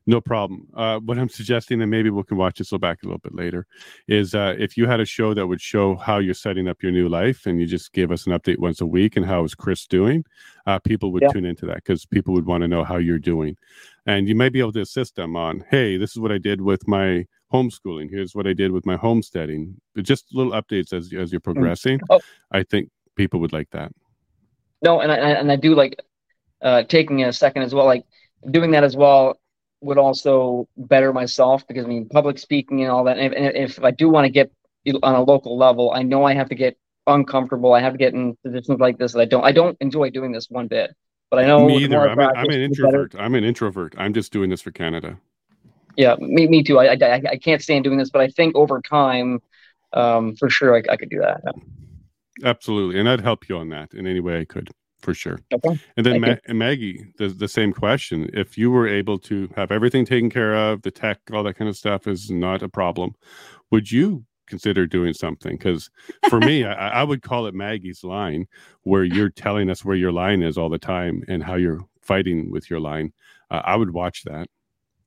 No problem. Uh, what I'm suggesting, and maybe we can watch this so back a little bit later, is uh, if you had a show that would show how you're setting up your new life, and you just gave us an update once a week and how is Chris doing, uh, people would Yeah. tune into that because people would want to know how you're doing, and you might be able to assist them on, hey, this is what I did with my homeschooling. Here's what I did with my homesteading. Just little updates as as you're progressing. Oh. I think people would like that. No, and I I- and I do like uh, taking a second as well. Like doing that as well would also better myself because I mean public speaking and all that. And if, and if I do want to get on a local level, I know I have to get uncomfortable. I have to get in positions like this that I don't. I don't enjoy doing this one bit. But I know Me either. I'm, an, I'm an introvert. I'm an introvert. I'm just doing this for Canada. Yeah, me, me too. I, I, I can't stand doing this, but I think over time, um, for sure, I, I could do that. Absolutely, and I'd help you on that in any way I could, for sure. Okay. And then Ma- and Maggie, the the same question: If you were able to have everything taken care of, the tech, all that kind of stuff is not a problem, would you consider doing something? Because for me, I, I would call it Maggie's line, where you're telling us where your line is all the time and how you're fighting with your line. Uh, I would watch that.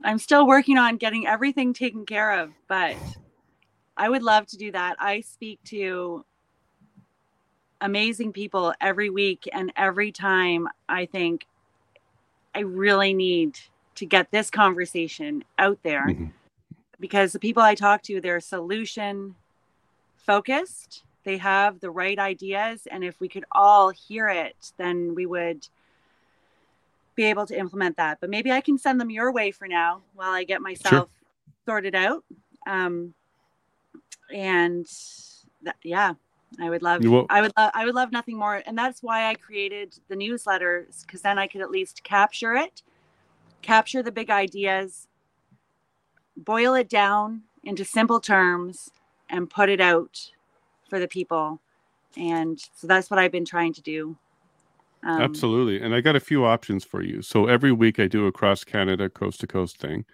I'm still working on getting everything taken care of, but I would love to do that. I speak to amazing people every week, and every time I think I really need to get this conversation out there Mhm. because the people I talk to, they're solution focused. They have the right ideas, and if we could all hear it, then we would be able to implement that. But maybe I can send them your way for now while I get myself sorted out. Um, and that, yeah, I would love, I would, lo- I would love nothing more. And that's why I created the newsletters because then I could at least capture it, capture the big ideas, boil it down into simple terms, and put it out for the people. And so that's what I've been trying to do. Um, Absolutely. And I got a few options for you. So every week I do a cross Canada coast to coast thing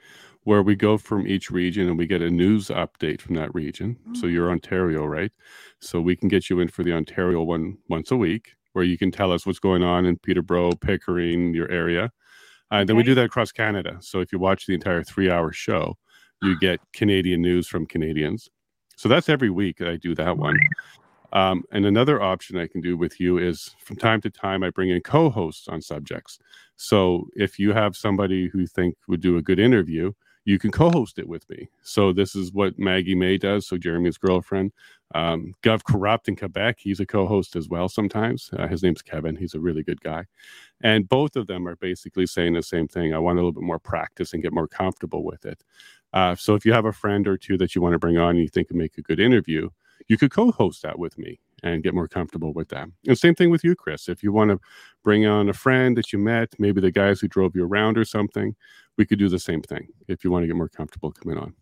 where we go from each region and we get a news update from that region. So you're Ontario, right? So we can get you in for the Ontario one once a week where you can tell us what's going on in Peterborough, Pickering, your area. Uh, Then we do that across Canada. So if you watch the entire three hour show, you get Canadian news from Canadians. So that's every week that I do that one. Um, and another option I can do with you is from time to time, I bring in co hosts on subjects. So if you have somebody who you think would do a good interview, you can co host it with me. So this is what Maggie May does. So Jeremy's girlfriend, um, Gov Corrupt in Quebec, he's a co host as well sometimes. Uh, his name's Kevin. He's a really good guy. And both of them are basically saying the same thing. I want a little bit more practice and get more comfortable with it. Uh, so if you have a friend or two that you want to bring on and you think would make a good interview, you could co-host that with me and get more comfortable with that. And same thing with you, Chris. If you want to bring on a friend that you met, maybe the guys who drove you around or something, we could do the same thing if you want to get more comfortable coming on.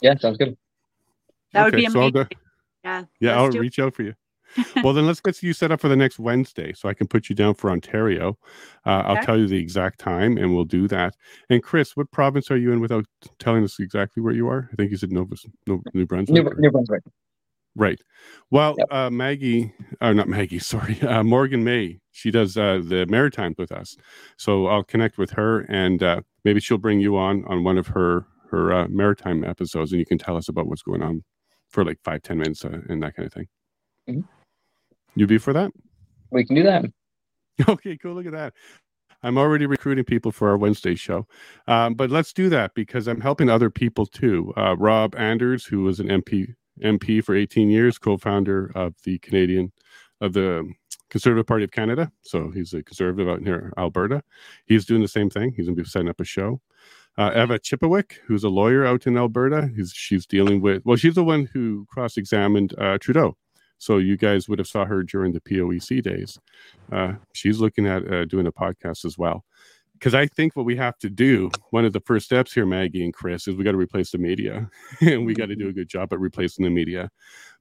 Yeah, sounds good. That would be so I'll amazing. go- Yeah. yeah, I'll do it. reach out for you. well, then let's get you set up for the next Wednesday so I can put you down for Ontario. Uh, I'll tell you the exact time and we'll do that. And Chris, what province are you in without telling us exactly where you are? I think you said Nova, no, New Brunswick. New, New Brunswick. Right. Well, Yep. uh, Maggie, or not Maggie, sorry, uh, Morgan May, she does uh, the Maritime with us. So I'll connect with her and uh, maybe she'll bring you on on one of her her uh, Maritime episodes and you can tell us about what's going on for like five, ten minutes uh, and that kind of thing. Mhm. You be for that? We can do that. Okay, cool. Look at that. I'm already recruiting people for our Wednesday show. Um, but let's do that because I'm helping other people too. Uh, Rob Anders, who was an MP MP for 18 years, co-founder of the Canadian of the Conservative Party of Canada. So he's a conservative out in Alberta. He's doing the same thing. He's going to be setting up a show. Uh, Eva Chipiuk, who's a lawyer out in Alberta, he's, she's dealing with. Well, she's the one who cross-examined uh, Trudeau. So you guys would have saw her during the POEC days. Uh, she's looking at uh, doing a podcast as well. Because I think what we have to do, one of the first steps here, Maggie and Chris, is we got to replace the media, and we got to do a mm-hmm. good job at replacing the media,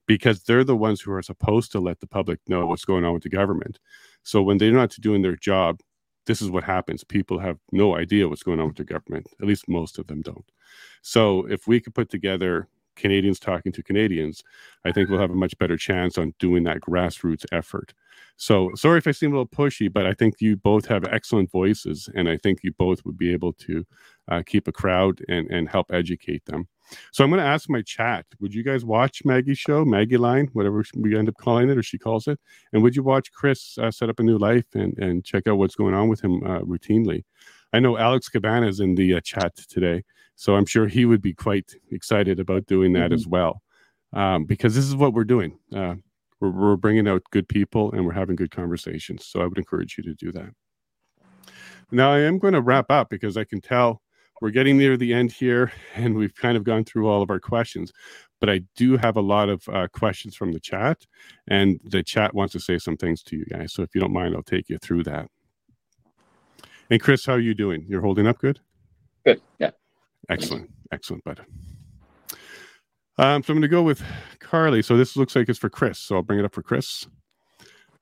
because they're the ones who are supposed to let the public know what's going on with the government. So when they're not doing their job, this is what happens. People have no idea what's going on with the government. At least most of them don't. So if we could put together Canadians talking to Canadians, I think we'll have a much better chance on doing that grassroots effort. So sorry if I seem a little pushy, but I think you both have excellent voices, and I think you both would be able to uh, keep a crowd and and help educate them. So I'm going to ask my chat: Would you guys watch Maggie's show, Maggie Line, whatever we end up calling it, or she calls it? And would you watch Chris uh, set up a new life and and check out what's going on with him uh, routinely? I know Alex Cabana is in the uh, chat today, so I'm sure he would be quite excited about doing that as well, um, because this is what we're doing. Uh, we're, we're bringing out good people and we're having good conversations. So I would encourage you to do that. Now I am going to wrap up because I can tell we're getting near the end here and we've kind of gone through all of our questions. But I do have a lot of uh, questions from the chat, and the chat wants to say some things to you guys. So if you don't mind, I'll take you through that. And Chris, how are you doing? You're holding up good? Good. Yeah. Excellent. Excellent, bud. Um, so I'm going to go with Carly. So this looks like it's for Chris. So I'll bring it up for Chris.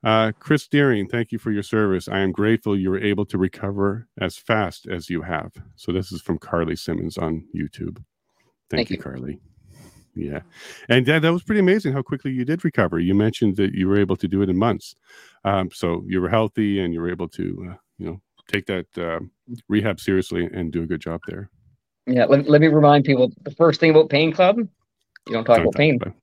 Uh, Chris Deering, thank you for your service. I am grateful you were able to recover as fast as you have. So this is from Carly Simmons on YouTube. Thank, Thank you, you. Carly. Yeah, and that, that was pretty amazing how quickly you did recover. You mentioned that you were able to do it in months. Um, so you were healthy and you were able to, uh, you know, take that uh, rehab seriously and do a good job there. Yeah. Let, let me remind people the first thing about Pain Club, you don't talk Don't about pain. about-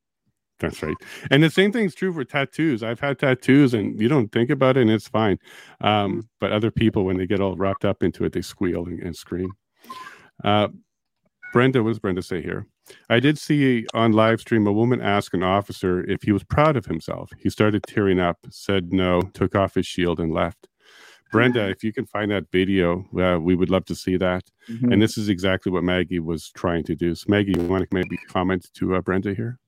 That's right. And the same thing's true for tattoos. I've had tattoos and you don't think about it and it's fine. Um, but other people, when they get all wrapped up into it, they squeal and, and scream. Uh, Brenda, what does Brenda say here? I did see on live stream a woman ask an officer if he was proud of himself. He started tearing up, said no, took off his shield, and left. Brenda, if you can find that video, uh, we would love to see that. Mhm. And this is exactly what Maggie was trying to do. So, Maggie, you want to maybe comment to uh, Brenda here?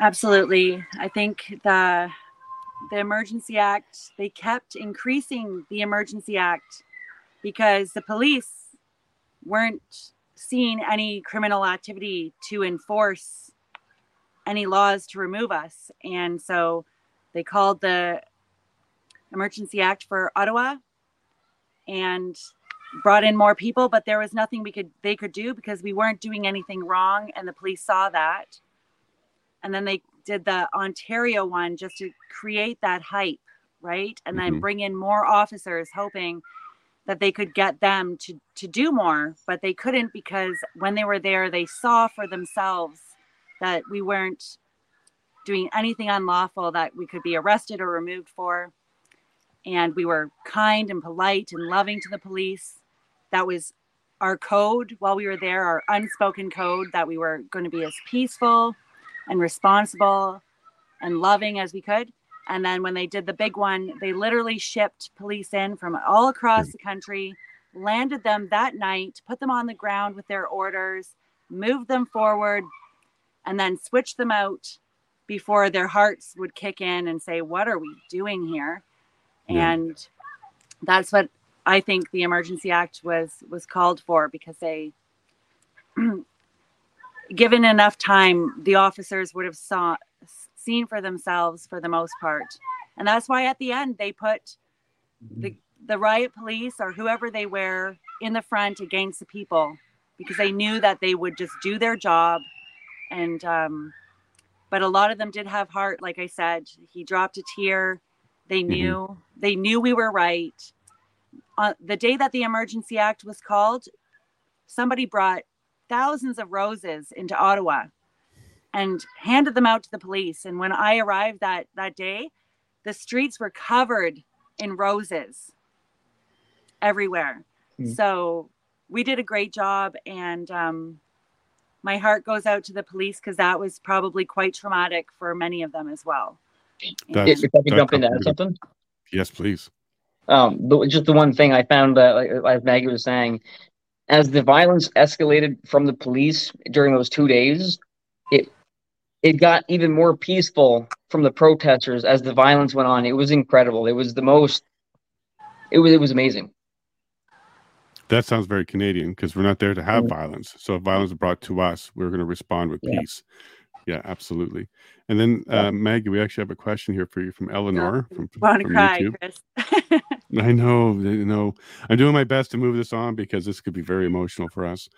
Absolutely. I think the the emergency act they kept increasing the emergency act because the police weren't seeing any criminal activity to enforce any laws to remove us and so they called the emergency act for Ottawa and brought in more people but there was nothing we could they could do because we weren't doing anything wrong and the police saw that and then they did the Ontario one just to create that hype, right? And then Mhm. bring in more officers, hoping that they could get them to to do more, but they couldn't because when they were there, they saw for themselves that we weren't doing anything unlawful that we could be arrested or removed for, and we were kind and polite and loving to the police. That was our code while we were there, our unspoken code that we were going to be as peaceful and responsible and loving as we could. And then when they did the big one, they literally shipped police in from all across the country, landed them that night, put them on the ground with their orders, moved them forward, and then switched them out before their hearts would kick in and say, What are we doing here? Yeah. And that's what I think the Emergency Act was was called for because they given enough time, the officers would have saw seen for themselves for the most part, and that's why at the end they put the the riot police or whoever they were in the front against the people because they knew that they would just do their job and um, but a lot of them did have heart. Like I said, he dropped a tear. They knew they knew we were right. On the day that the Emergency Act was called, somebody brought thousands of roses into Ottawa and handed them out to the police. And when I arrived that that day, the streets were covered in roses everywhere. Hmm. So we did a great job, and um, my heart goes out to the police because that was probably quite traumatic for many of them as well. That's- if I could jump in to comes add something. Yes, please. Um, the, just the one thing I found, uh, like, as Maggie was saying, as the violence escalated from the police during those two days, it it got even more peaceful from the protesters as the violence went on. It was incredible. It was the most. It was it was amazing. That sounds very Canadian because we're not there to have Mm. violence. So if violence is brought to us, we're going to respond with Yeah. peace. Yeah, absolutely. And then uh, Maggie, we actually have a question here for you from Eleanor from, Want to from cry, YouTube. Chris? I know, I know. I'm doing my best to move this on because this could be very emotional for us,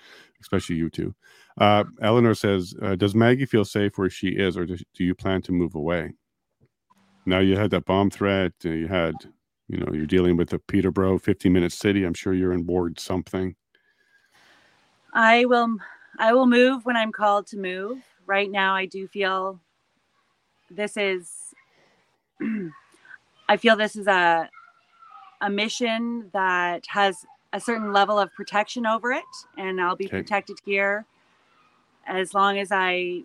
especially you two. Uh, Eleanor says, uh, "Does Maggie feel safe where she is, or does, do you plan to move away?" Now you had that bomb threat. Uh, you had, you know, you're dealing with the Peterborough 15 minute city. I'm sure you're in board something. I will I will move when I'm called to move. Right now I do feel this is I feel this is a a mission that has a certain level of protection over it and I'll be Okay. protected here as long as I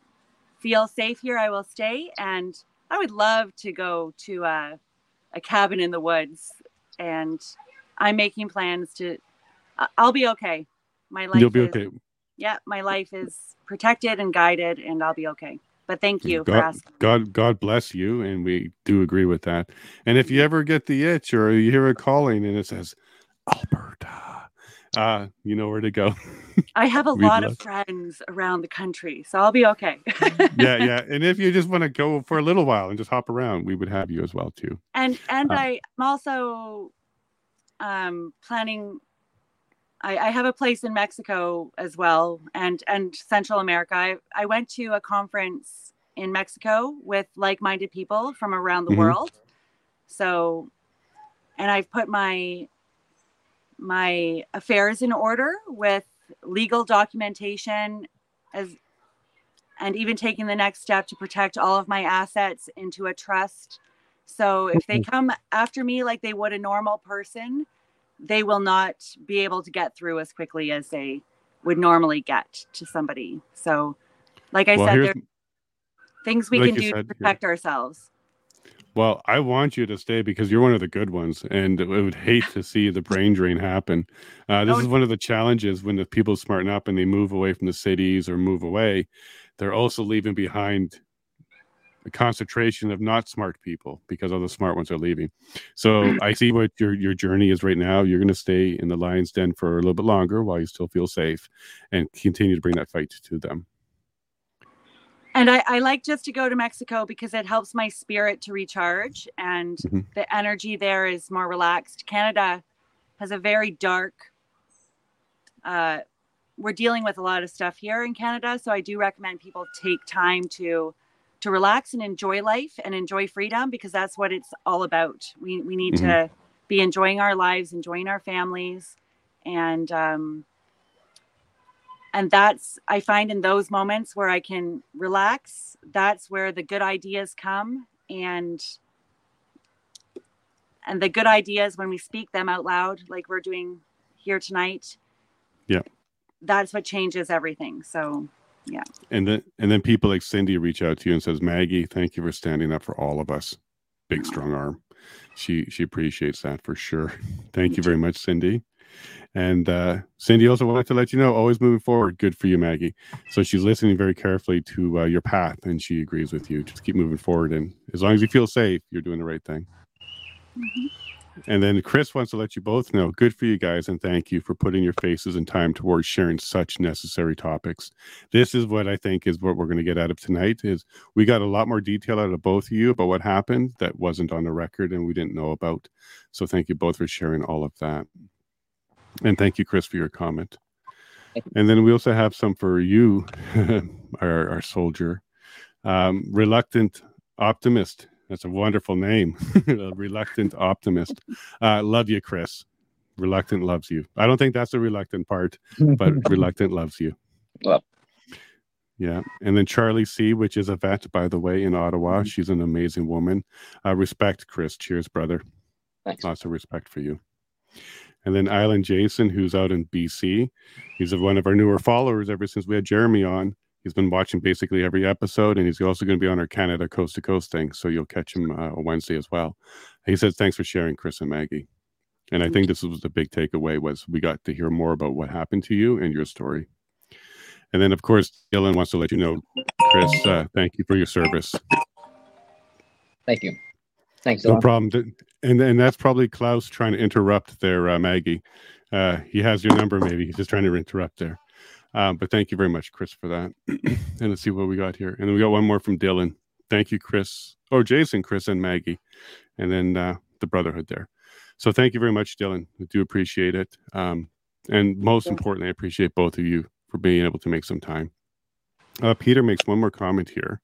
feel safe here I will stay and I would love to go to a a cabin in the woods and I'm making plans to I'll be okay. My life You'll be okay. Yeah, my life is protected and guided, and I'll be okay. But thank you for God, asking. God, God bless you, and we do agree with that. And if you ever get the itch or you hear a calling and it says Alberta, uh, you know where to go. I have a lot love- of friends around the country, so I'll be okay. yeah, yeah. And if you just want to go for a little while and just hop around, we would have you as well too. and and I, I'm also um, planning. I, I have a place in Mexico as well, and and Central America. I, I went to a conference in Mexico with like-minded people from around the Mhm. world. So, and I've put my my affairs in order with legal documentation as and even taking the next step to protect all of my assets into a trust so if they come after me like they would a normal person they will not be able to get through as quickly as they would normally get to somebody so like i Well, said there are things we like can do said, to yeah. protect ourselves Well, I want you to stay because you're one of the good ones, and I would hate to see the brain drain happen. Uh, this Oh, is one of the challenges when the people smarten up and they move away from the cities or move away. They're also leaving behind concentration of not smart people because all the smart ones are leaving. So I see what your your journey is right now. You're going to stay in the lion's den for a little bit longer while you still feel safe, and continue to bring that fight to them. And I, I like just to go to Mexico because it helps my spirit to recharge and Mhm. the energy there is more relaxed. Canada has a very dark, uh, we're dealing with a lot of stuff here in Canada. So I do recommend people take time to to relax and enjoy life and enjoy freedom because that's what it's all about. We we need to be enjoying our lives, enjoying our families, and um, and that's i find in those moments where i can relax that's where the good ideas come and and the good ideas when we speak them out loud like we're doing here tonight Yeah. that's what changes everything so and then and then people like Cindy reach out to you and says, Maggie, thank you for standing up for all of us. Big strong arm. She she appreciates that for sure. Thank you very much, Cindy. And uh, Cindy also wanted to let you know, always moving forward, good for you, Maggie. So she's listening very carefully to uh, your path, and she agrees with you. Just keep moving forward, and as long as you feel safe, you're doing the right thing. And then Chris wants to let you both know, good for you guys, and thank you for putting your faces and time towards sharing such necessary topics this is what I think is what we're going to get out of tonight is we got a lot more detail out of both of you about what happened that wasn't on the record and we didn't know about. So thank you both for sharing all of that. And thank you, Chris, for your comment. And then we also have some for you, our, our soldier. Um, reluctant optimist. That's a wonderful name. a reluctant optimist. Uh, love you, Chris. Reluctant loves you. I don't think that's the reluctant part, but reluctant loves you. Well. Yeah. And then Charlie C, which is a vet, by the way, in Ottawa. She's an amazing woman. Uh, respect, Chris. Cheers, brother. Thanks. Lots of respect for you. And then Island Jason, who's out in BC. He's one of our newer followers ever since we had Jeremy on. He's been watching basically every episode, and he's also going to be on our Canada Coast to Coast thing. So you'll catch him uh, on Wednesday as well. He says, "Thanks for sharing, Chris and Maggie." And I think this was the big takeaway was we got to hear more about what happened to you and your story. And then, of course, Dylan wants to let you know, Chris, uh, thank you for your service. Thank you. Thanks, No problem. And and that's probably Klaus trying to interrupt there, uh, Maggie. Uh, he has your number, maybe. He's just trying to interrupt there. Um, but thank you very much, Chris, for that. and let's see what we got here. And then we got one more from Dylan. Thank you, Chris. Oh, Jason, Chris, and Maggie. And then uh, the Brotherhood there. So thank you very much, Dylan. I do appreciate it. Um, and most importantly, I appreciate both of you for being able to make some time. Uh, Peter makes one more comment here.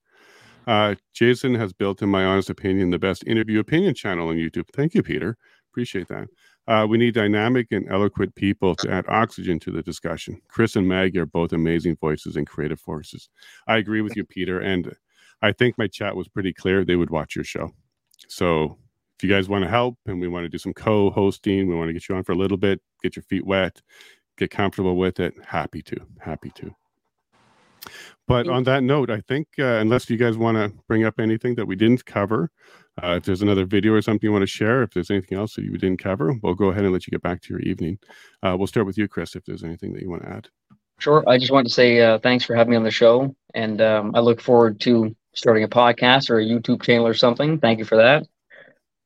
Uh, Jason has built, in my honest opinion, the best interview opinion channel on YouTube. Thank you, Peter. Appreciate that. Uh, we need dynamic and eloquent people to add oxygen to the discussion. Chris and Maggie are both amazing voices and creative forces. I agree with you, Peter. And I think my chat was pretty clear. They would watch your show. So if you guys want to help and we want to do some co hosting, we want to get you on for a little bit, get your feet wet, get comfortable with it, happy to. Happy to. But on that note, I think uh, unless you guys want to bring up anything that we didn't cover, uh, if there's another video or something you want to share, if there's anything else that you didn't cover, we'll go ahead and let you get back to your evening. Uh, we'll start with you, Chris, if there's anything that you want to add. Sure. I just wanted to say uh, thanks for having me on the show, and um, I look forward to starting a podcast or a YouTube channel or something. Thank you for that.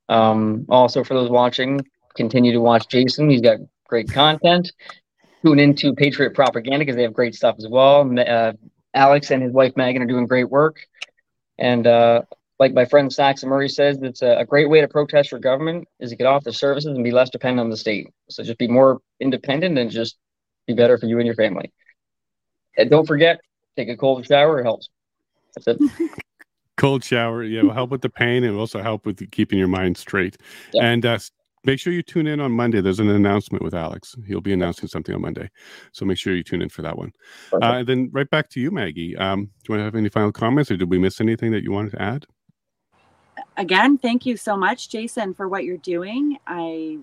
Um, also, for those watching, continue to watch Jason. He's got great content. Tune into Patriot Propaganda because they have great stuff as well. Uh, Alex and his wife Megan are doing great work, and uh, like my friend Saxon Murray says, it's a, a great way to protest your government is to get off the services and be less dependent on the state. So just be more independent and just be better for you and your family. And don't forget, take a cold shower. It helps. That's it. Cold shower, yeah, will help with the pain and also help with keeping your mind straight. Yeah. And uh, make sure you tune in on Monday. There's an announcement with Alex. He'll be announcing something on Monday, so make sure you tune in for that one. Uh, and then right back to you, Maggie. Um, do you want to have any final comments, or did we miss anything that you wanted to add? again, thank you so much, Jason, for what you're doing. I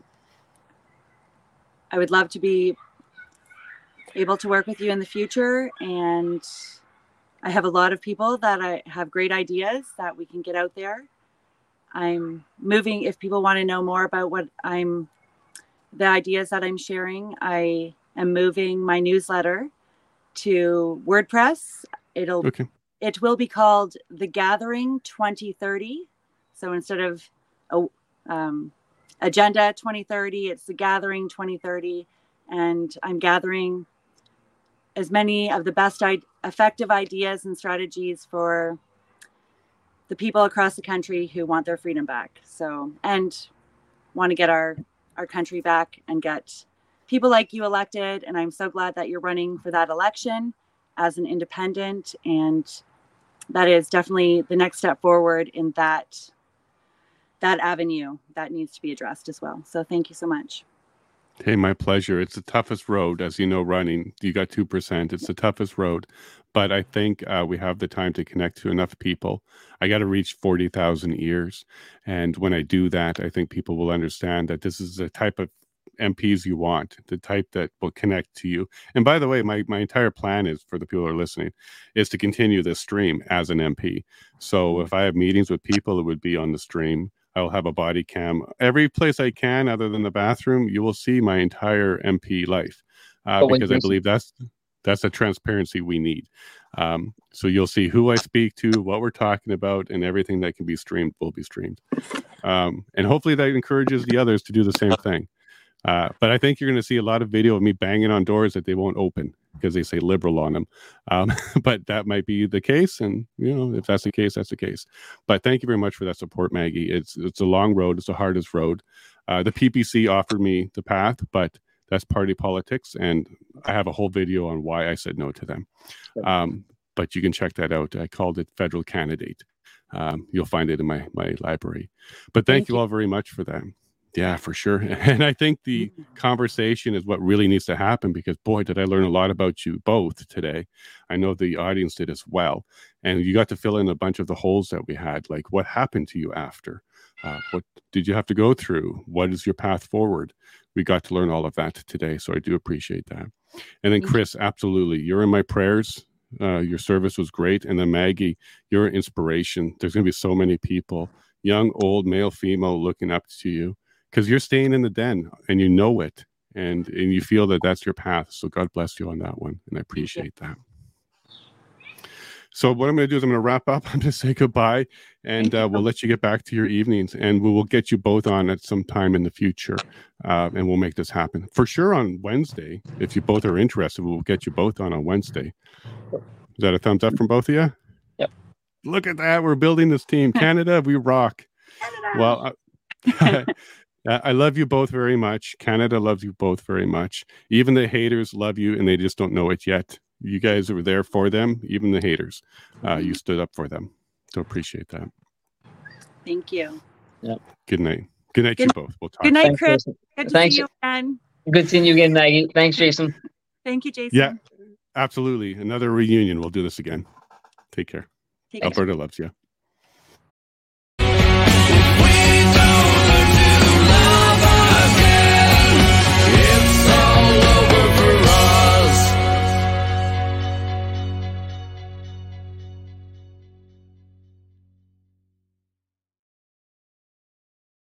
I would love to be able to work with you in the future and I have a lot of people that I have great ideas that we can get out there. I'm moving if people want to know more about what I'm the ideas that I'm sharing, I am moving my newsletter to WordPress. It'll Okay. it will be called the gathering 2030 so instead of a, um, agenda 2030 it's the gathering 2030 and i'm gathering as many of the best I- effective ideas and strategies for the people across the country who want their freedom back. So and want to get our our country back and get people like you elected and i'm so glad that you're running for that election as an independent and that is definitely the next step forward in that that avenue that needs to be addressed as well. So thank you so much Hey, my pleasure. It's the toughest road, as you know, running. You got 2%. It's the toughest road. But I think uh, we have the time to connect to enough people. I got to reach 40,000 ears. And when I do that, I think people will understand that this is the type of MPs you want, the type that will connect to you. And by the way, my, my entire plan is for the people who are listening is to continue this stream as an MP. So if I have meetings with people, it would be on the stream. I'll have a body cam. Every place I can, other than the bathroom, you will see my entire MP life uh, because I believe that's that's the transparency we need. Um, so you'll see who I speak to, what we're talking about, and everything that can be streamed will be streamed. Um, and hopefully that encourages the others to do the same thing. Uh, but I think you're going to see a lot of video of me banging on doors that they won't open because they say liberal on them. Um, but that might be the case, and you know, if that's the case, that's the case. But thank you very much for that support, Maggie. It's it's a long road. It's the hardest road. Uh, the PPC offered me the path, but That's party politics, and I have a whole video on why I said no to them. Um, but you can check that out. I called it federal candidate. Um, you'll find it in my my library. But thank, Thank you you. all very much for that. Yeah, for sure. And I think the conversation is what really needs to happen because boy, did I learn a lot about you both today. I know the audience did as well. And you got to fill in a bunch of the holes that we had. Like what happened to you after? Uh, what did you have to go through? What is your path forward? We got to learn all of that today. So I do appreciate that. And then Chris, absolutely. You're in my prayers. Uh, your service was great. And then Maggie, you're an inspiration. There's going to be so many people, young, old, male, female, looking up to you because you're staying in the den and you know it and and you feel that that's your path so god bless you on that one and i appreciate that. So what i'm going to do is i'm going to wrap up i'm going to say goodbye and uh, we'll let you get back to your evenings and we will get you both on at some time in the future uh, and we'll make this happen. For sure on wednesday if you both are interested we'll get you both on on wednesday. Is that a thumbs up from both of you Yep. look at that we're building this team. Canada we rock. Canada. well I, I love you both very much. Canada loves you both very much. Even the haters love you, and they just don't know it yet. You guys were there for them, even the haters. Uh, you stood up for them. So appreciate that. Thank you. Yep. Good night. Good night, to you both. We'll talk. Good night, Chris. Good to Thanks. see you again. Good seeing you again, Maggie. Thanks, Jason. Thank you, Jason. Yeah. Absolutely. Another reunion. We'll do this again. Take care. Take care. Alberta loves you.